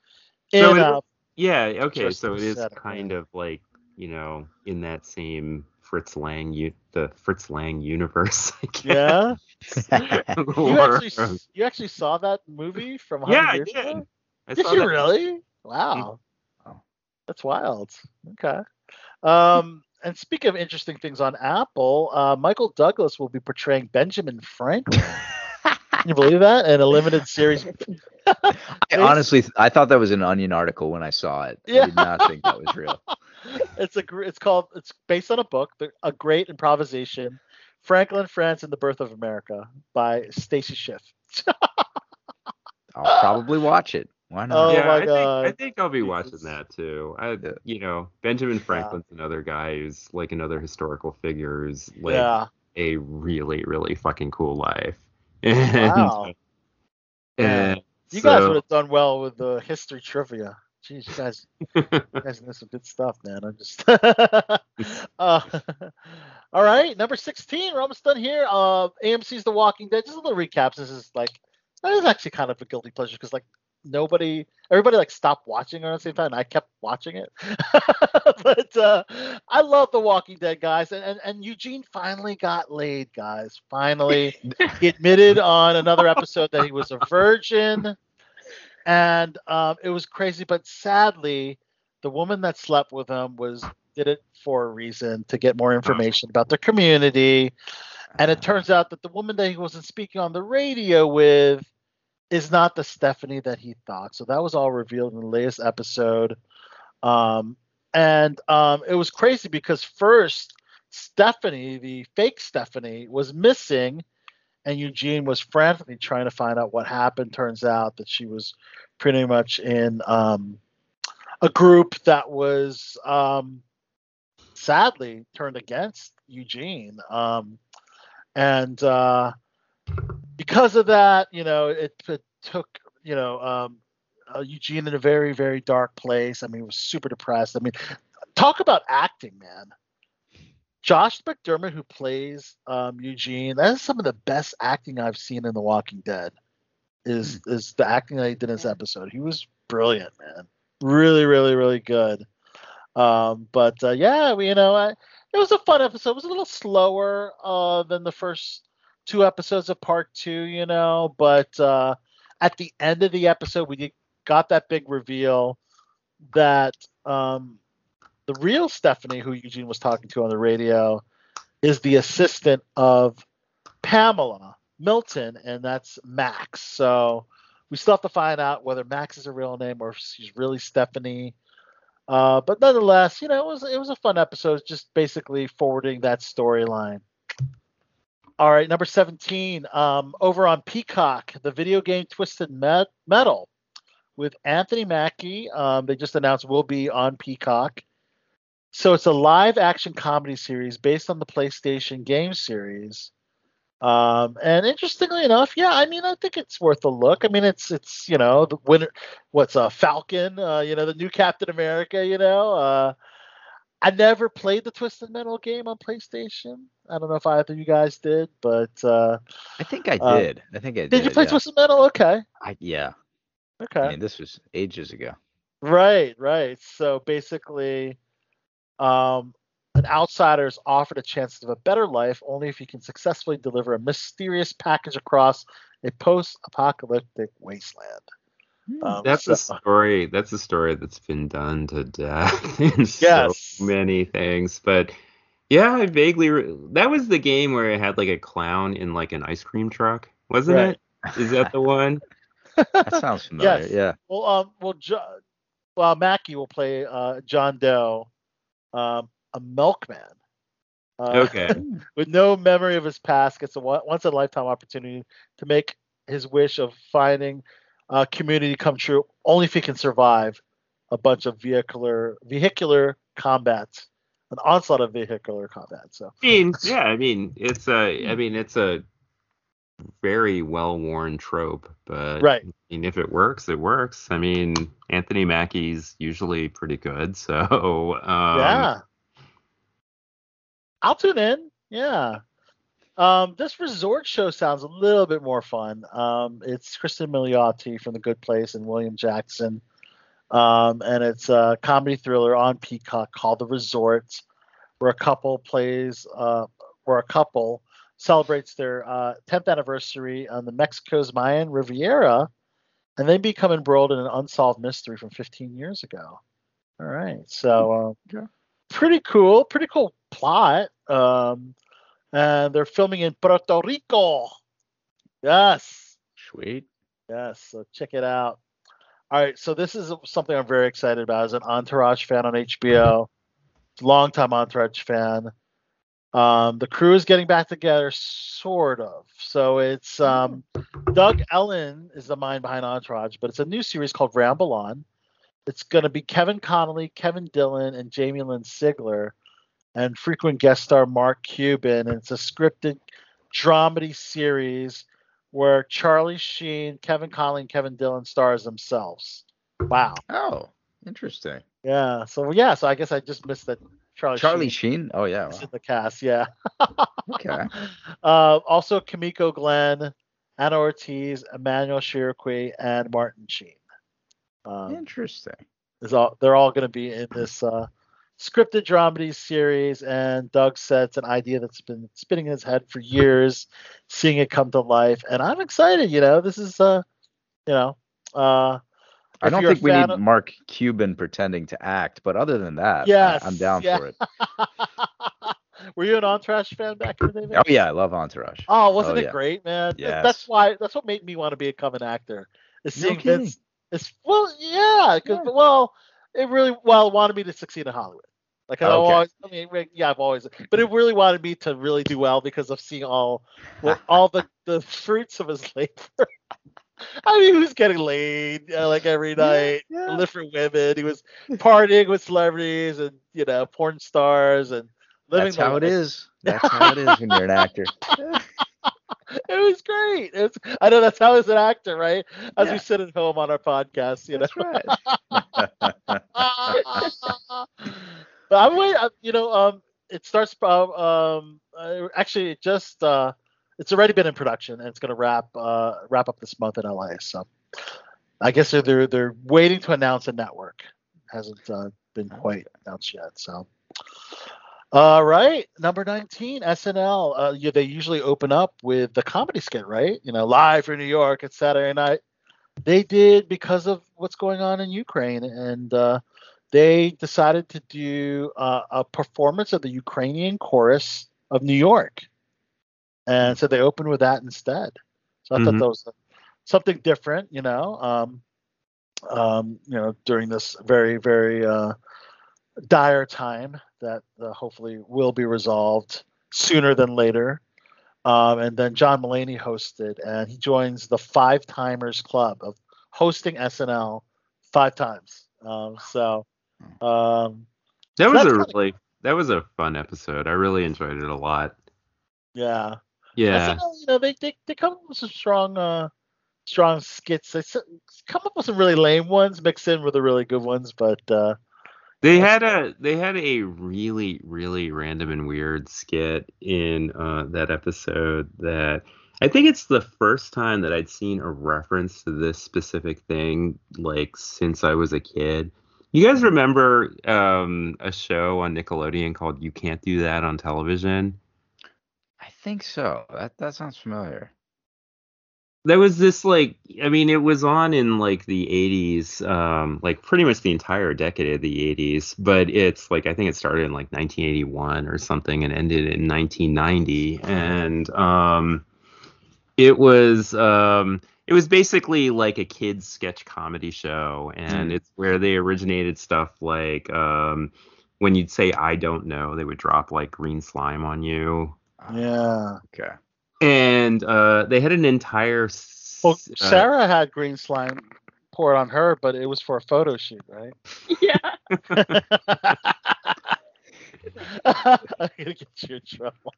So in it- a yeah. Okay. So it is kind of like you know in that same Fritz Lang u- the Fritz Lang universe. <laughs> I Yeah. guess. <laughs> You Or- actually, you actually saw that movie from 100 Yeah, I years did. ago? I did saw you that. really? Wow. That's wild. Okay. Um, and speaking of interesting things on Apple, uh, Michael Douglas will be portraying Benjamin Franklin. <laughs> Can you believe that? In a limited series. I honestly, I thought that was an Onion article when I saw it. Yeah. I did not think that was real. It's a gr- it's called it's based on a book, The- a great improvisation, Franklin, France, and the Birth of America by Stacy Schiff. <laughs> I'll probably watch it. Why not? Oh yeah, my I God. think I think I'll be watching that too. I, you know, Benjamin Franklin's another guy who's like another historical figure who's like Yeah. a really really fucking cool life. And, <laughs> Wow. and uh, You guys would have done well with the history trivia. Jeez, you guys, <laughs> you guys know some good stuff, man. I'm just. <laughs> uh, <laughs> all right, number 16. We're almost done here. Uh, AMC's The Walking Dead. Just a little recap. This is like, that is actually kind of a guilty pleasure because like nobody, everybody like stopped watching around the same time. And I kept watching it. but uh, I love The Walking Dead, guys. And, and and Eugene finally got laid, guys. Finally, he admitted on another episode that he was a virgin and um, it was crazy. But sadly, the woman that slept with him was did it for a reason to get more information about the community. And it turns out that the woman that he wasn't speaking on the radio with is not the Stephanie that he thought. So that was all revealed in the latest episode. Um, and um, it was crazy because first Stephanie, the fake Stephanie, was missing and Eugene was frantically trying to find out what happened. Turns out that she was pretty much in um, a group that was um, sadly turned against Eugene. Um, and uh, because of that, you know, it, it took, you know, um, uh, Eugene in a very, very dark place. I mean, he was super depressed. I mean, talk about acting, man. Josh McDermitt, who plays um, Eugene, that is some of the best acting I've seen in The Walking Dead. Is is the acting that he did in this episode? He was brilliant, man. Really, really, really good. Um, but uh, yeah, we, you know, I, it was a fun episode. It was a little slower uh, than the first two episodes of part two, you know. But uh, at the end of the episode, we got that big reveal that um, the real Stephanie, who Eugene was talking to on the radio, is the assistant of Pamela Milton, and that's Max. So we still have to find out whether Max is a real name or if she's really Stephanie. Uh, but nonetheless, you know, it was it was a fun episode, just basically forwarding that storyline. All right, number 17. Um, over on Peacock, the video game Twisted Met- Metal with Anthony Mackie. Um, they just announced will be on Peacock. So it's a live action comedy series based on the PlayStation game series. Um, and interestingly enough, yeah, I mean, I think it's worth a look. I mean, it's it's you know the winner, what's a Falcon, uh, you know, the new Captain America, you know. Uh, I never played the Twisted Metal game on PlayStation. I don't know if either of you guys did, but uh, I think I uh, did. I think I did. did you play yeah. Twisted Metal? Okay, I, yeah. okay. I mean, this was ages ago. Right, right. So basically, um, an outsider is offered a chance of a better life only if he can successfully deliver a mysterious package across a post-apocalyptic wasteland. Um, That's so- a story. That's a story that's been done to death <laughs> in Yes. so many things. But yeah, I vaguely. Re- that was the game where it had like a clown in like an ice cream truck, wasn't Right. it? Is that the one? <laughs> That sounds familiar. Yes. Yeah. Well, um, well, jo- well, Mackie will play uh, John Doe, um, a milkman, Uh, Okay. <laughs> with no memory of his past, gets a once in a lifetime opportunity to make his wish of finding a community come true. Only if he can survive a bunch of vehicular vehicular combat, an onslaught of vehicular combat. So I mean, <laughs> yeah, I mean, it's a, I mean, it's a very well-worn trope, but Right. I mean, if it works, it works. I mean, Anthony Mackie's usually pretty good, <laughs> so um, yeah, I'll tune in. Yeah. Um, this resort show sounds a little bit more fun. Um, it's Kristen Milioti from The Good Place and William Jackson. Um, and it's a comedy thriller on Peacock called The Resort, where a couple plays, uh, where a couple celebrates their uh, 10th anniversary on the Mexico's Mayan Riviera, and they become embroiled in an unsolved mystery from 15 years ago. All right, so um, pretty cool, pretty cool plot. Um, and they're filming in Puerto Rico. Yes. Sweet. Yes. So check it out. All right. So this is something I'm very excited about. As an Entourage fan on HBO, longtime Entourage fan. Um, the crew is getting back together, sort of. So it's um, Doug Ellin is the mind behind Entourage, but it's a new series called Ramble On. It's going to be Kevin Connolly, Kevin Dillon, and Jamie Lynn Sigler, and frequent guest star Mark Cuban. And it's a scripted dramedy series where Charlie Sheen, Kevin Connolly, and Kevin Dillon stars themselves. Wow. Oh, interesting. Yeah. So yeah. So I guess I just missed that Charlie. Charlie Sheen Sheen. Oh yeah. wow. in the cast. Yeah. <laughs> Okay. Uh, also, Kimiko Glenn, Anna Ortiz, Emmanuelle Chriqui, and Martin Sheen. Um, Interesting. is all they're all going to be in this uh, scripted dramedy series. And Doug said it's an idea that's been spinning in his head for years, seeing it come to life. And I'm excited. You know, this is uh, you know, uh, I don't think we need of- Mark Cuban pretending to act, but other than that, I- Yes, I'm down yeah. for it. <laughs> Were you an Entourage fan back in the day? Oh yeah, I love Entourage. Oh, wasn't Oh, it yeah. great, man? Yes. That's why. That's what made me want to become an actor. Is No seeing kidding. Vince. It's well, yeah, 'cause- well, it really well wanted me to succeed in Hollywood. Like I Okay. always, I mean, yeah, I've always, but it really wanted me to really do well because of seeing all, well, <laughs> all the the fruits of his labor. I mean, he was getting laid uh, like every night, different women. He was partying with celebrities and you know porn stars and living. That's how it life. is. <laughs> That's how it is when you're an actor. <laughs> It was great. It's, I know that's how as an actor, right? As we sit at home on our podcast, you know. right. but I'm wait. uh, You know, um, it starts. Uh, um, uh, actually, it just uh, it's already been in production and it's going to wrap uh wrap up this month in LA. So, I guess they're they're, they're waiting to announce a network. Hasn't uh, been quite announced yet. So. All right, number 19, SNL. Uh, they usually open up with the comedy skit, right? You know, live from New York. It's Saturday night. They did because of what's going on in Ukraine, and uh, they decided to do uh, a performance of the Ukrainian chorus of New York, and so they opened with that instead. So I thought Mhm. that was something different, you know. Um, um, you know, during this very, very uh, dire time that uh, hopefully will be resolved sooner than later. Um, and then John Mulaney hosted, and he joins the Five Timers Club of hosting SNL five times. Um, so um, That so was a really that was a fun episode. I really enjoyed it a lot. yeah, Yeah. You know, they, they they come up with some strong uh, strong skits. They come up with some really lame ones, mixed in with the really good ones, but uh, They had a they had a really really random and weird skit in uh, that episode that I think it's the first time that I'd seen a reference to this specific thing like since I was a kid. You guys remember um, a show on Nickelodeon called You Can't Do That on Television? I think so. That that sounds familiar. there was this like i mean it was on in like the 80s um like pretty much the entire decade of the 80s but it's like i think it started in like 1981 or something and ended in 1990 and um it was um it was basically like a kids sketch comedy show and Mm. it's where they originated stuff like um when you'd say I don't know, they would drop like green slime on you. Yeah. Okay. And uh, they had an entire. s- Well, uh, Sarah had green slime poured on her, but it was for a photo shoot, right? <laughs> Yeah. I'm <laughs> gonna get you in trouble.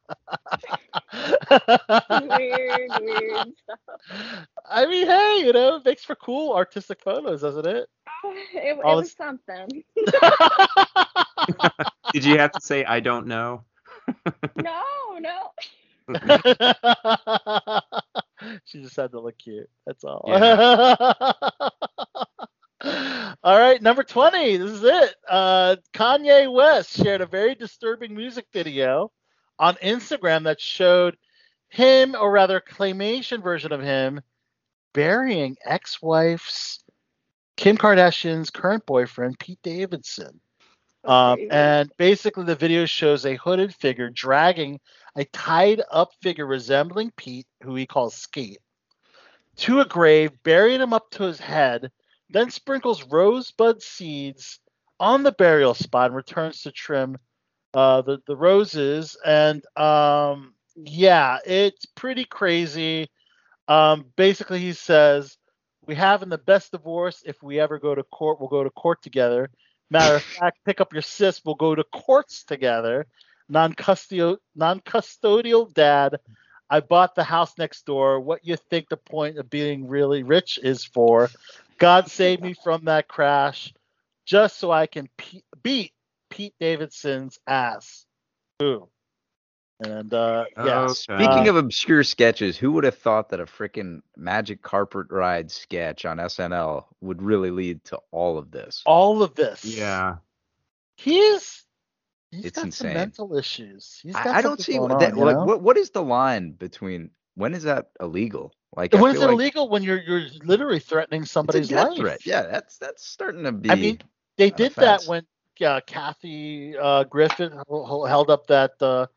weird, weird stuff. I mean, hey, you know, it makes for cool artistic photos, doesn't it? It, it was this- something. <laughs> Did you have to say I don't know? No, no. <laughs> she just had to look cute. That's all. Yeah. <laughs> all right, number 20. This is it. Uh, Kanye West shared a very disturbing music video on Instagram that showed him, or rather, a claymation version of him, burying ex wife's Kim Kardashian's current boyfriend, Pete Davidson. Um, and basically, the video shows a hooded figure dragging a tied up figure resembling Pete, who he calls Skete, to a grave, burying him up to his head, then sprinkles rosebud seeds on the burial spot and returns to trim uh, the, the roses. And um, yeah, it's pretty crazy. Um, basically, he says, We having the best divorce. If we ever go to court, we'll go to court together. Matter of fact, pick up your sis. We'll go to courts together. Non-custodial, dad. I bought the house next door. What you think the point of being really rich is for? God save me from that crash, just so I can pe- beat Pete Davidson's ass. Ooh. And uh, yeah. Speaking of obscure sketches, who would have thought that a freaking magic carpet ride sketch on SNL would really lead to all of this? all of this. Yeah. He's he's It's got insane. some mental issues. He's got I, I don't see going that. on, you like, know? what what is the line between when is that illegal? Like, I when is it like illegal when you're you're literally threatening it's a somebody's death life? threat. Yeah, that's that's starting to be. I mean, they an did that when uh, Kathy uh, Griffin h- h- held up that uh,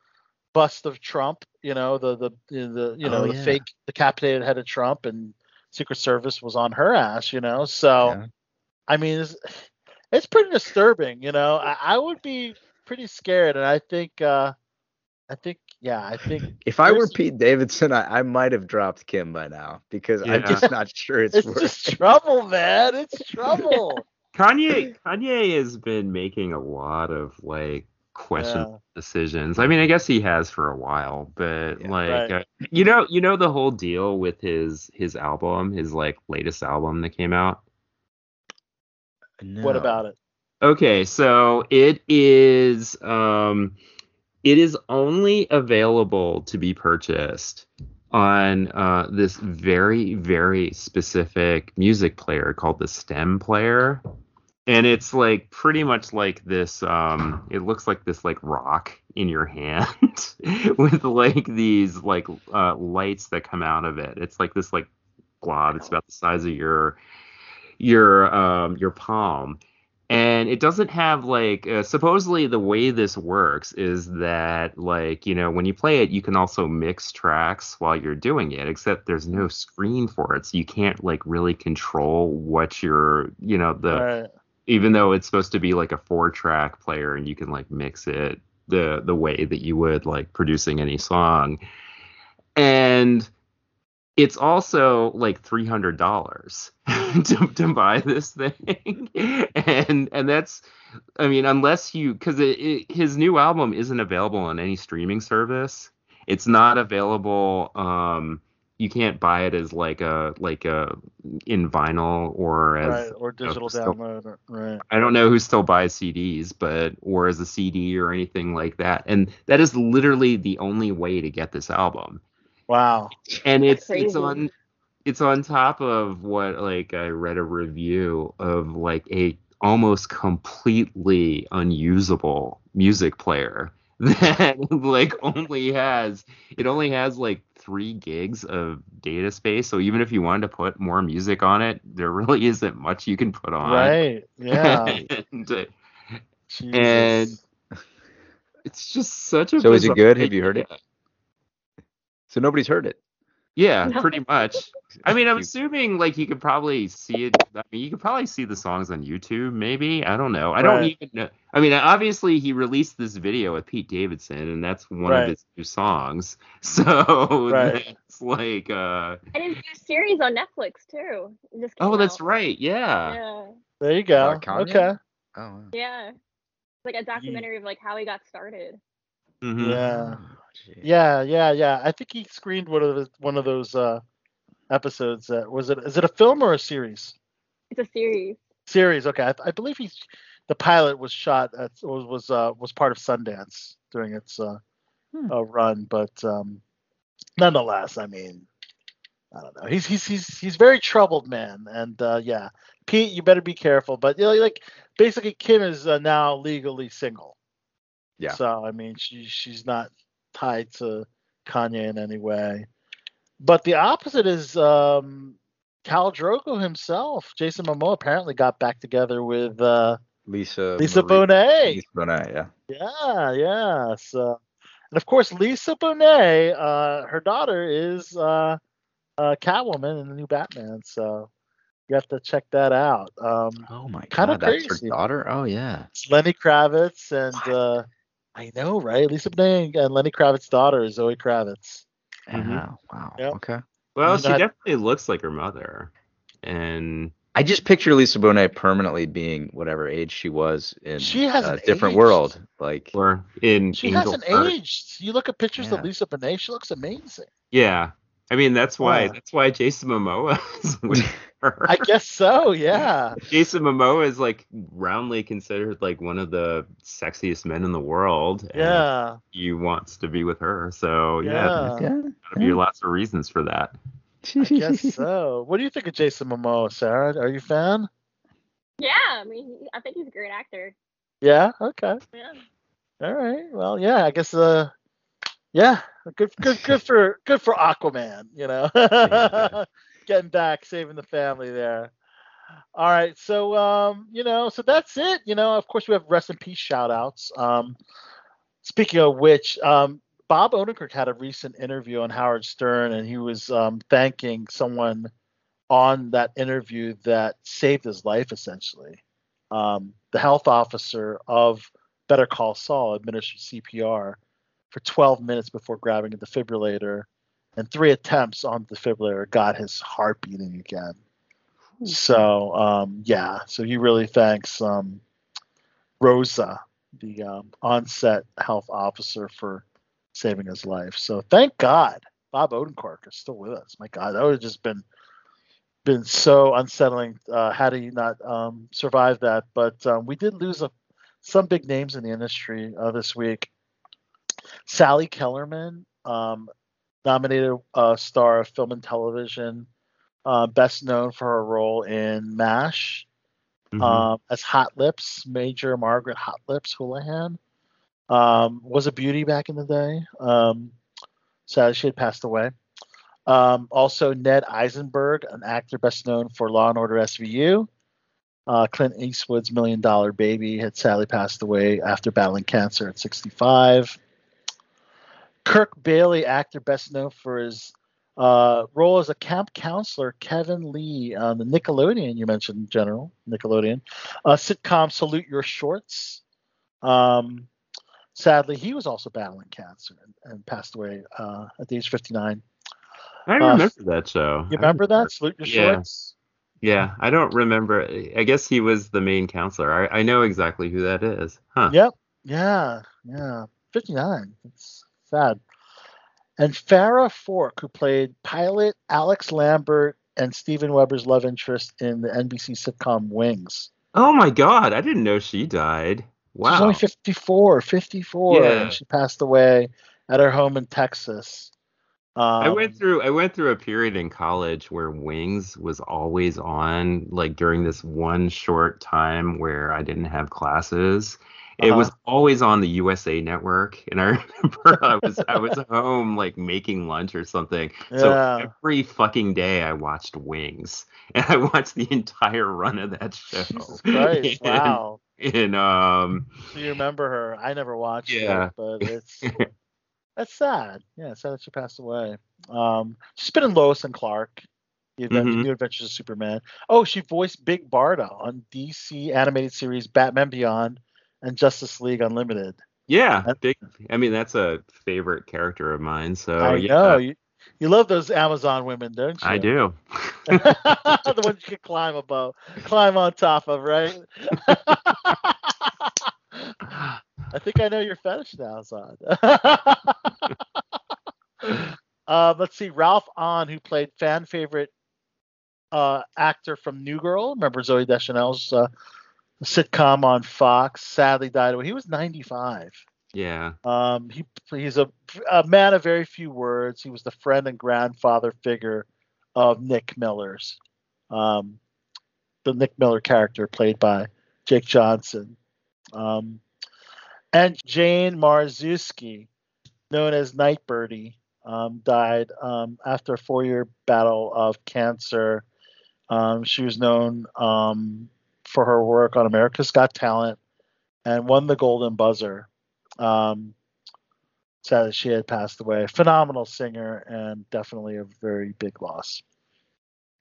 bust of Trump. You know, the the the you know Oh, the yeah. fake decapitated head of Trump, and Secret Service was on her ass. You know, so Yeah. I mean, it's, it's pretty disturbing. You know, I, I would be pretty scared, and I think uh, I think yeah, I think <laughs> If I were Pete Davidson, I, I might have dropped Kim by now because I'm just not sure it's, it's worth just it. trouble, man. It's trouble. <laughs> Kanye Kanye has been making a lot of like questionable Yeah. decisions. I mean, I guess he has for a while, but Yeah. like Right. uh, you know, you know the whole deal with his his album, his like latest album that came out. What about it? Okay, so it is um it is only available to be purchased on uh, this very very specific music player called the stem player and it's like pretty much like this um it looks like this like rock in your <laughs> hand with like these like uh lights that come out of it. It's like this like glob it's about the size of your your um your palm. And it doesn't have like uh, supposedly the way this works is that like you know when you play it you can also mix tracks while you're doing it except there's no screen for it. So you can't like really control what you're you know the Right. Even though it's supposed to be like a four track player and you can like mix it the the way that you would like producing any song and it's also like three hundred dollars <laughs> to, to buy this thing, <laughs> and and that's, I mean, unless you because his new album isn't available on any streaming service. It's not available. Um, you can't buy it as like a like a in vinyl or as Right, or you know, digital still- download. or- Right. I don't know who still buys CDs, but or as a CD or anything like that. And that is literally the only way to get this album Wow. and it's That's it's crazy. on it's on top of what like I read a review of like a almost completely unusable music player <laughs> that like only has it only has like three gigs of data space so even if you wanted to put more music on it there really <laughs> isn't much you can put on Right. Yeah. <laughs> and, uh, Jesus. and it's just such a So is it bizarre good? Have you heard it? So nobody's heard it. Yeah, No. pretty much. I mean, I'm assuming like you could probably see it. I mean, you could probably see the songs on YouTube, maybe. I don't know. I don't Right. even know. I mean, obviously he released this video with Pete Davidson, and that's one Right. of his new songs. <laughs> So Right. that's like, uh, And his new series on Netflix too. It just came oh, that's right. Yeah. Yeah. There you go. Uh, okay. Oh, wow. Yeah. Like a documentary of like how he got started. Mhm. Yeah. Gee. Yeah, yeah, yeah. I think he screened one of the, one of those uh episodes. That was it. Is it a film or a series? It's a series. Series. Okay. I, I believe he's the pilot was shot at was was uh was part of Sundance during its uh, Hmm. uh run, but um nonetheless, I mean, I don't know. He's he's he's he's very troubled man, and uh yeah, Pete, you better be careful. But you know, like basically, Kim is uh, now legally single. Yeah. So I mean, she she's not tied to Kanye in any way. But the opposite is um, Khal Drogo himself. Jason Momoa apparently got back together with uh, Lisa. Lisa Marie- Bonet. Lisa Bonet, yeah. Yeah, yeah. So, and of course, Lisa Bonet, uh, her daughter is uh, uh, Catwoman in the new Batman. So you have to check that out. Um, Oh my Kinda god, that's crazy. her daughter. Oh yeah. it's Lenny Kravitz and uh, I know, right? Lisa Bonet and Lenny Kravitz's daughter is Zoe Kravitz. Mhm. Wow. Wow. Yep. Okay. Well, she know, definitely looks like her mother, and I just picture Lisa Bonet permanently being whatever age she was in She a hasn't different aged. world. Like or in She Angel hasn't Heart. aged. You look at pictures Yeah. of Lisa Bonet; she looks amazing. Yeah. I mean, that's why Yeah. that's why Jason Momoa <laughs> is with <laughs> her. I guess so. Yeah. Jason Momoa is like roundly considered like one of the sexiest men in the world. and Yeah. He wants to be with her. So yeah, Yeah. yeah. gotta be lots of reasons for that. <laughs> I guess so. What do you think of Jason Momoa, Sarah? Are you a fan? Yeah, I mean, I think he's a great actor. Yeah. Okay. Yeah. All right. Well, yeah. I guess. Uh, yeah. Good. Good. Good for. Good for Aquaman. You know, <laughs> <laughs> getting back, saving the family there. All right. So, um, you know, so that's it. You know, of course, we have rest in peace shout outs. Um, speaking of which, um, Bob Odenkirk had a recent interview on Howard Stern, and he was um, thanking someone on that interview that saved his life, essentially. Um, the health officer of Better Call Saul administered CPR for 12 minutes before grabbing a defibrillator, and three attempts on the defibrillator got his heart beating again. So, um, yeah, so he really thanks um, Rosa, the um, on-set health officer, for saving his life. So, thank God Bob Odenkirk is still with us. My God, that would have just been been so unsettling uh, had he not um, survived that. But um, we did lose a, some big names in the industry uh, this week. Sally Kellerman, um, nominated uh, star of film and television, uh, best known for her role in MASH Mhm. um, as Hot Lips, Major Margaret Hot Lips Houlihan. Um, was a beauty back in the day. Um, sadly, she had passed away. Um, also, Ned Eisenberg, an actor best known for Law and Order SVU. Uh, Clint Eastwood's Million Dollar Baby had sadly passed away after battling cancer at 65. Kirk Baily, actor best known for his uh, role as a camp counselor, Kevin Lee on the Nickelodeon, you mentioned, General Nickelodeon uh, sitcom Salute Your Shorts. Um, sadly, he was also battling cancer and, and passed away uh, at the age of 59. I Uh, remember that show. You remember that? Salute Your Yeah. Shorts? Yeah, I don't remember. I guess he was the main counselor. I, I know exactly who that is. Huh. Yep. Yeah. Yeah. 59. It's sad. And Farrah Forke, who played pilot Alex Lambert and Steven Weber's love interest in the NBC sitcom Wings. Oh my God, I didn't know she died. Wow. She's only 54, 54, Yeah. and she passed away at her home in Texas. Um, I went through I went through a period in college where Wings was always on like during this one short time where I didn't have classes. It was Uh-huh. always on the USA network and I <laughs> remember I was I was home like making lunch or something. So every fucking day I watched Wings <laughs> and I watched the entire run of that show. Jesus Christ, <laughs> And- wow. And um you remember her? I never watched Yeah. it, but it's That's sad. Yeah, sad that she passed away. Um, she's been in Lois and Clark, The Advent- Mhm. New Adventures of Superman. Oh, she voiced Big Barda on DC animated series Batman Beyond and Justice League Unlimited. Yeah, big. I mean, that's a favorite character of mine. So I Oh, yeah, know you, you love those Amazon women, don't you? I do. <laughs> <laughs> the ones you can climb above, climb on top of, right? <laughs> I think I know your fetish now, Zod. uh, let's see, Ralph Ahn, who played fan favorite uh, actor from New Girl. Remember Zooey Deschanel's uh, sitcom on Fox? Sadly died away. He was 95. Yeah. Um, he he's a, a man of very few words. He was the friend and grandfather figure of Nick Miller's, um, the Nick Miller character played by Jake Johnson, um, and Jane Marczewski, known as Nightbirde, um, died um, after a four-year battle of cancer. Um, she was known um, for her work on America's Got Talent and won the Golden Buzzer. Um, sad that she had passed away. Phenomenal singer and definitely a very big loss.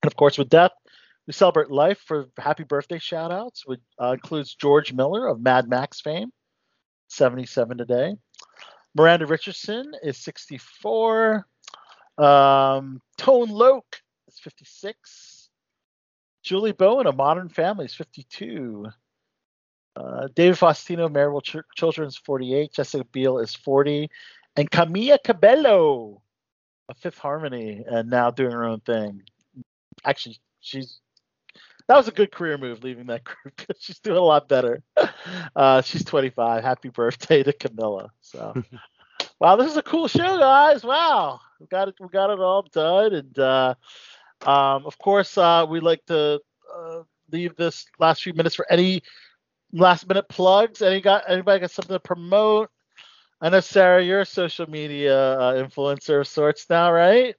And of course, with death, we celebrate life for happy birthday shout outs, which uh, includes George Miller of Mad Max fame, 77 today. Miranda Richardson is 64. Um, Tone Loc is 56. Julie Bowen of Modern Family is 52. Uh, David Faustino, Marriable Ch- Children is 48. Jessica Biel is 40. And Camila Cabello of Fifth Harmony and now doing her own thing. Actually, she's that was a good career move leaving that <laughs> group. she's doing a lot better. <laughs> Uh, she's 25. Happy birthday to Camila. So, <laughs> wow, this is a cool show, guys. Wow, we got it. We got it all done, and uh, um, of course, uh, we like to uh, leave this last few minutes for any last minute plugs. Any got anybody got something to promote? I know Sarah, you're a social media uh, influencer of sorts now, right?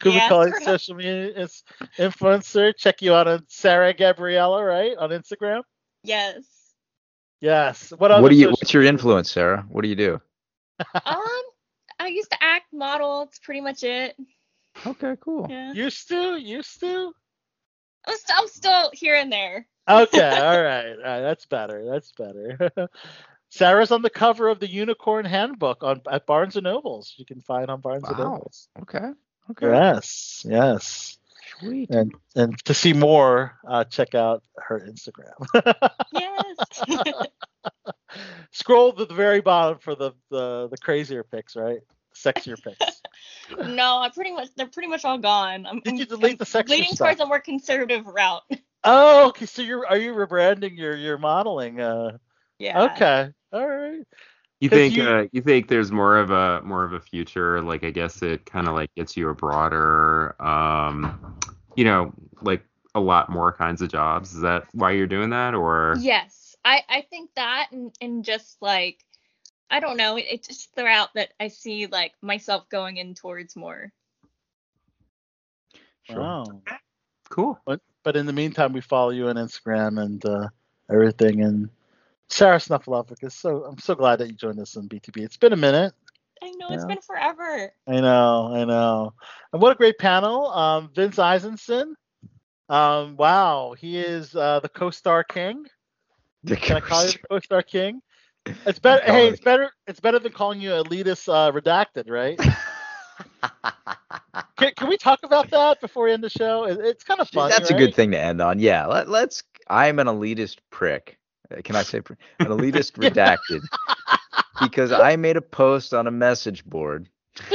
Could we call it social media ins- influencer? Check you out on Sarah Gabriella, right, on Instagram. Yes. Yes. What other What do you? What's your influence, Sarah? What do you do? um, I used to act, model. It's pretty much it. Okay, cool. Yeah. Used to, used to. I'm, st- I'm still here and there. Okay, <laughs> all right, all right, that's better. That's better. <laughs> Sarah's on the cover of the Unicorn Handbook on at Barnes and Nobles. You can find on Barnes and Wow. Nobles. Okay. Okay. Yes, yes. Sweet. And and to see more, uh, check out her Instagram. <laughs> yes. Scroll to the very bottom for the the, the crazier pics, right? Sexier pics. No, I pretty much they're pretty much all gone. I'm, Did you delete the sexier leaning stuff? towards a more conservative route. Oh, okay. So you're are you rebranding your your modeling? Uh, Yeah. Okay. All right. You think you- uh, you think there's more of a more of a future? Like I guess it kind of like gets you a broader, um, you know, like a lot more kinds of jobs. Is that why you're doing that, or Yes, I I think that and and just like I don't know, it, it's just the route that I see like myself going in towards more. Wow. Cool. But but in the meantime, we follow you on Instagram and uh, everything. And Sarah Snuffleupagus, so I'm so glad that you joined us on BTB. It's been a minute. I know it's been forever. I know, I know. And what a great panel. Um, Vince Eisenson. Um, wow, he is uh, the co-star king. The Can I call you co-star- the co-star king? It's better. Hey, it's better. It's better than calling you elitist uh, redacted, right? <laughs> can, can we talk about that before we end the show? It, it's kind of fun. That's a good thing to end on. Yeah. Let, let's. I'm an elitist prick. Uh, Can I say pr- an elitist <laughs> redacted? because I made a post on a message board <laughs>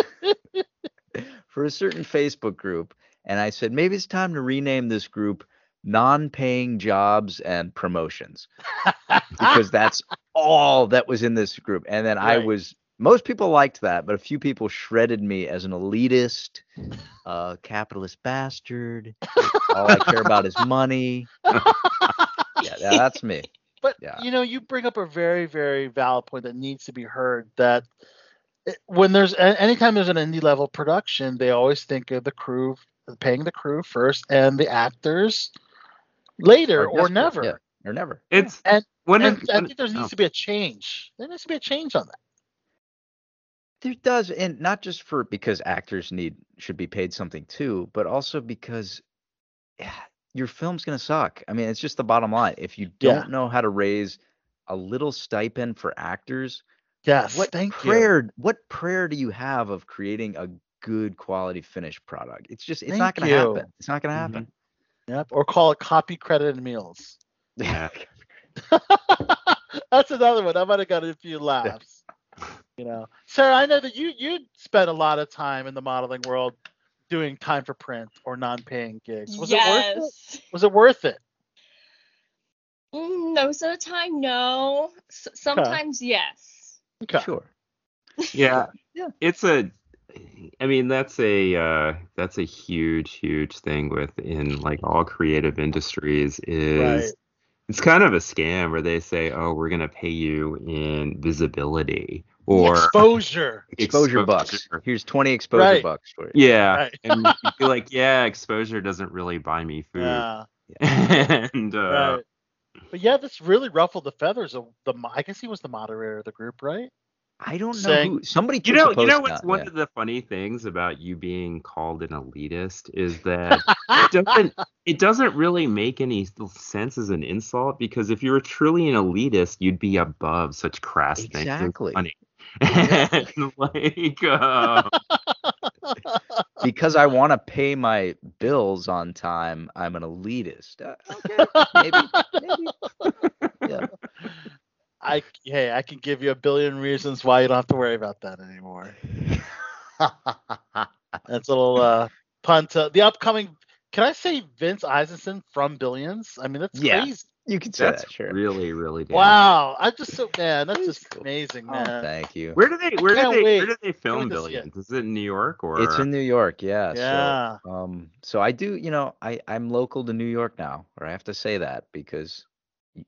for a certain Facebook group, and I said maybe it's time to rename this group non-paying jobs and promotions <laughs> because that's all that was in this group. And then I was most people liked that, but a few people shredded me as an elitist, <laughs> uh, capitalist bastard. all I care about is money. <laughs> yeah, that's me. But Yeah. you know, you bring up a very, very valid point that needs to be heard. That when there's anytime there's an indie level production, they always think of the crew, paying the crew first, and the actors later or, desperate, never. yeah, or never. it's And, when and it, I when- think there needs oh. to be a change. There needs to be a change on that. There does, and not just for because actors need should be paid something too, but also because yeah, your film's gonna suck. I mean, it's just the bottom line. If you don't know how to raise a little stipend for actors, Yes, what thank you. prayer what prayer do you have of creating a good quality finished product? It's just it's not gonna you. happen. It's not gonna Mhm. happen. Yep. Or call it copy credited meals. Yeah. <laughs> That's another one. I might have got a few laughs. You know, Sarah, I know that you you spent a lot of time in the modeling world doing time for print or non-paying gigs. Was it worth it? yes. Was it worth it? Mm, most of the time, no. S- sometimes, yes. Okay. Sure. yeah <laughs> Yeah. it's a i mean that's a uh that's a huge huge thing within like all creative industries is Right. it's kind of a scam where they say oh we're going to pay you in visibility or Exposure. Exposure bucks. Here's 20 exposure Right. bucks for you. yeah Right. and you'd like yeah exposure doesn't really buy me <laughs> food Yeah. <laughs> and uh Right. But yeah, this really ruffled the feathers of the. I guess he was the moderator of the group, right? I don't know who somebody you know, you know what's out, one yeah. of the funny things about you being called an elitist is that it doesn't <laughs> it doesn't really make any sense as an insult because if you were truly an elitist, you'd be above such crass Exactly. things. Exactly. and <laughs> like, uh, <laughs> because I want to pay my bills on time, I'm an elitist. Uh, okay, maybe, maybe. Yeah. I hey, I can give you a billion reasons why you don't have to worry about that anymore. <laughs> That's a little uh, pun to the upcoming. Can I say Vince Eisenson from Billions? I mean, that's Yeah. crazy. You can say that's that, sure. really, really damn. Wow, I'm just so man. That's That's just cool. amazing, Oh, man. thank you. Where do they where do they wait. where do they film When does it- Billions? Is it in New York or It's in New York, yeah. Yeah. So, um, so I do, you know, I I'm local to New York now, or I have to say that because y-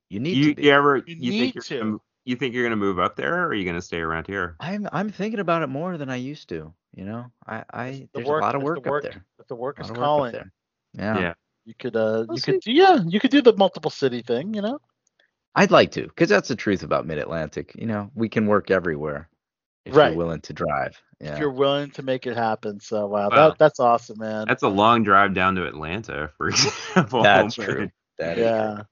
you need you, to be. you ever You you, think need you're to. gonna, you think you're gonna move up there or are you gonna stay around here? I'm I'm thinking about it more than I used to. You know, I I The there's work, a lot of work, the work, up there. If the work is lot work calling, there. Yeah. Yeah. you could uh, We'll you could do, yeah, you could do the multiple city thing, you know. I'd like to, because that's the truth about Mid Atlantic. You know, we can work everywhere if Right. you're willing to drive. Yeah. If you're willing to make it happen, so wow, Wow. that that's awesome, man. That's a long drive down to Atlanta, for <laughs> example. That's true. That is yeah.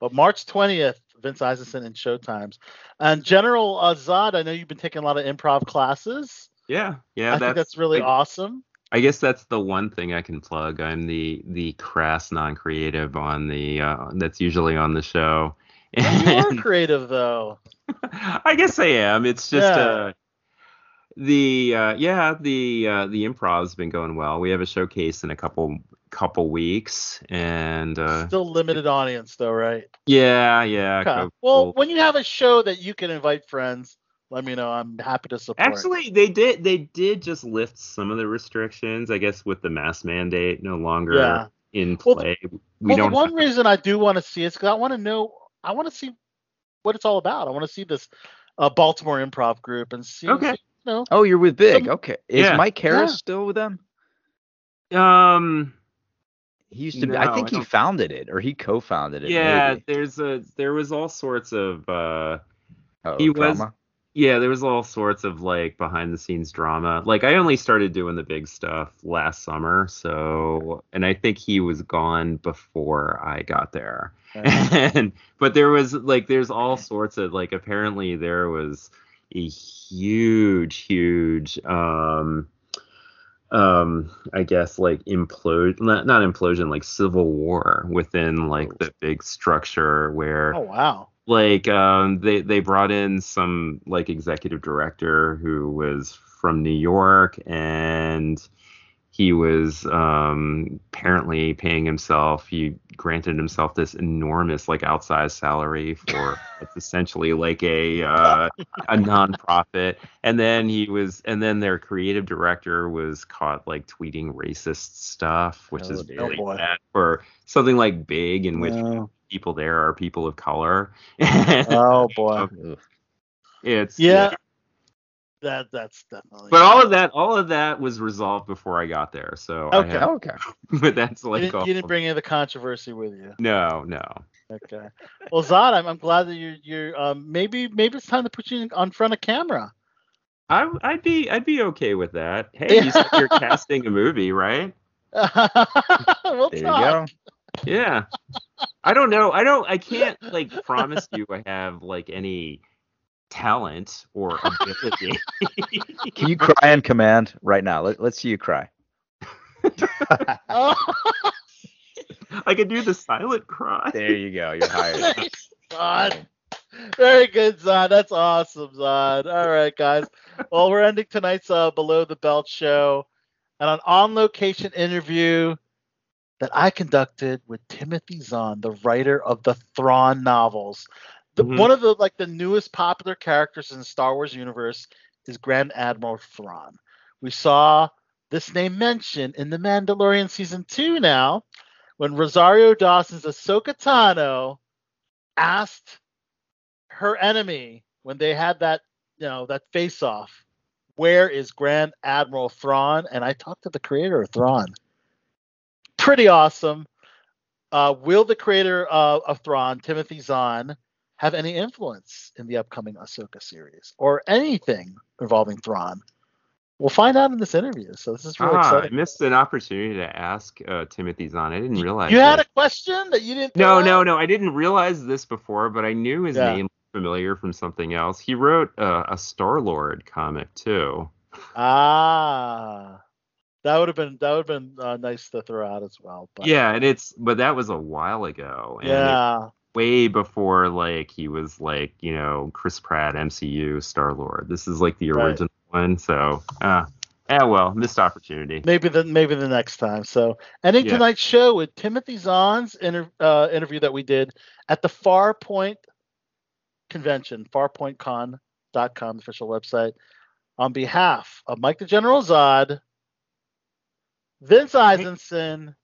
But March 20th, Vince Eisenson in Showtimes. And General Zod, I know you've been taking a lot of improv classes. Yeah, yeah. I think that's really like, awesome. I guess that's the one thing I can plug. I'm the the crass non-creative on the uh, that's usually on the show. Yeah, you are <laughs> creative though. <laughs> I guess I am. It's just Yeah. uh the uh yeah, the uh the improv's been going well. We have a showcase in a couple couple weeks and uh Still limited audience though, right? yeah, yeah. Okay. Well, when you have a show that you can invite friends, let me know. I'm happy to support. Actually, they did. They did just lift some of the restrictions. I guess with the mask mandate no longer Yeah. in Well, the- play. we well, don't. one have- reason I do want to see it is because I want to know. I want to see what it's all about. I want to see this uh, Baltimore improv group and see. Okay. see, you know, Oh, you're with Big. Some- okay. Is Yeah. Mike Harris Yeah. still with them? um. He used to be. I think I he founded it, or he co-founded it. Yeah, maybe. there's a there was all sorts of uh Oh, he was yeah, there was all sorts of like behind the scenes drama. Like I only started doing the big stuff last summer, so and I think he was gone before I got there. <laughs> and but there was like there's all sorts of like apparently there was a huge huge um um i guess like implode not, not implosion like civil war within like the big structure where Oh wow. like um they they brought in some like executive director who was from New York and he was um apparently paying himself he granted himself this enormous like outsized salary for <laughs> it's essentially like a uh a nonprofit and then he was and then their creative director was caught like tweeting racist stuff which Oh, is dear. very Oh, bad for something like big in which No. people there are people of color. <laughs> Oh boy. It's Yeah. That that's definitely. But all of that, all of that was resolved before I got there. So I Okay. have, Okay. <laughs> but that's you like didn't, you didn't bring any of the controversy with you. no, no. Okay. Well, Zod, I'm, I'm glad that you're you're um maybe maybe it's time to put you in- on front of camera. I, I'd be I'd be okay with that. Hey, you said you're casting a movie, right? <laughs> we'll There you talk. Yeah. I don't know. I don't. I can't like promise you I have like any talent or ability. <laughs> Can you cry on command right now? Let, let's see you cry. I could do the silent cry. There you go. You're hired. <laughs> Zod. Very good, Zod. That's awesome, Zod. All right, guys. Well, we're ending tonight's uh, Below the Belt show and an on-location interview that I conducted with Timothy Zahn, the writer of the Thrawn novels. The, Mhm. One of the like the newest popular characters in the Star Wars universe is Grand Admiral Thrawn. We saw this name mentioned in The Mandalorian season two now, when Rosario Dawson's Ahsoka Tano asked her enemy when they had that you know that face off where is grand admiral thrawn and i talked to the creator of thrawn pretty awesome uh, will the creator of, of thrawn timothy zahn have any influence in the upcoming ahsoka series or anything involving thrawn we'll find out in this interview so this is really Ah, I exciting missed an opportunity to ask uh, Timothy Zahn. I didn't realize. you had that. a question that you didn't No, no, out? no. I didn't realize this before, but I knew his Yeah. name familiar from something else. He wrote uh, a Star Lord comic too. ah that would have been that would have been uh, nice to throw out as well but Yeah, and it's but that was a while ago. And it- yeah way before like he was like you know Chris Pratt MCU Star Lord. This is like the Right. original one. So ah, ah well, missed opportunity. Maybe the maybe the next time. So ending Yeah. tonight's show with Timothy Zahn's inter, uh, interview that we did at the Farpoint convention, farpointcon.com, the official website. On behalf of Mike the General Zod, Vince Eisenson,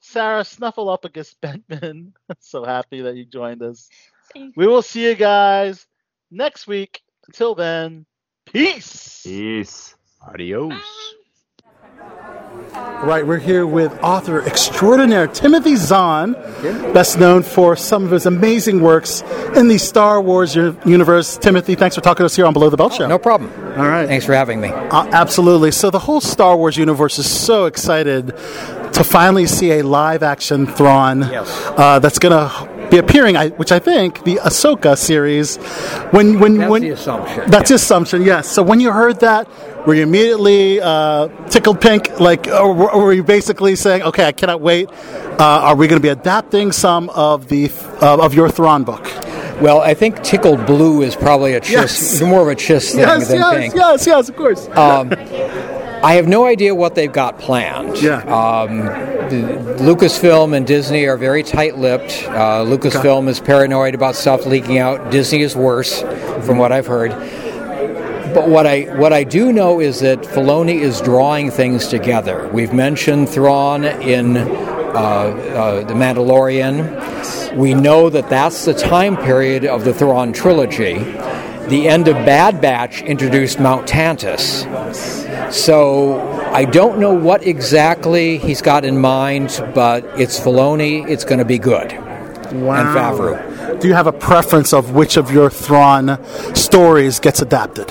Sarah Snuffleupagus <laughs> Bentman. so happy that you joined us. We will see you guys next week. Until then, peace. Peace. Adios. Right, we're here with author extraordinaire Timothy Zahn, best known for some of his amazing works in the Star Wars universe. Timothy, thanks for talking to us here on Below the Belt Show. No problem. All right. Thanks for having me. Uh, absolutely. So the whole Star Wars universe is so excited to finally see a live action Thrawn uh, that's going to be appearing, I, which I think the Ahsoka series. When when That's when the assumption. That's the assumption. Yes. So when you heard that, were you immediately uh, tickled pink? Like, or were were you basically saying, "Okay, I cannot wait"? Uh, are we going to be adapting some of the uh, of your Thrawn book? Well, I think tickled blue is probably a chiss, Yes. more of a chiss thing Yes, than yes, pink. yes, yes, of course. Um, <laughs> I have no idea what they've got planned. Yeah. Um, Lucasfilm and Disney are very tight-lipped. Uh, Lucasfilm is paranoid about stuff leaking out. Disney is worse, from what I've heard. But what I what I do know is that Filoni is drawing things together. We've mentioned Thrawn in uh, uh, the Mandalorian. We know that that's the time period of the Thrawn trilogy. The end of Bad Batch introduced Mount Tantiss. So I don't know what exactly he's got in mind, but it's Filoni. It's going to be good. Wow. And Favreau. Do you have a preference of which of your Thrawn stories gets adapted?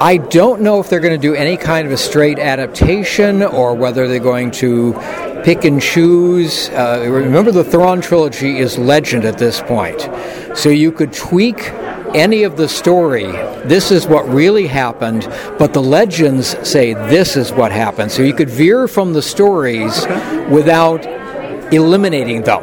I don't know if they're going to do any kind of a straight adaptation or whether they're going to pick and choose. Uh, remember, the Thrawn trilogy is legend at this point. So you could tweak any of the story. This is what really happened, but the legends say this is what happened. So you could veer from the stories without eliminating them.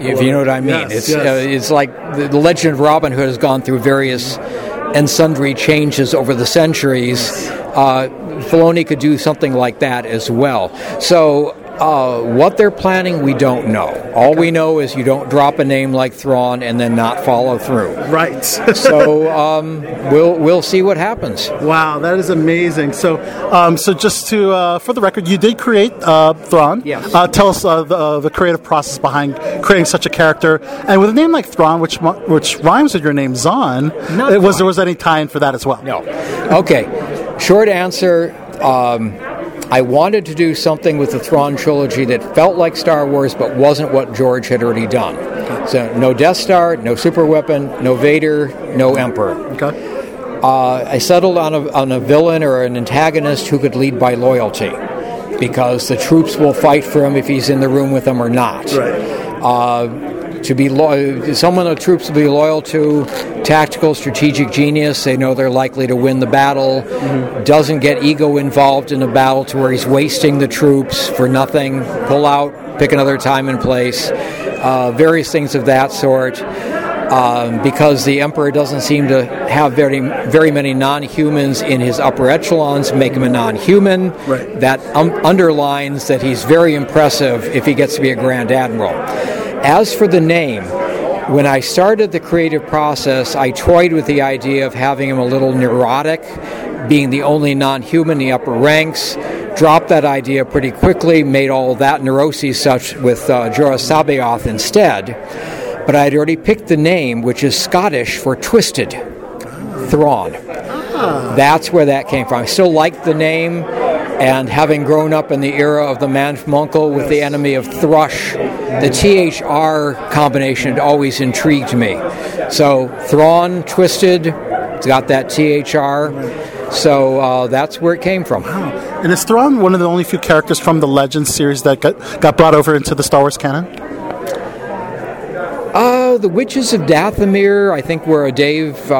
If you know what I mean, Yes, it's yes. uh, it's like the, the legend of Robin Hood has gone through various and sundry changes over the centuries. Uh, Filoni could do something like that as well. So, uh, what they're planning, we don't know. All we know is you don't drop a name like Thrawn and then not follow through. Right. <laughs> so um, we'll we'll see what happens. Wow, that is amazing. So, um, so just to uh, for the record, you did create uh, Thrawn. Yes. Uh, tell us uh, the, uh, the creative process behind creating such a character, and with a name like Thrawn, which which rhymes with your name Zahn. Not was there was any tie-in for that as well? No. Okay. Short answer. Um, I wanted to do something with the Thrawn trilogy that felt like Star Wars, but wasn't what George had already done. So no Death Star, no super weapon, no Vader, no Emperor. Okay. uh, I settled on a, on a villain or an antagonist who could lead by loyalty, because the troops will fight for him if he's in the room with them or not. Uh, to be loyal, someone the troops will be loyal to, tactical, strategic genius. They know they're likely to win the battle. Doesn't get ego involved in a battle to where he's wasting the troops for nothing. Pull out, pick another time and place. Uh, various things of that sort. Um, because the emperor doesn't seem to have very very many non-humans in his upper echelons, make him a non-human. That um, underlines that he's very impressive if he gets to be a grand admiral. As for the name, when I started the creative process, I toyed with the idea of having him a little neurotic, being the only non human in the upper ranks. Dropped that idea pretty quickly, made all that neuroses such with uh, Joruus C'baoth instead. But I had already picked the name, which is Scottish for twisted Thrawn. That's where that came from. I still like the name, and having grown up in the era of the man from Uncle with the enemy of Thrush, the THR combination always intrigued me. So Thrawn, Twisted, it's got that THR. So uh, that's where it came from. And is Thrawn one of the only few characters from the Legends series that got, got brought over into the Star Wars canon? The Witches of Dathomir, I think, were a Dave uh,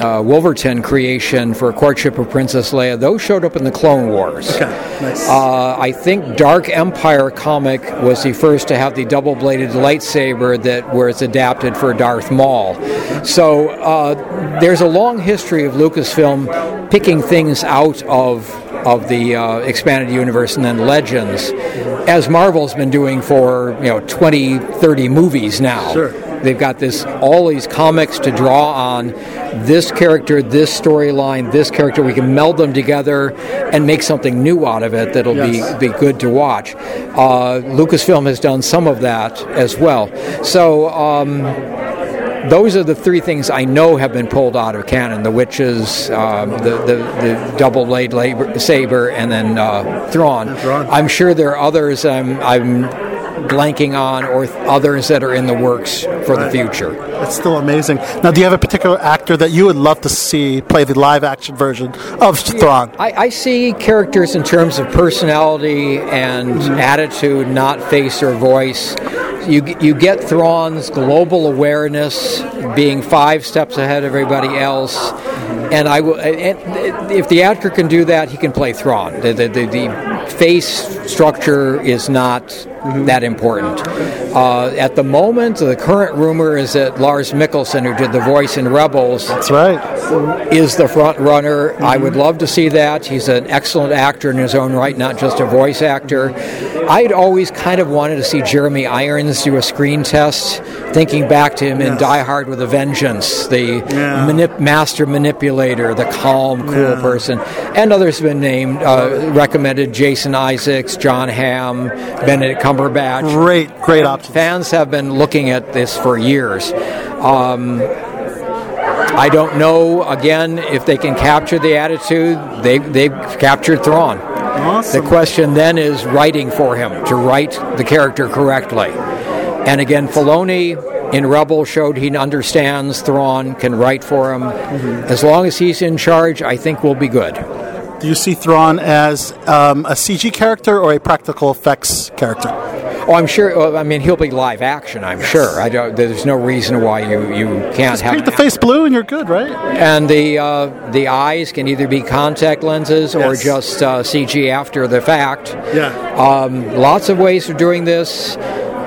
uh, Wolverton creation for Courtship of Princess Leia. Those showed up in the Clone Wars. Okay, nice. Uh, I think Dark Empire comic was the first to have the double-bladed lightsaber that was adapted for Darth Maul. So uh, there's a long history of Lucasfilm picking things out of of the uh, expanded universe and then legends, as Marvel's been doing for you know 20, 30 movies now. Sure. They've got this all these comics to draw on. This character, this storyline, this character. We can meld them together and make something new out of it that'll Yes. be be good to watch. Uh, Lucasfilm has done some of that as well. So. Um, those are the three things I know have been pulled out of canon: the witches, um, the, the the double blade saber, and then uh, Thrawn. I'm sure there are others I'm I'm blanking on, or th- others that are in the works for the future. It's still amazing. Now, do you have a particular actor that you would love to see play the live action version of Thrawn? I, I see characters in terms of personality and mm-hmm. attitude, not face or voice. You you get Thrawn's global awareness, being five steps ahead of everybody else, and I will. And if the actor can do that, he can play Thrawn. The the, the, the face structure is not that important. Uh, at the moment, the current rumor is that Lars Mikkelsen, who did the voice in Rebels, that's right, is the front runner. I would love to see that. He's an excellent actor in his own right, not just a voice actor. I'd always kind of wanted to see Jeremy Irons do a screen test, thinking back to him in Die Hard with a Vengeance, the manip- master manipulator, the calm, cool Yeah. person, and others have been named, uh, recommended Jason Isaacs, Jon Hamm, Benedict Cumberbatch. Great, great options. Fans have been looking at this for years. Um, I don't know again if they can capture the attitude. They they've captured Thrawn. Awesome. The question then is writing for him to write the character correctly. And again, Filoni in Rebel showed he understands Thrawn, can write for him. As long as he's in charge, I think we'll be good. Do you see Thrawn as um, a CG character or a practical effects character? Oh, I'm sure. well, I mean, he'll be live action. I'm sure. I don't. There's no reason why you you can't have. Paint the face blue and you're good, right? And the uh, the eyes can either be contact lenses or just uh, CG after the fact. Yeah. Um, lots of ways of doing this.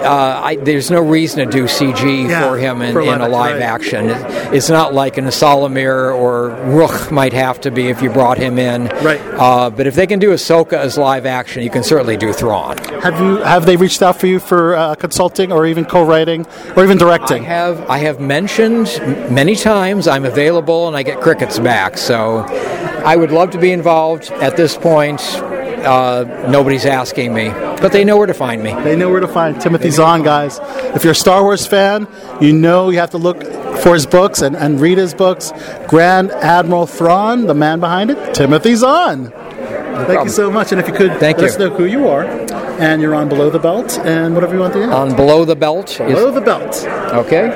Uh, I, there's no reason to do CG Yeah, for him in, for in a live- right. action. It, it's not like an ysalamir or Rukh might have to be if you brought him in. Right. Uh, but if they can do Ahsoka as live action, you can certainly do Thrawn. Have you have they reached out for you for uh, consulting or even co-writing or even directing? I have I have mentioned many times I'm available and I get crickets back. So I would love to be involved. At this point, uh, nobody's asking me, but they know where to find me. They know where to find Timothy Zahn, guys. If you're a Star Wars fan, you know you have to look for his books and, and read his books. Grand Admiral Thrawn, the man behind it, Timothy Zahn. Thank problem. you so much. And if you could Thank let you. us know who you are, and you're on Below the Belt, and whatever you want to add. On Below the Belt. Below the Belt. Okay.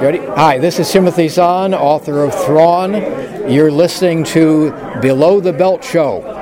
Ready? Hi, this is Timothy Zahn, author of Thrawn. You're listening to Below the Belt Show.